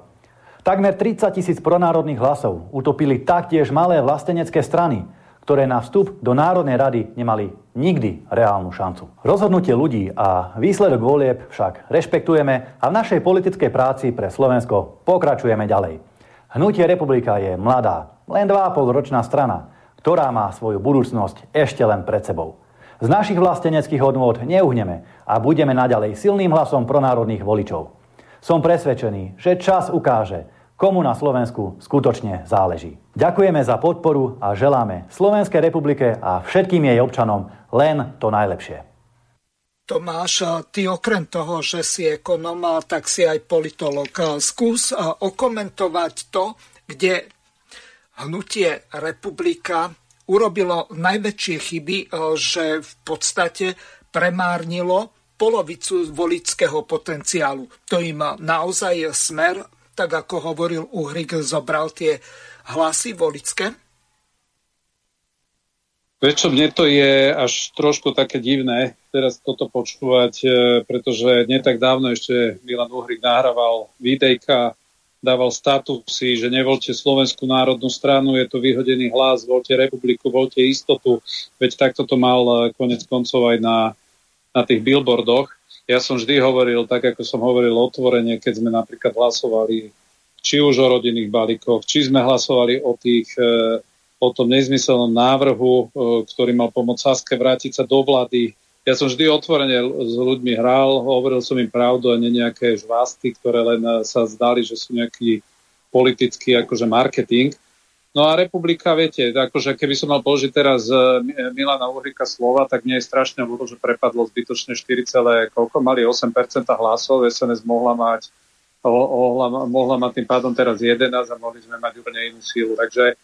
Takmer 30 tisíc pronárodných hlasov utopili taktiež malé vlastenecké strany, ktoré na vstup do Národnej rady nemali nikdy reálnu šancu. Rozhodnutie ľudí a výsledok volieb však rešpektujeme a v našej politickej práci pre Slovensko pokračujeme ďalej. Hnutie republika je mladá, len 2,5 ročná strana, ktorá má svoju budúcnosť ešte len pred sebou. Z našich vlasteneckých hodnôt neuhneme a budeme naďalej silným hlasom pronárodných voličov. Som presvedčený, že čas ukáže, komu na Slovensku skutočne záleží. Ďakujeme za podporu a želáme Slovenskej republike a všetkým jej občanom len to najlepšie. Tomáš, ty okrem toho, že si ekonom, tak si aj politolog. Skús okomentovať to, kde hnutie republika urobilo najväčšie chyby, že v podstate premárnilo polovicu volického potenciálu. To im naozaj smer, tak ako hovoril Uhrik, zobral tie hlasy volické? Prečo mne to je až trošku také divné teraz toto počúvať, e, pretože nie tak dávno ešte Milan Uhrik nahrával videjka, dával statusy, že nevolte Slovenskú národnú stranu, je to vyhodený hlas, voľte republiku, voľte istotu. Veď takto to mal e, konec koncov aj na, na tých billboardoch. Ja som vždy hovoril, tak ako som hovoril otvorene, keď sme napríklad hlasovali či už o rodinných balíkoch, či sme hlasovali o tých e, o tom nezmyselnom návrhu, e, ktorý mal pomôcť Saske vrátiť sa do vlády. Ja som vždy otvorene s ľuďmi hral, hovoril som im pravdu a nie nejaké žvásty, ktoré len sa zdali, že sú nejaký politický akože marketing. No a republika, viete, akože keby som mal položiť teraz e, Milana Uhrika slova, tak mne je strašne ľúto, že prepadlo zbytočne 4, koľko mali 8% hlasov, SNS mohla mať, mohla, mohla mať tým pádom teraz 11 a mohli sme mať úplne inú sílu. Takže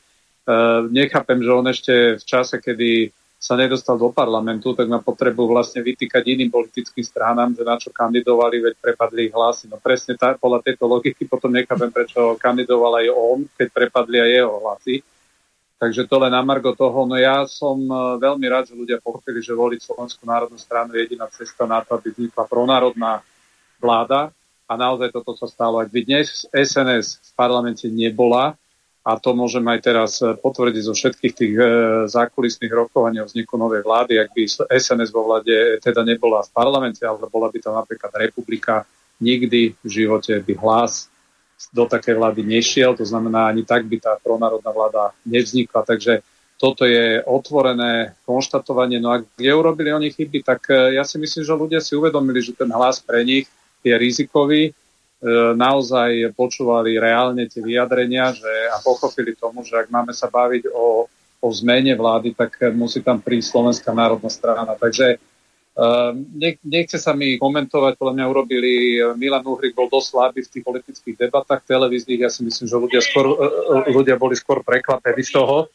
nechápem, že on ešte v čase, kedy sa nedostal do parlamentu, tak má potrebu vlastne vytýkať iným politickým stranám, že na čo kandidovali, veď prepadli ich hlasy. No presne tá, podľa tejto logiky potom nechápem, prečo kandidoval aj on, keď prepadli aj jeho hlasy. Takže to len na toho. No ja som e, veľmi rád, že ľudia pochopili, že voliť Slovenskú národnú stranu je jediná cesta na to, aby vznikla pronárodná vláda. A naozaj toto sa stalo. Ak by dnes SNS v parlamente nebola, a to môžem aj teraz e, potvrdiť zo všetkých tých e, zákulisných rokovaní o vzniku novej vlády, ak by SNS vo vláde teda nebola v parlamente, ale bola by to napríklad republika, nikdy v živote by hlas do takej vlády nešiel, to znamená, ani tak by tá pronárodná vláda nevznikla. Takže toto je otvorené konštatovanie. No a kde urobili oni chyby, tak ja si myslím, že ľudia si uvedomili, že ten hlas pre nich je rizikový, naozaj počúvali reálne tie vyjadrenia že, a pochopili tomu, že ak máme sa baviť o, o zmene vlády, tak musí tam prísť Slovenská národná strana. Takže Uh, nechce sa mi komentovať, podľa mňa urobili, Milan Uhrik bol dosť slabý v tých politických debatách televíznych, ja si myslím, že ľudia, skôr, ľudia boli skôr prekvapení z toho,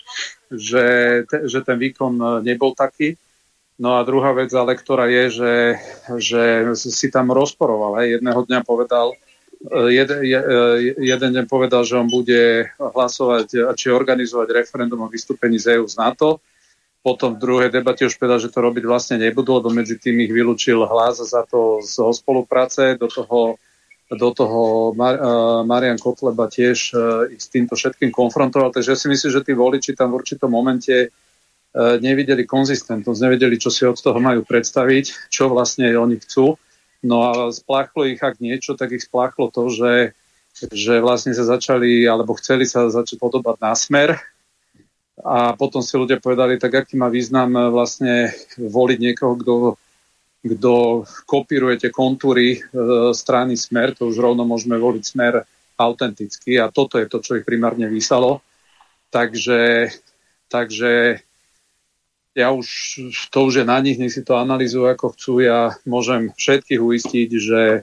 že, že ten výkon nebol taký. No a druhá vec ale, ktorá je, že, že si tam rozporoval. Hej. Jedného dňa povedal, jeden, jeden deň povedal, že on bude hlasovať či organizovať referendum o vystúpení z EU z NATO. Potom v druhej debate už povedal, že to robiť vlastne nebudú, lebo medzi tým ich vylúčil hlas za to z spolupráce. Do toho, do toho Mar- Marian Kotleba tiež ich s týmto všetkým konfrontoval. Takže ja si myslím, že tí voliči tam v určitom momente nevideli konzistentnosť, nevedeli, čo si od toho majú predstaviť, čo vlastne oni chcú No a spláchlo ich ak niečo, tak ich spláchlo to, že, že vlastne sa začali, alebo chceli sa začať podobať na smer. A potom si ľudia povedali, tak aký má význam vlastne voliť niekoho, kto, kto kopíruje kontúry e, strany smer, to už rovno môžeme voliť smer autenticky a toto je to, čo ich primárne vysalo. Takže, takže ja už, to už je na nich, nech si to analýzujú ako chcú. Ja môžem všetkých uistiť, že,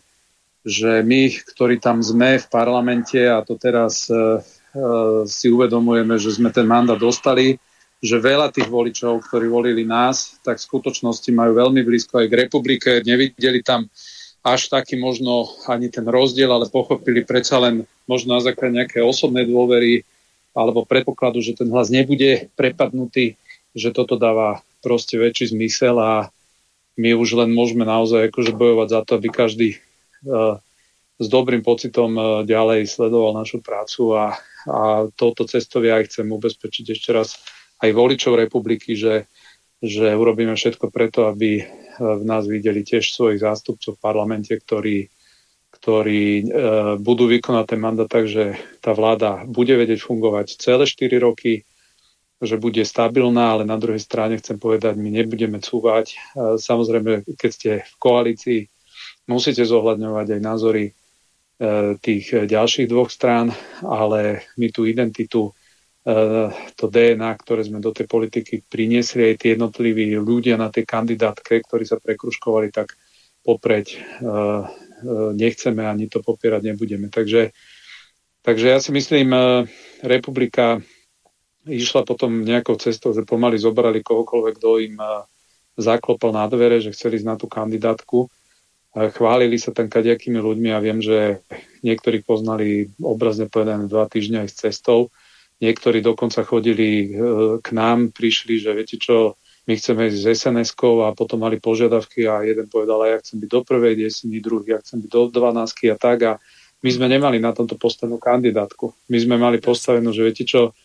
že my, ktorí tam sme v parlamente a to teraz uh, uh, si uvedomujeme, že sme ten mandát dostali, že veľa tých voličov, ktorí volili nás, tak v skutočnosti majú veľmi blízko aj k republike. Nevideli tam až taký možno ani ten rozdiel, ale pochopili predsa len možno na základe nejaké osobnej dôvery alebo predpokladu, že ten hlas nebude prepadnutý že toto dáva proste väčší zmysel a my už len môžeme naozaj akože bojovať za to, aby každý uh, s dobrým pocitom uh, ďalej sledoval našu prácu a, a touto cestou ja chcem ubezpečiť ešte raz aj voličov republiky, že, že urobíme všetko preto, aby uh, v nás videli tiež svojich zástupcov v parlamente, ktorí, ktorí budú vykonať ten mandát tak, že tá vláda bude vedieť fungovať celé 4 roky, že bude stabilná, ale na druhej strane chcem povedať, my nebudeme cúvať. Samozrejme, keď ste v koalícii, musíte zohľadňovať aj názory e, tých ďalších dvoch strán, ale my tú identitu, e, to DNA, ktoré sme do tej politiky priniesli, aj tie jednotliví ľudia na tej kandidátke, ktorí sa prekruškovali, tak popreť e, nechceme ani to popierať nebudeme. Takže, takže ja si myslím, republika išla potom nejakou cestou, že pomaly zobrali kohokoľvek, kto im zaklopal na dvere, že chceli ísť na tú kandidátku. Chválili sa tam kadejakými ľuďmi a viem, že niektorí poznali obrazne povedané dva týždňa aj s cestou. Niektorí dokonca chodili e, k nám, prišli, že viete čo, my chceme ísť z sns a potom mali požiadavky a jeden povedal, ja chcem byť do prvej desiny, druhý, ja chcem byť do 12 a tak a my sme nemali na tomto postavenú kandidátku. My sme mali postavenú, že viete čo,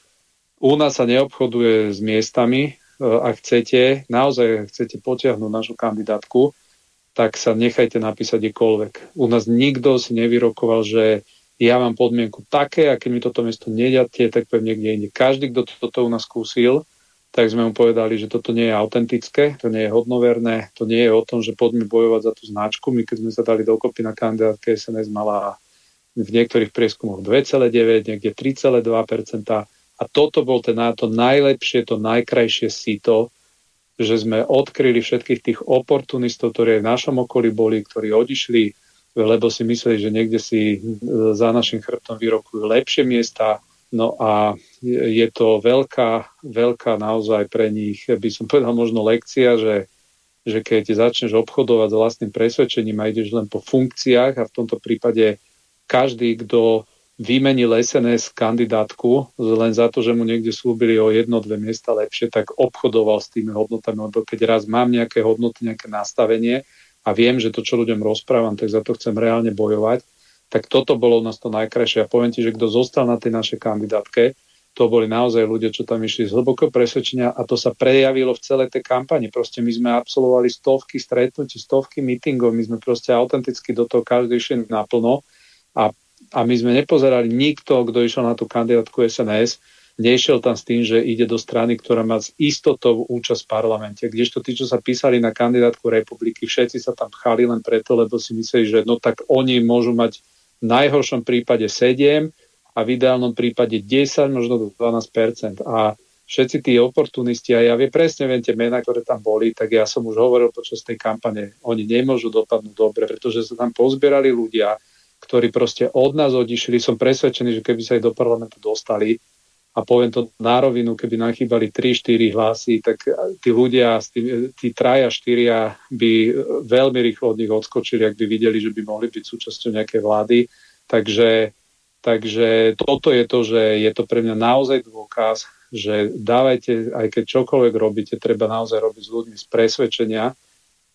u nás sa neobchoduje s miestami. E, ak chcete, naozaj chcete potiahnuť našu kandidátku, tak sa nechajte napísať kdekoľvek. U nás nikto si nevyrokoval, že ja mám podmienku také a keď mi toto mesto nedáte, tak poviem niekde inde. Každý, kto toto u nás skúsil, tak sme mu povedali, že toto nie je autentické, to nie je hodnoverné, to nie je o tom, že poďme bojovať za tú značku. My keď sme sa dali dokopy na kandidátke SNS mala v niektorých prieskumoch 2,9, niekde 3,2 a toto bol ten, to najlepšie, to najkrajšie síto, že sme odkryli všetkých tých oportunistov, ktorí aj v našom okolí boli, ktorí odišli, lebo si mysleli, že niekde si e, za našim chrbtom vyrokujú lepšie miesta. No a je to veľká, veľká naozaj pre nich, by som povedal možno lekcia, že, že keď začneš obchodovať s vlastným presvedčením a ideš len po funkciách a v tomto prípade každý, kto vymenil SNS kandidátku len za to, že mu niekde slúbili o jedno, dve miesta lepšie, tak obchodoval s tými hodnotami, lebo keď raz mám nejaké hodnoty, nejaké nastavenie a viem, že to, čo ľuďom rozprávam, tak za to chcem reálne bojovať, tak toto bolo u nás to najkrajšie. A poviem ti, že kto zostal na tej našej kandidátke, to boli naozaj ľudia, čo tam išli z hlbokého presvedčenia a to sa prejavilo v celej tej kampani. Proste my sme absolvovali stovky stretnutí, stovky meetingov, my sme proste autenticky do toho každý išli naplno a a my sme nepozerali nikto, kto išiel na tú kandidátku SNS, nešiel tam s tým, že ide do strany, ktorá má s istotou účasť v parlamente. Kdežto tí, čo sa písali na kandidátku republiky, všetci sa tam pchali len preto, lebo si mysleli, že no tak oni môžu mať v najhoršom prípade 7 a v ideálnom prípade 10, možno 12% A všetci tí oportunisti, a ja vie, presne viem tie mená, ktoré tam boli, tak ja som už hovoril počas tej kampane, oni nemôžu dopadnúť dobre, pretože sa tam pozbierali ľudia, ktorí proste od nás odišli. Som presvedčený, že keby sa aj do parlamentu dostali, a poviem to na rovinu, keby nám chýbali 3-4 hlasy, tak tí ľudia, tí, tí traja, štyria by veľmi rýchlo od nich odskočili, ak by videli, že by mohli byť súčasťou nejakej vlády. Takže, takže toto je to, že je to pre mňa naozaj dôkaz, že dávajte, aj keď čokoľvek robíte, treba naozaj robiť s ľuďmi z presvedčenia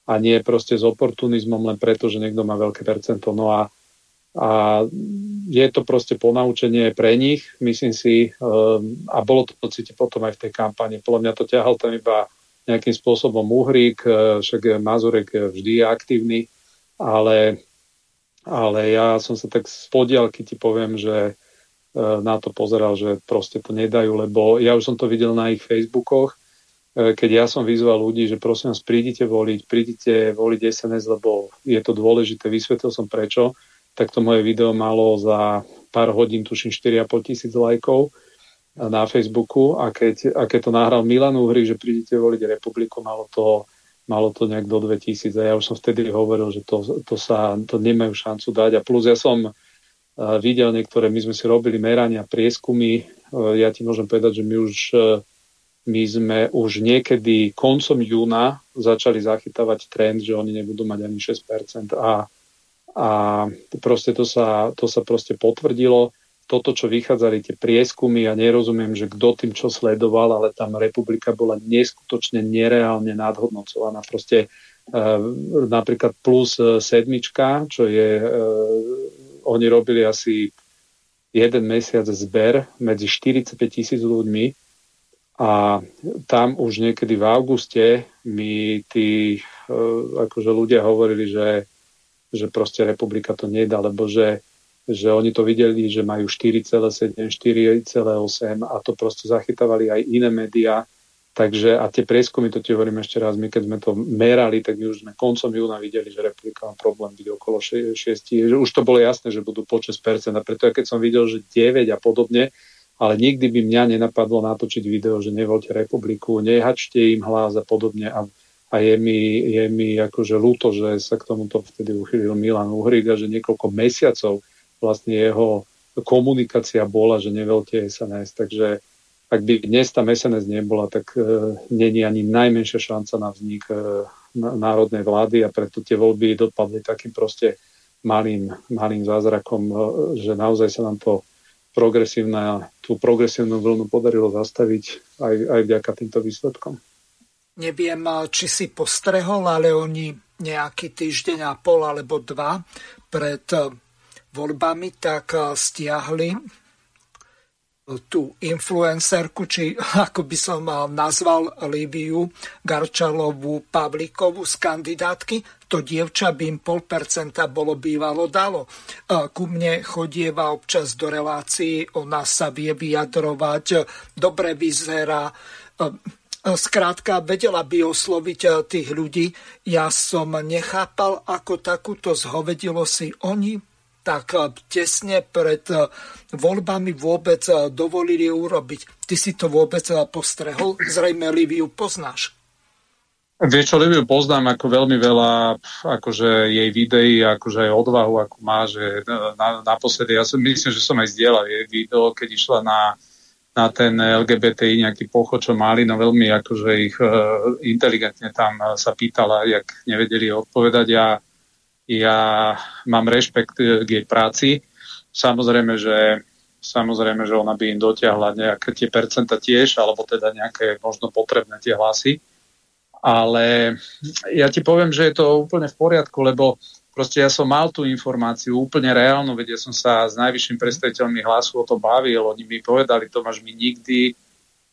a nie proste s oportunizmom len preto, že niekto má veľké percento. No a a je to proste ponaučenie pre nich, myslím si, ehm, a bolo to cítiť potom aj v tej kampani. Podľa mňa to ťahal tam iba nejakým spôsobom Uhrík, e, však Mazurek vždy je aktívny, ale, ale ja som sa tak z podielky ti poviem, že e, na to pozeral, že proste to nedajú, lebo ja už som to videl na ich Facebookoch, e, keď ja som vyzval ľudí, že prosím vás, prídite voliť, prídite voliť SNS, lebo je to dôležité, vysvetlil som prečo, tak to moje video malo za pár hodín, tuším 4,5 tisíc lajkov na Facebooku. A keď, a keď to nahral Milan Uhry, že prídete voliť republiku, malo to, malo to nejak do 2000 a ja už som vtedy hovoril, že to, to sa to nemajú šancu dať. A plus ja som uh, videl niektoré, my sme si robili merania, prieskumy, uh, ja ti môžem povedať, že my už uh, my sme už niekedy koncom júna začali zachytávať trend, že oni nebudú mať ani 6% a a proste to sa, to sa proste potvrdilo. Toto, čo vychádzali tie prieskumy, ja nerozumiem, že kto tým čo sledoval, ale tam republika bola neskutočne nereálne nadhodnocovaná. Proste e, napríklad plus e, sedmička, čo je, e, oni robili asi jeden mesiac zber medzi 45 tisíc ľuďmi a tam už niekedy v auguste mi tí e, akože ľudia hovorili, že že proste republika to nedá, lebo že, že oni to videli, že majú 4,7, 4,8 a to proste zachytávali aj iné médiá. Takže a tie prieskumy, to ti hovorím ešte raz, my keď sme to merali, tak my už sme koncom júna videli, že republika má problém byť okolo 6, 6 už to bolo jasné, že budú po 6%. A preto keď som videl, že 9 a podobne, ale nikdy by mňa nenapadlo natočiť video, že nevolte republiku, nehačte im hlas a podobne. A a je mi, je mi akože ľúto, že sa k tomuto vtedy uchylil Milan Uhrík a že niekoľko mesiacov vlastne jeho komunikácia bola, že nevelte SNS, takže ak by dnes tam SNS nebola, tak e, není ani najmenšia šanca na vznik e, národnej vlády a preto tie voľby dopadli takým proste malým, malým zázrakom, e, že naozaj sa nám to progresívna, tú progresívnu vlnu podarilo zastaviť aj, aj vďaka týmto výsledkom. Neviem, či si postrehol, ale oni nejaký týždeň a pol alebo dva pred voľbami tak stiahli tú influencerku, či ako by som nazval Líviu Garčalovú Pavlíkovú z kandidátky, to dievča by im pol percenta bolo bývalo dalo. Ku mne chodieva občas do relácií, ona sa vie vyjadrovať, dobre vyzerá, Skrátka, vedela by osloviť tých ľudí. Ja som nechápal, ako takúto zhovedilo si oni tak eh, tesne pred eh, voľbami vôbec eh, dovolili urobiť. Ty si to vôbec postrehol? Zrejme Liviu poznáš. Vieš čo, Liviu poznám ako veľmi veľa akože jej videí, akože aj odvahu, ako má, že na, naposledy, ja som myslím, že som aj zdieľal jej video, keď išla na, na ten LGBTI nejaký pochod, čo mali, no veľmi akože ich uh, inteligentne tam sa pýtala, jak nevedeli odpovedať. Ja ja mám rešpekt k jej práci. Samozrejme, že samozrejme, že ona by im dotiahla nejaké tie percenta tiež, alebo teda nejaké možno potrebné tie hlasy. Ale ja ti poviem, že je to úplne v poriadku, lebo proste ja som mal tú informáciu úplne reálnu, veď ja som sa s najvyšším predstaviteľmi hlasu o to bavil, oni mi povedali, Tomáš, my nikdy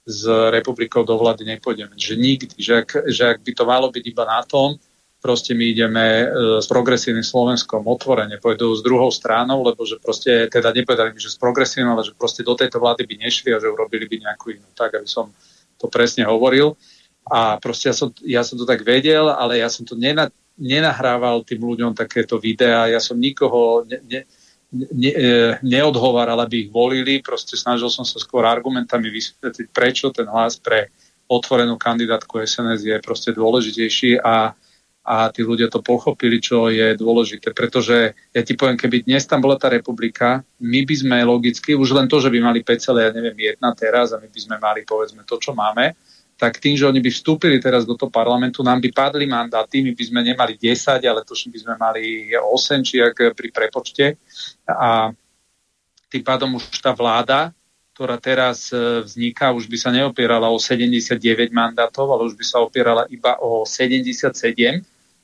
s republikou do vlády nepôjdeme. Že nikdy, že ak, že ak by to malo byť iba na tom, proste my ideme e, s progresívnym Slovenskom otvorene, pôjdu s druhou stranou, lebo že proste, teda nepovedali mi, že s progresívnym, ale že proste do tejto vlády by nešli a že urobili by nejakú inú, tak aby som to presne hovoril. A proste ja som, ja som to tak vedel, ale ja som to nena, nenahrával tým ľuďom takéto videá, ja som nikoho ne, ne, ne, e, neodhováral, aby ich volili, proste snažil som sa skôr argumentami vysvetliť, prečo ten hlas pre otvorenú kandidátku SNS je proste dôležitejší a a tí ľudia to pochopili, čo je dôležité. Pretože ja ti poviem, keby dnes tam bola tá republika, my by sme logicky, už len to, že by mali 5, ja neviem, jedna teraz a my by sme mali povedzme to, čo máme, tak tým, že oni by vstúpili teraz do toho parlamentu, nám by padli mandáty, my by sme nemali 10, ale to by sme mali 8, či ak pri prepočte. A tým pádom už tá vláda, ktorá teraz e, vzniká, už by sa neopierala o 79 mandátov, ale už by sa opierala iba o 77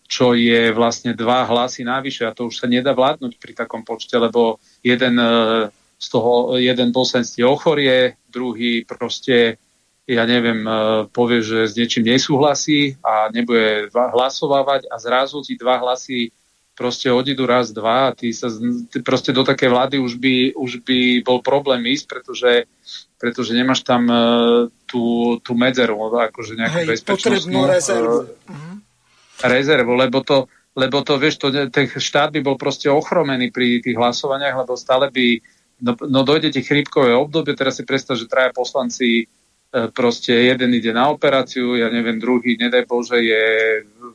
čo je vlastne dva hlasy návyše a to už sa nedá vládnuť pri takom počte, lebo jeden e, z toho, jeden poslanec ochorie, druhý proste, ja neviem, e, povie, že s niečím nesúhlasí a nebude hlasovávať a zrazu ti dva hlasy proste odídu raz, dva a ty sa ty proste do také vlády už by, už by bol problém ísť, pretože, pretože nemáš tam uh, tú, tú medzeru, akože nejakú Hej, bezpečnostnú. rezervu. Uh, rezervu, lebo to, lebo to, vieš, to, ten štát by bol proste ochromený pri tých hlasovaniach, lebo stále by, no, no dojde ti chrípkové obdobie, teraz si predstav, že traja poslanci e, proste jeden ide na operáciu, ja neviem, druhý, nedaj Bože, je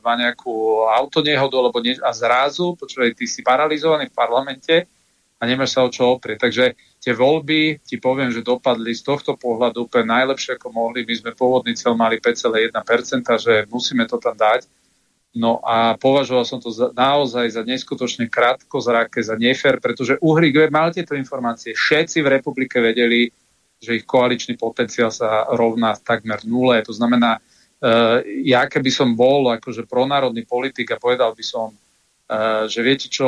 má nejakú autonehodu alebo nie, a zrazu, počúvaj, ty si paralizovaný v parlamente a nemáš sa o čo oprieť. Takže tie voľby, ti poviem, že dopadli z tohto pohľadu úplne najlepšie, ako mohli. My sme pôvodný cel mali 5,1%, že musíme to tam dať No a považoval som to za, naozaj za neskutočne krátkozraké, za nefér, pretože Uhrik mal tieto informácie. Všetci v republike vedeli, že ich koaličný potenciál sa rovná takmer nule. To znamená, uh, ja keby som bol akože pronárodný politik a povedal by som, uh, že viete čo,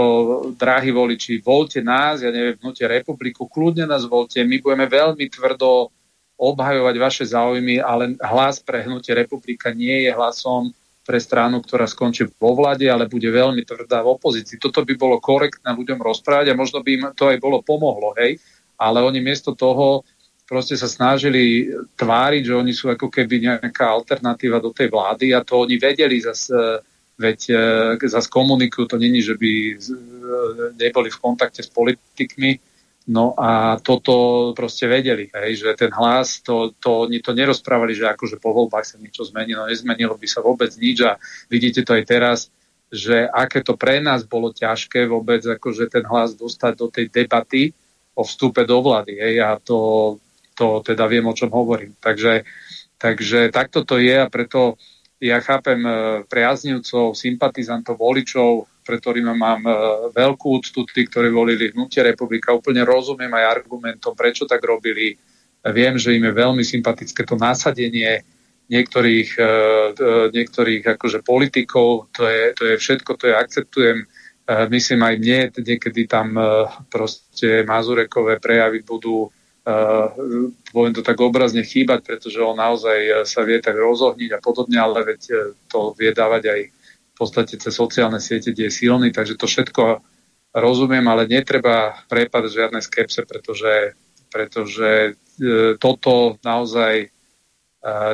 drahí voliči, voľte nás, ja neviem, vnutie republiku, kľudne nás voľte, my budeme veľmi tvrdo obhajovať vaše záujmy, ale hlas pre hnutie republika nie je hlasom pre stranu, ktorá skončí vo vláde, ale bude veľmi tvrdá v opozícii. Toto by bolo korektné ľuďom rozprávať a možno by im to aj bolo pomohlo, hej. Ale oni miesto toho proste sa snažili tváriť, že oni sú ako keby nejaká alternatíva do tej vlády a to oni vedeli zase veď e, zase komunikujú, to není, že by e, neboli v kontakte s politikmi, No a toto proste vedeli, hej, že ten hlas, to, to, oni to nerozprávali, že akože po voľbách sa niečo zmenilo, nezmenilo by sa vôbec nič a vidíte to aj teraz, že aké to pre nás bolo ťažké vôbec akože ten hlas dostať do tej debaty o vstupe do vlády. Hej, a to, to teda viem, o čom hovorím. Takže, takže takto to je a preto ja chápem eh, priaznivcov, sympatizantov, voličov, pre ktorými mám e, veľkú úctu, tí, ktorí volili hnutie republika. Úplne rozumiem aj argumentom, prečo tak robili. Viem, že im je veľmi sympatické to nasadenie niektorých, e, e, niektorých akože politikov. To je, to je všetko, to je akceptujem. Myslím aj mne, niekedy tam proste Mazurekové prejavy budú poviem to tak obrazne chýbať, pretože on naozaj sa vie tak rozohniť a podobne, ale veď to vie dávať aj v podstate cez sociálne siete, kde je silný, takže to všetko rozumiem, ale netreba prepadať žiadne skepse, pretože, pretože toto naozaj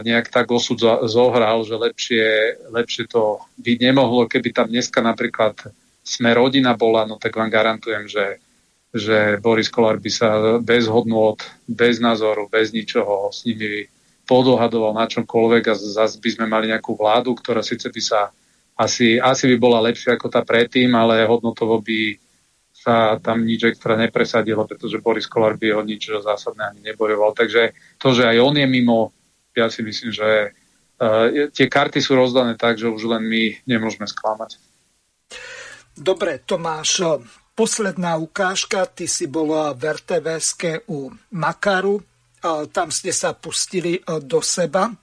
nejak tak osud zohral, že lepšie, lepšie to byť nemohlo. Keby tam dneska napríklad sme rodina bola, no tak vám garantujem, že že Boris Kolár by sa bez hodnôt, bez názoru, bez ničoho s nimi podohadoval na čomkoľvek a zase by sme mali nejakú vládu, ktorá síce by sa asi, asi by bola lepšia ako tá predtým, ale hodnotovo by sa tam nič extra nepresadilo, pretože Boris Kolár by ho nič zásadné ani nebojoval. Takže to, že aj on je mimo, ja si myslím, že uh, tie karty sú rozdané tak, že už len my nemôžeme sklamať. Dobre, Tomáš, posledná ukážka, ty si bola v rtvs u Makaru, tam ste sa pustili e, do seba. E,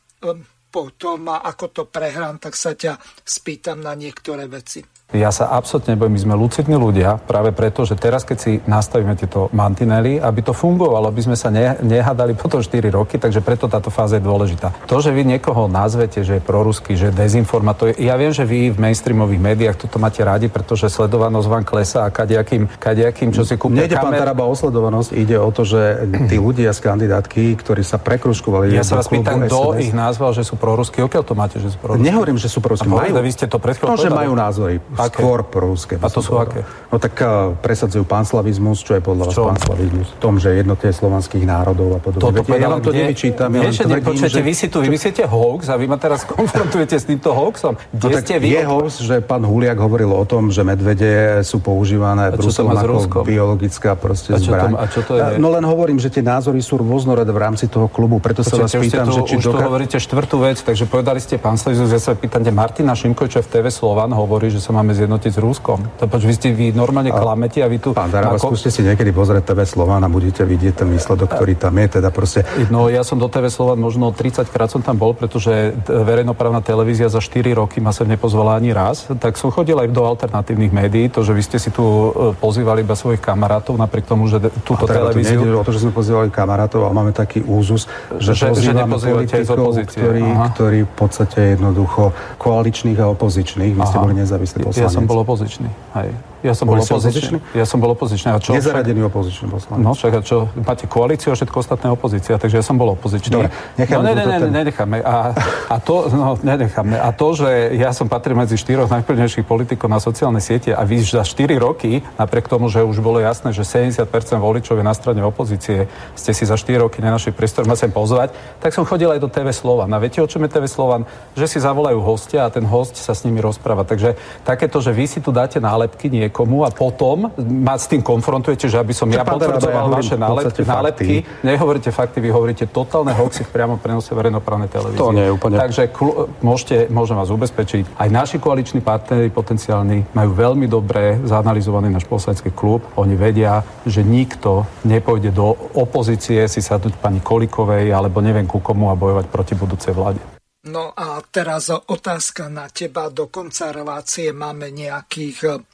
potom, ako to prehrám, tak sa ťa spýtam na niektoré veci. Ja sa absolútne nebojím, my sme lucidní ľudia, práve preto, že teraz, keď si nastavíme tieto mantinely, aby to fungovalo, aby sme sa ne, nehádali potom 4 roky, takže preto táto fáza je dôležitá. To, že vy niekoho nazvete, že je proruský, že dezinformátor, ja viem, že vy v mainstreamových médiách toto máte radi, pretože sledovanosť vám klesá a kadejakým, kadejakým čo si kúpia Nejde kamer... pán Taraba o sledovanosť, ide o to, že tí ľudia z kandidátky, ktorí sa prekruškovali... Ja sa vás pýtam, kto ich nazval, že sú proruskí, odkiaľ to máte, že sú proruskí? Nehovorím, že sú proruskí. Majú, vy ste to pred to, že majú názory. Aké? Skôr proruské. A to sú aké? No tak uh, presadzujú panslavizmus, čo je podľa vás panslavizmus? V tom, že jednotie slovanských národov a podobne. Toto Viete, ja vám to nevyčítam. Ja nepočujete, že... vy si tu vymyslíte hoax a vy ma teraz konfrontujete s týmto hoaxom. Kde no, ste vy? Je hoax, že pán Huliak hovoril o tom, že medvede sú používané Bruselom ako biologická proste a zbraň. a čo to je? No len hovorím, že tie názory sú rôznorodé v rámci toho klubu, preto sa vás pýtam, že či... Už to hovoríte štvrtú vec, takže povedali ste pán Slizus, ja sa pýtam, Martina Šimkoviča v TV Slovan hovorí, že sa máme zjednotiť s Ruskom. To poč, vy ste vy normálne a, klamete a vy tu... Pán Daraba, ako... skúste si niekedy pozrieť TV Slovan a budete vidieť ten výsledok, ktorý tam je, teda proste... No ja som do TV Slovan možno 30 krát som tam bol, pretože verejnoprávna televízia za 4 roky ma sa nepozvala ani raz, tak som chodil aj do alternatívnych médií, to, že vy ste si tu e, pozývali iba svojich kamarátov, napriek tomu, že túto teda televíziu... To o to, že sme pozývali kamarátov, ale máme taký úzus, že, že že politikov, ktorí, ktorí v podstate jednoducho koaličných a opozičných, vy ste boli nezávislí. Ja som bol opozičný. Hej. Ja som bol opozičný. Ja som bol opozičný. A čo? Nezaradený opozičný poslanec. No však a čo? Máte koalíciu a všetko ostatné opozícia, takže ja som bol opozičný. Dobre, necháme no, ne, ne, ne, ten... nenecháme. A, a, to, no, nenecháme. A to, že ja som patril medzi štyroch najplnejších politikov na sociálne siete a vy za 4 roky, napriek tomu, že už bolo jasné, že 70% voličov je na strane opozície, ste si za 4 roky nenašli priestor ma sem pozvať, tak som chodil aj do TV Slovan. A viete, o čom je TV Slovan? Že si zavolajú hostia a ten host sa s nimi rozpráva. Takže takéto, že vy si tu dáte nálepky niekomu a potom ma s tým konfrontujete, že aby som ja potvrdzoval ja vaše nálepky, nálepky. Nehovoríte fakty, vy hovoríte totálne hoxy v priamom prenose verejnoprávnej televízie. To nie je úplne. Takže kl- môžete, môžem vás ubezpečiť, aj naši koaliční partnery potenciálni majú veľmi dobre zanalizovaný náš poslanecký klub. Oni vedia, že nikto nepôjde do opozície si sadnúť pani Kolikovej alebo neviem ku komu a bojovať proti budúcej vláde. No a teraz otázka na teba. Do konca relácie máme nejakých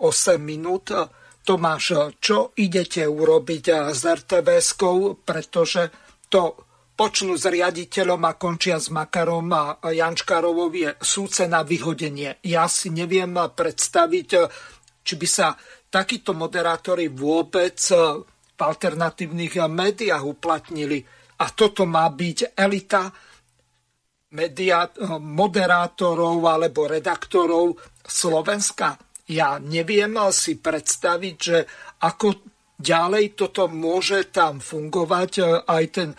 8 minút. Tomáš, čo idete urobiť s RTVS-kou, pretože to počnú s riaditeľom a končia s Makarom a Jančkárovou je súce na vyhodenie. Ja si neviem predstaviť, či by sa takíto moderátori vôbec v alternatívnych médiách uplatnili. A toto má byť elita media, moderátorov alebo redaktorov Slovenska ja neviem si predstaviť, že ako ďalej toto môže tam fungovať e, aj ten e,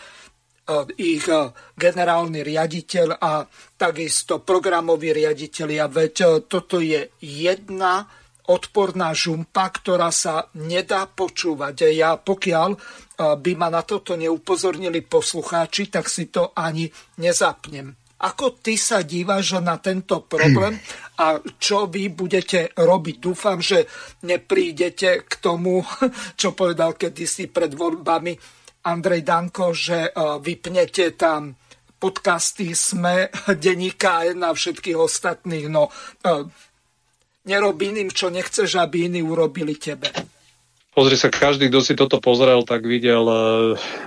ich e, generálny riaditeľ a takisto programový riaditeľ. Ja veď toto je jedna odporná žumpa, ktorá sa nedá počúvať. Ja pokiaľ by ma na toto neupozornili poslucháči, tak si to ani nezapnem. Ako ty sa dívaš na tento problém a čo vy budete robiť? Dúfam, že neprídete k tomu, čo povedal kedysi pred voľbami Andrej Danko, že e, vypnete tam podcasty SME, denníka na všetkých ostatných. No, e, nerob iným, čo nechceš, aby iní urobili tebe. Pozri sa, každý, kto si toto pozrel, tak videl, e,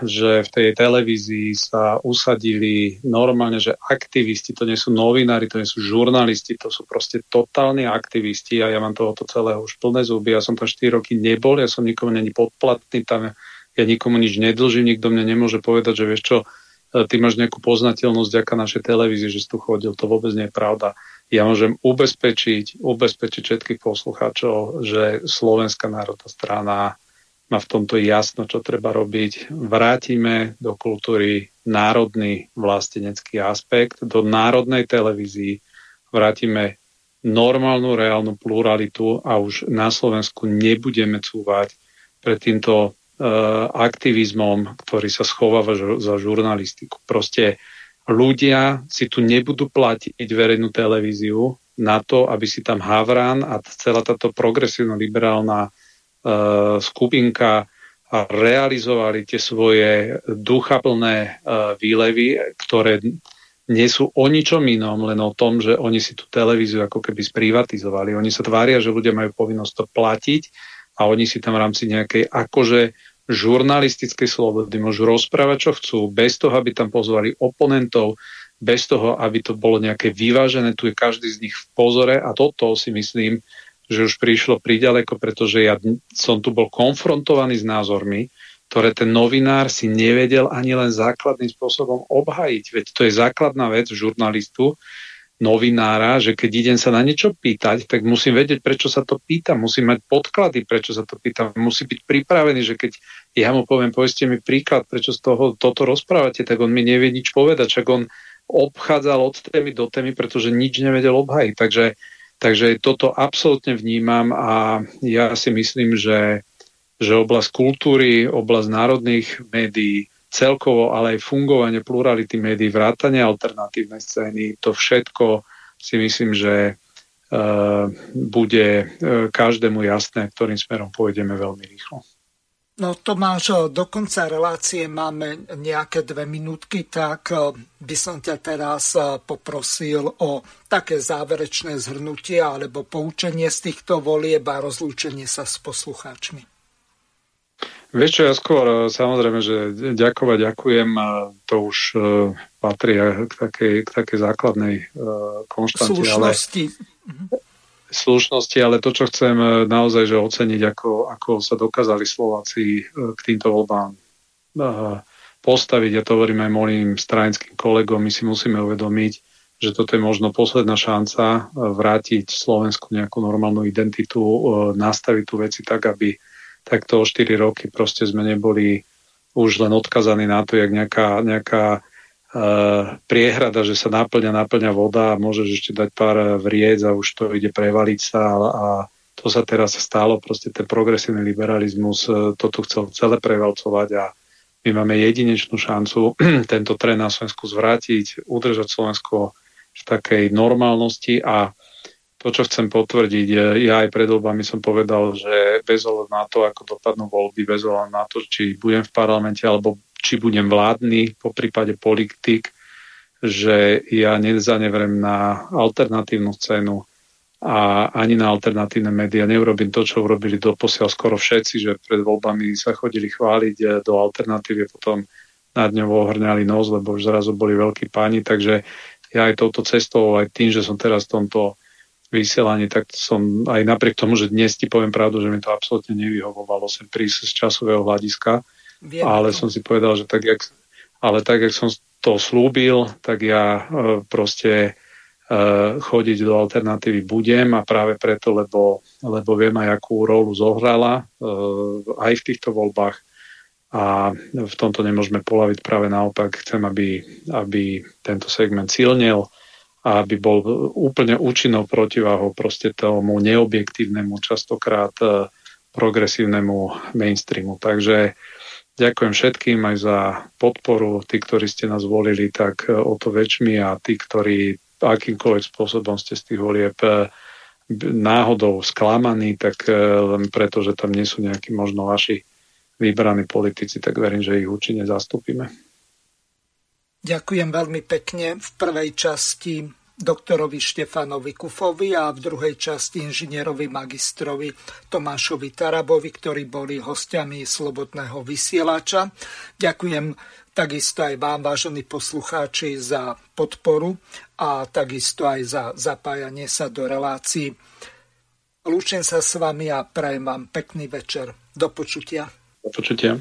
že v tej televízii sa usadili normálne, že aktivisti, to nie sú novinári, to nie sú žurnalisti, to sú proste totálni aktivisti a ja mám tohoto celého už plné zuby. Ja som tam 4 roky nebol, ja som nikomu není podplatný, tam ja nikomu nič nedlžím, nikto mne nemôže povedať, že vieš čo, e, ty máš nejakú poznateľnosť vďaka našej televízii, že si tu chodil, to vôbec nie je pravda ja môžem ubezpečiť, ubezpečiť všetkých poslucháčov, že Slovenská národná strana má v tomto jasno, čo treba robiť. Vrátime do kultúry národný vlastenecký aspekt, do národnej televízii vrátime normálnu, reálnu pluralitu a už na Slovensku nebudeme cúvať pred týmto uh, aktivizmom, ktorý sa schováva za žurnalistiku. Proste ľudia si tu nebudú platiť verejnú televíziu na to, aby si tam Havran a celá táto progresívno-liberálna uh, skupinka realizovali tie svoje duchaplné uh, výlevy, ktoré nie sú o ničom inom, len o tom, že oni si tú televíziu ako keby sprivatizovali. Oni sa tvária, že ľudia majú povinnosť to platiť a oni si tam v rámci nejakej akože žurnalistickej slobody, môžu rozprávať, čo chcú, bez toho, aby tam pozvali oponentov, bez toho, aby to bolo nejaké vyvážené. Tu je každý z nich v pozore a toto si myslím, že už prišlo príďaleko, pretože ja som tu bol konfrontovaný s názormi, ktoré ten novinár si nevedel ani len základným spôsobom obhajiť. Veď to je základná vec žurnalistu, novinára, že keď idem sa na niečo pýtať, tak musím vedieť, prečo sa to pýtam, musím mať podklady, prečo sa to pýtam, musí byť pripravený, že keď ja mu poviem, povedzte mi príklad, prečo z toho toto rozprávate, tak on mi nevie nič povedať, čak on obchádzal od témy do témy, pretože nič nevedel obhajiť. Takže, takže toto absolútne vnímam a ja si myslím, že, že oblasť kultúry, oblasť národných médií, celkovo, ale aj fungovanie plurality médií, vrátanie alternatívnej scény, to všetko si myslím, že uh, bude uh, každému jasné, ktorým smerom pôjdeme veľmi rýchlo. No Tomáš, do konca relácie máme nejaké dve minútky, tak e, by som ťa teraz poprosil o také záverečné zhrnutie alebo poučenie z týchto volieb a rozlúčenie sa s poslucháčmi. Vieš čo, ja skôr e, samozrejme, že ďakovať, ďakujem, to už uh, patrí k takej, k takej základnej uh, konštante. Slušnosti. Ale, slušnosti, ale to, čo chcem naozaj že oceniť, ako, ako sa dokázali Slováci k týmto voľbám uh, postaviť, ja to hovorím aj mojim stranickým kolegom, my si musíme uvedomiť, že toto je možno posledná šanca vrátiť Slovensku nejakú normálnu identitu, nastaviť tu veci tak, aby tak to o 4 roky proste sme neboli už len odkazaní na to, jak nejaká, nejaká uh, priehrada, že sa naplňa, naplňa voda a môžeš ešte dať pár vriec a už to ide prevaliť sa a, a to sa teraz stalo, proste ten progresívny liberalizmus uh, to tu chcel celé prevalcovať a my máme jedinečnú šancu tento trend na Slovensku zvrátiť, udržať Slovensko v takej normálnosti a to, čo chcem potvrdiť, ja aj pred voľbami som povedal, že bez ohľadu na to, ako dopadnú voľby, bez ohľadu na to, či budem v parlamente alebo či budem vládny, po prípade politik, že ja nezanevrem na alternatívnu scénu a ani na alternatívne médiá. Neurobím to, čo urobili doposiaľ skoro všetci, že pred voľbami sa chodili chváliť do alternatívy, potom nad ňou ohrňali nos, lebo už zrazu boli veľkí páni, takže ja aj touto cestou, aj tým, že som teraz v tomto vysielaní, tak som aj napriek tomu, že dnes ti poviem pravdu, že mi to absolútne nevyhovovalo sem prísť z časového hľadiska, Viem ale to. som si povedal, že tak, jak, ale tak, jak som to slúbil, tak ja uh, proste uh, chodiť do alternatívy budem a práve preto, lebo, lebo viem aj, akú rolu zohrala uh, aj v týchto voľbách a v tomto nemôžeme polaviť práve naopak. Chcem, aby, aby tento segment silnil, a aby bol úplne účinnou protiváhou proste tomu neobjektívnemu, častokrát e, progresívnemu mainstreamu. Takže ďakujem všetkým aj za podporu. Tí, ktorí ste nás volili, tak e, o to väčšmi a tí, ktorí akýmkoľvek spôsobom ste z tých volieb e, náhodou sklamaní, tak len preto, že tam nie sú nejakí možno vaši vybraní politici, tak verím, že ich účinne zastúpime. Ďakujem veľmi pekne. V prvej časti doktorovi Štefanovi Kufovi a v druhej časti inžinierovi magistrovi Tomášovi Tarabovi, ktorí boli hostiami Slobodného vysielača. Ďakujem takisto aj vám, vážení poslucháči, za podporu a takisto aj za zapájanie sa do relácií. Lúčim sa s vami a prajem vám pekný večer. Do počutia. Do počutia.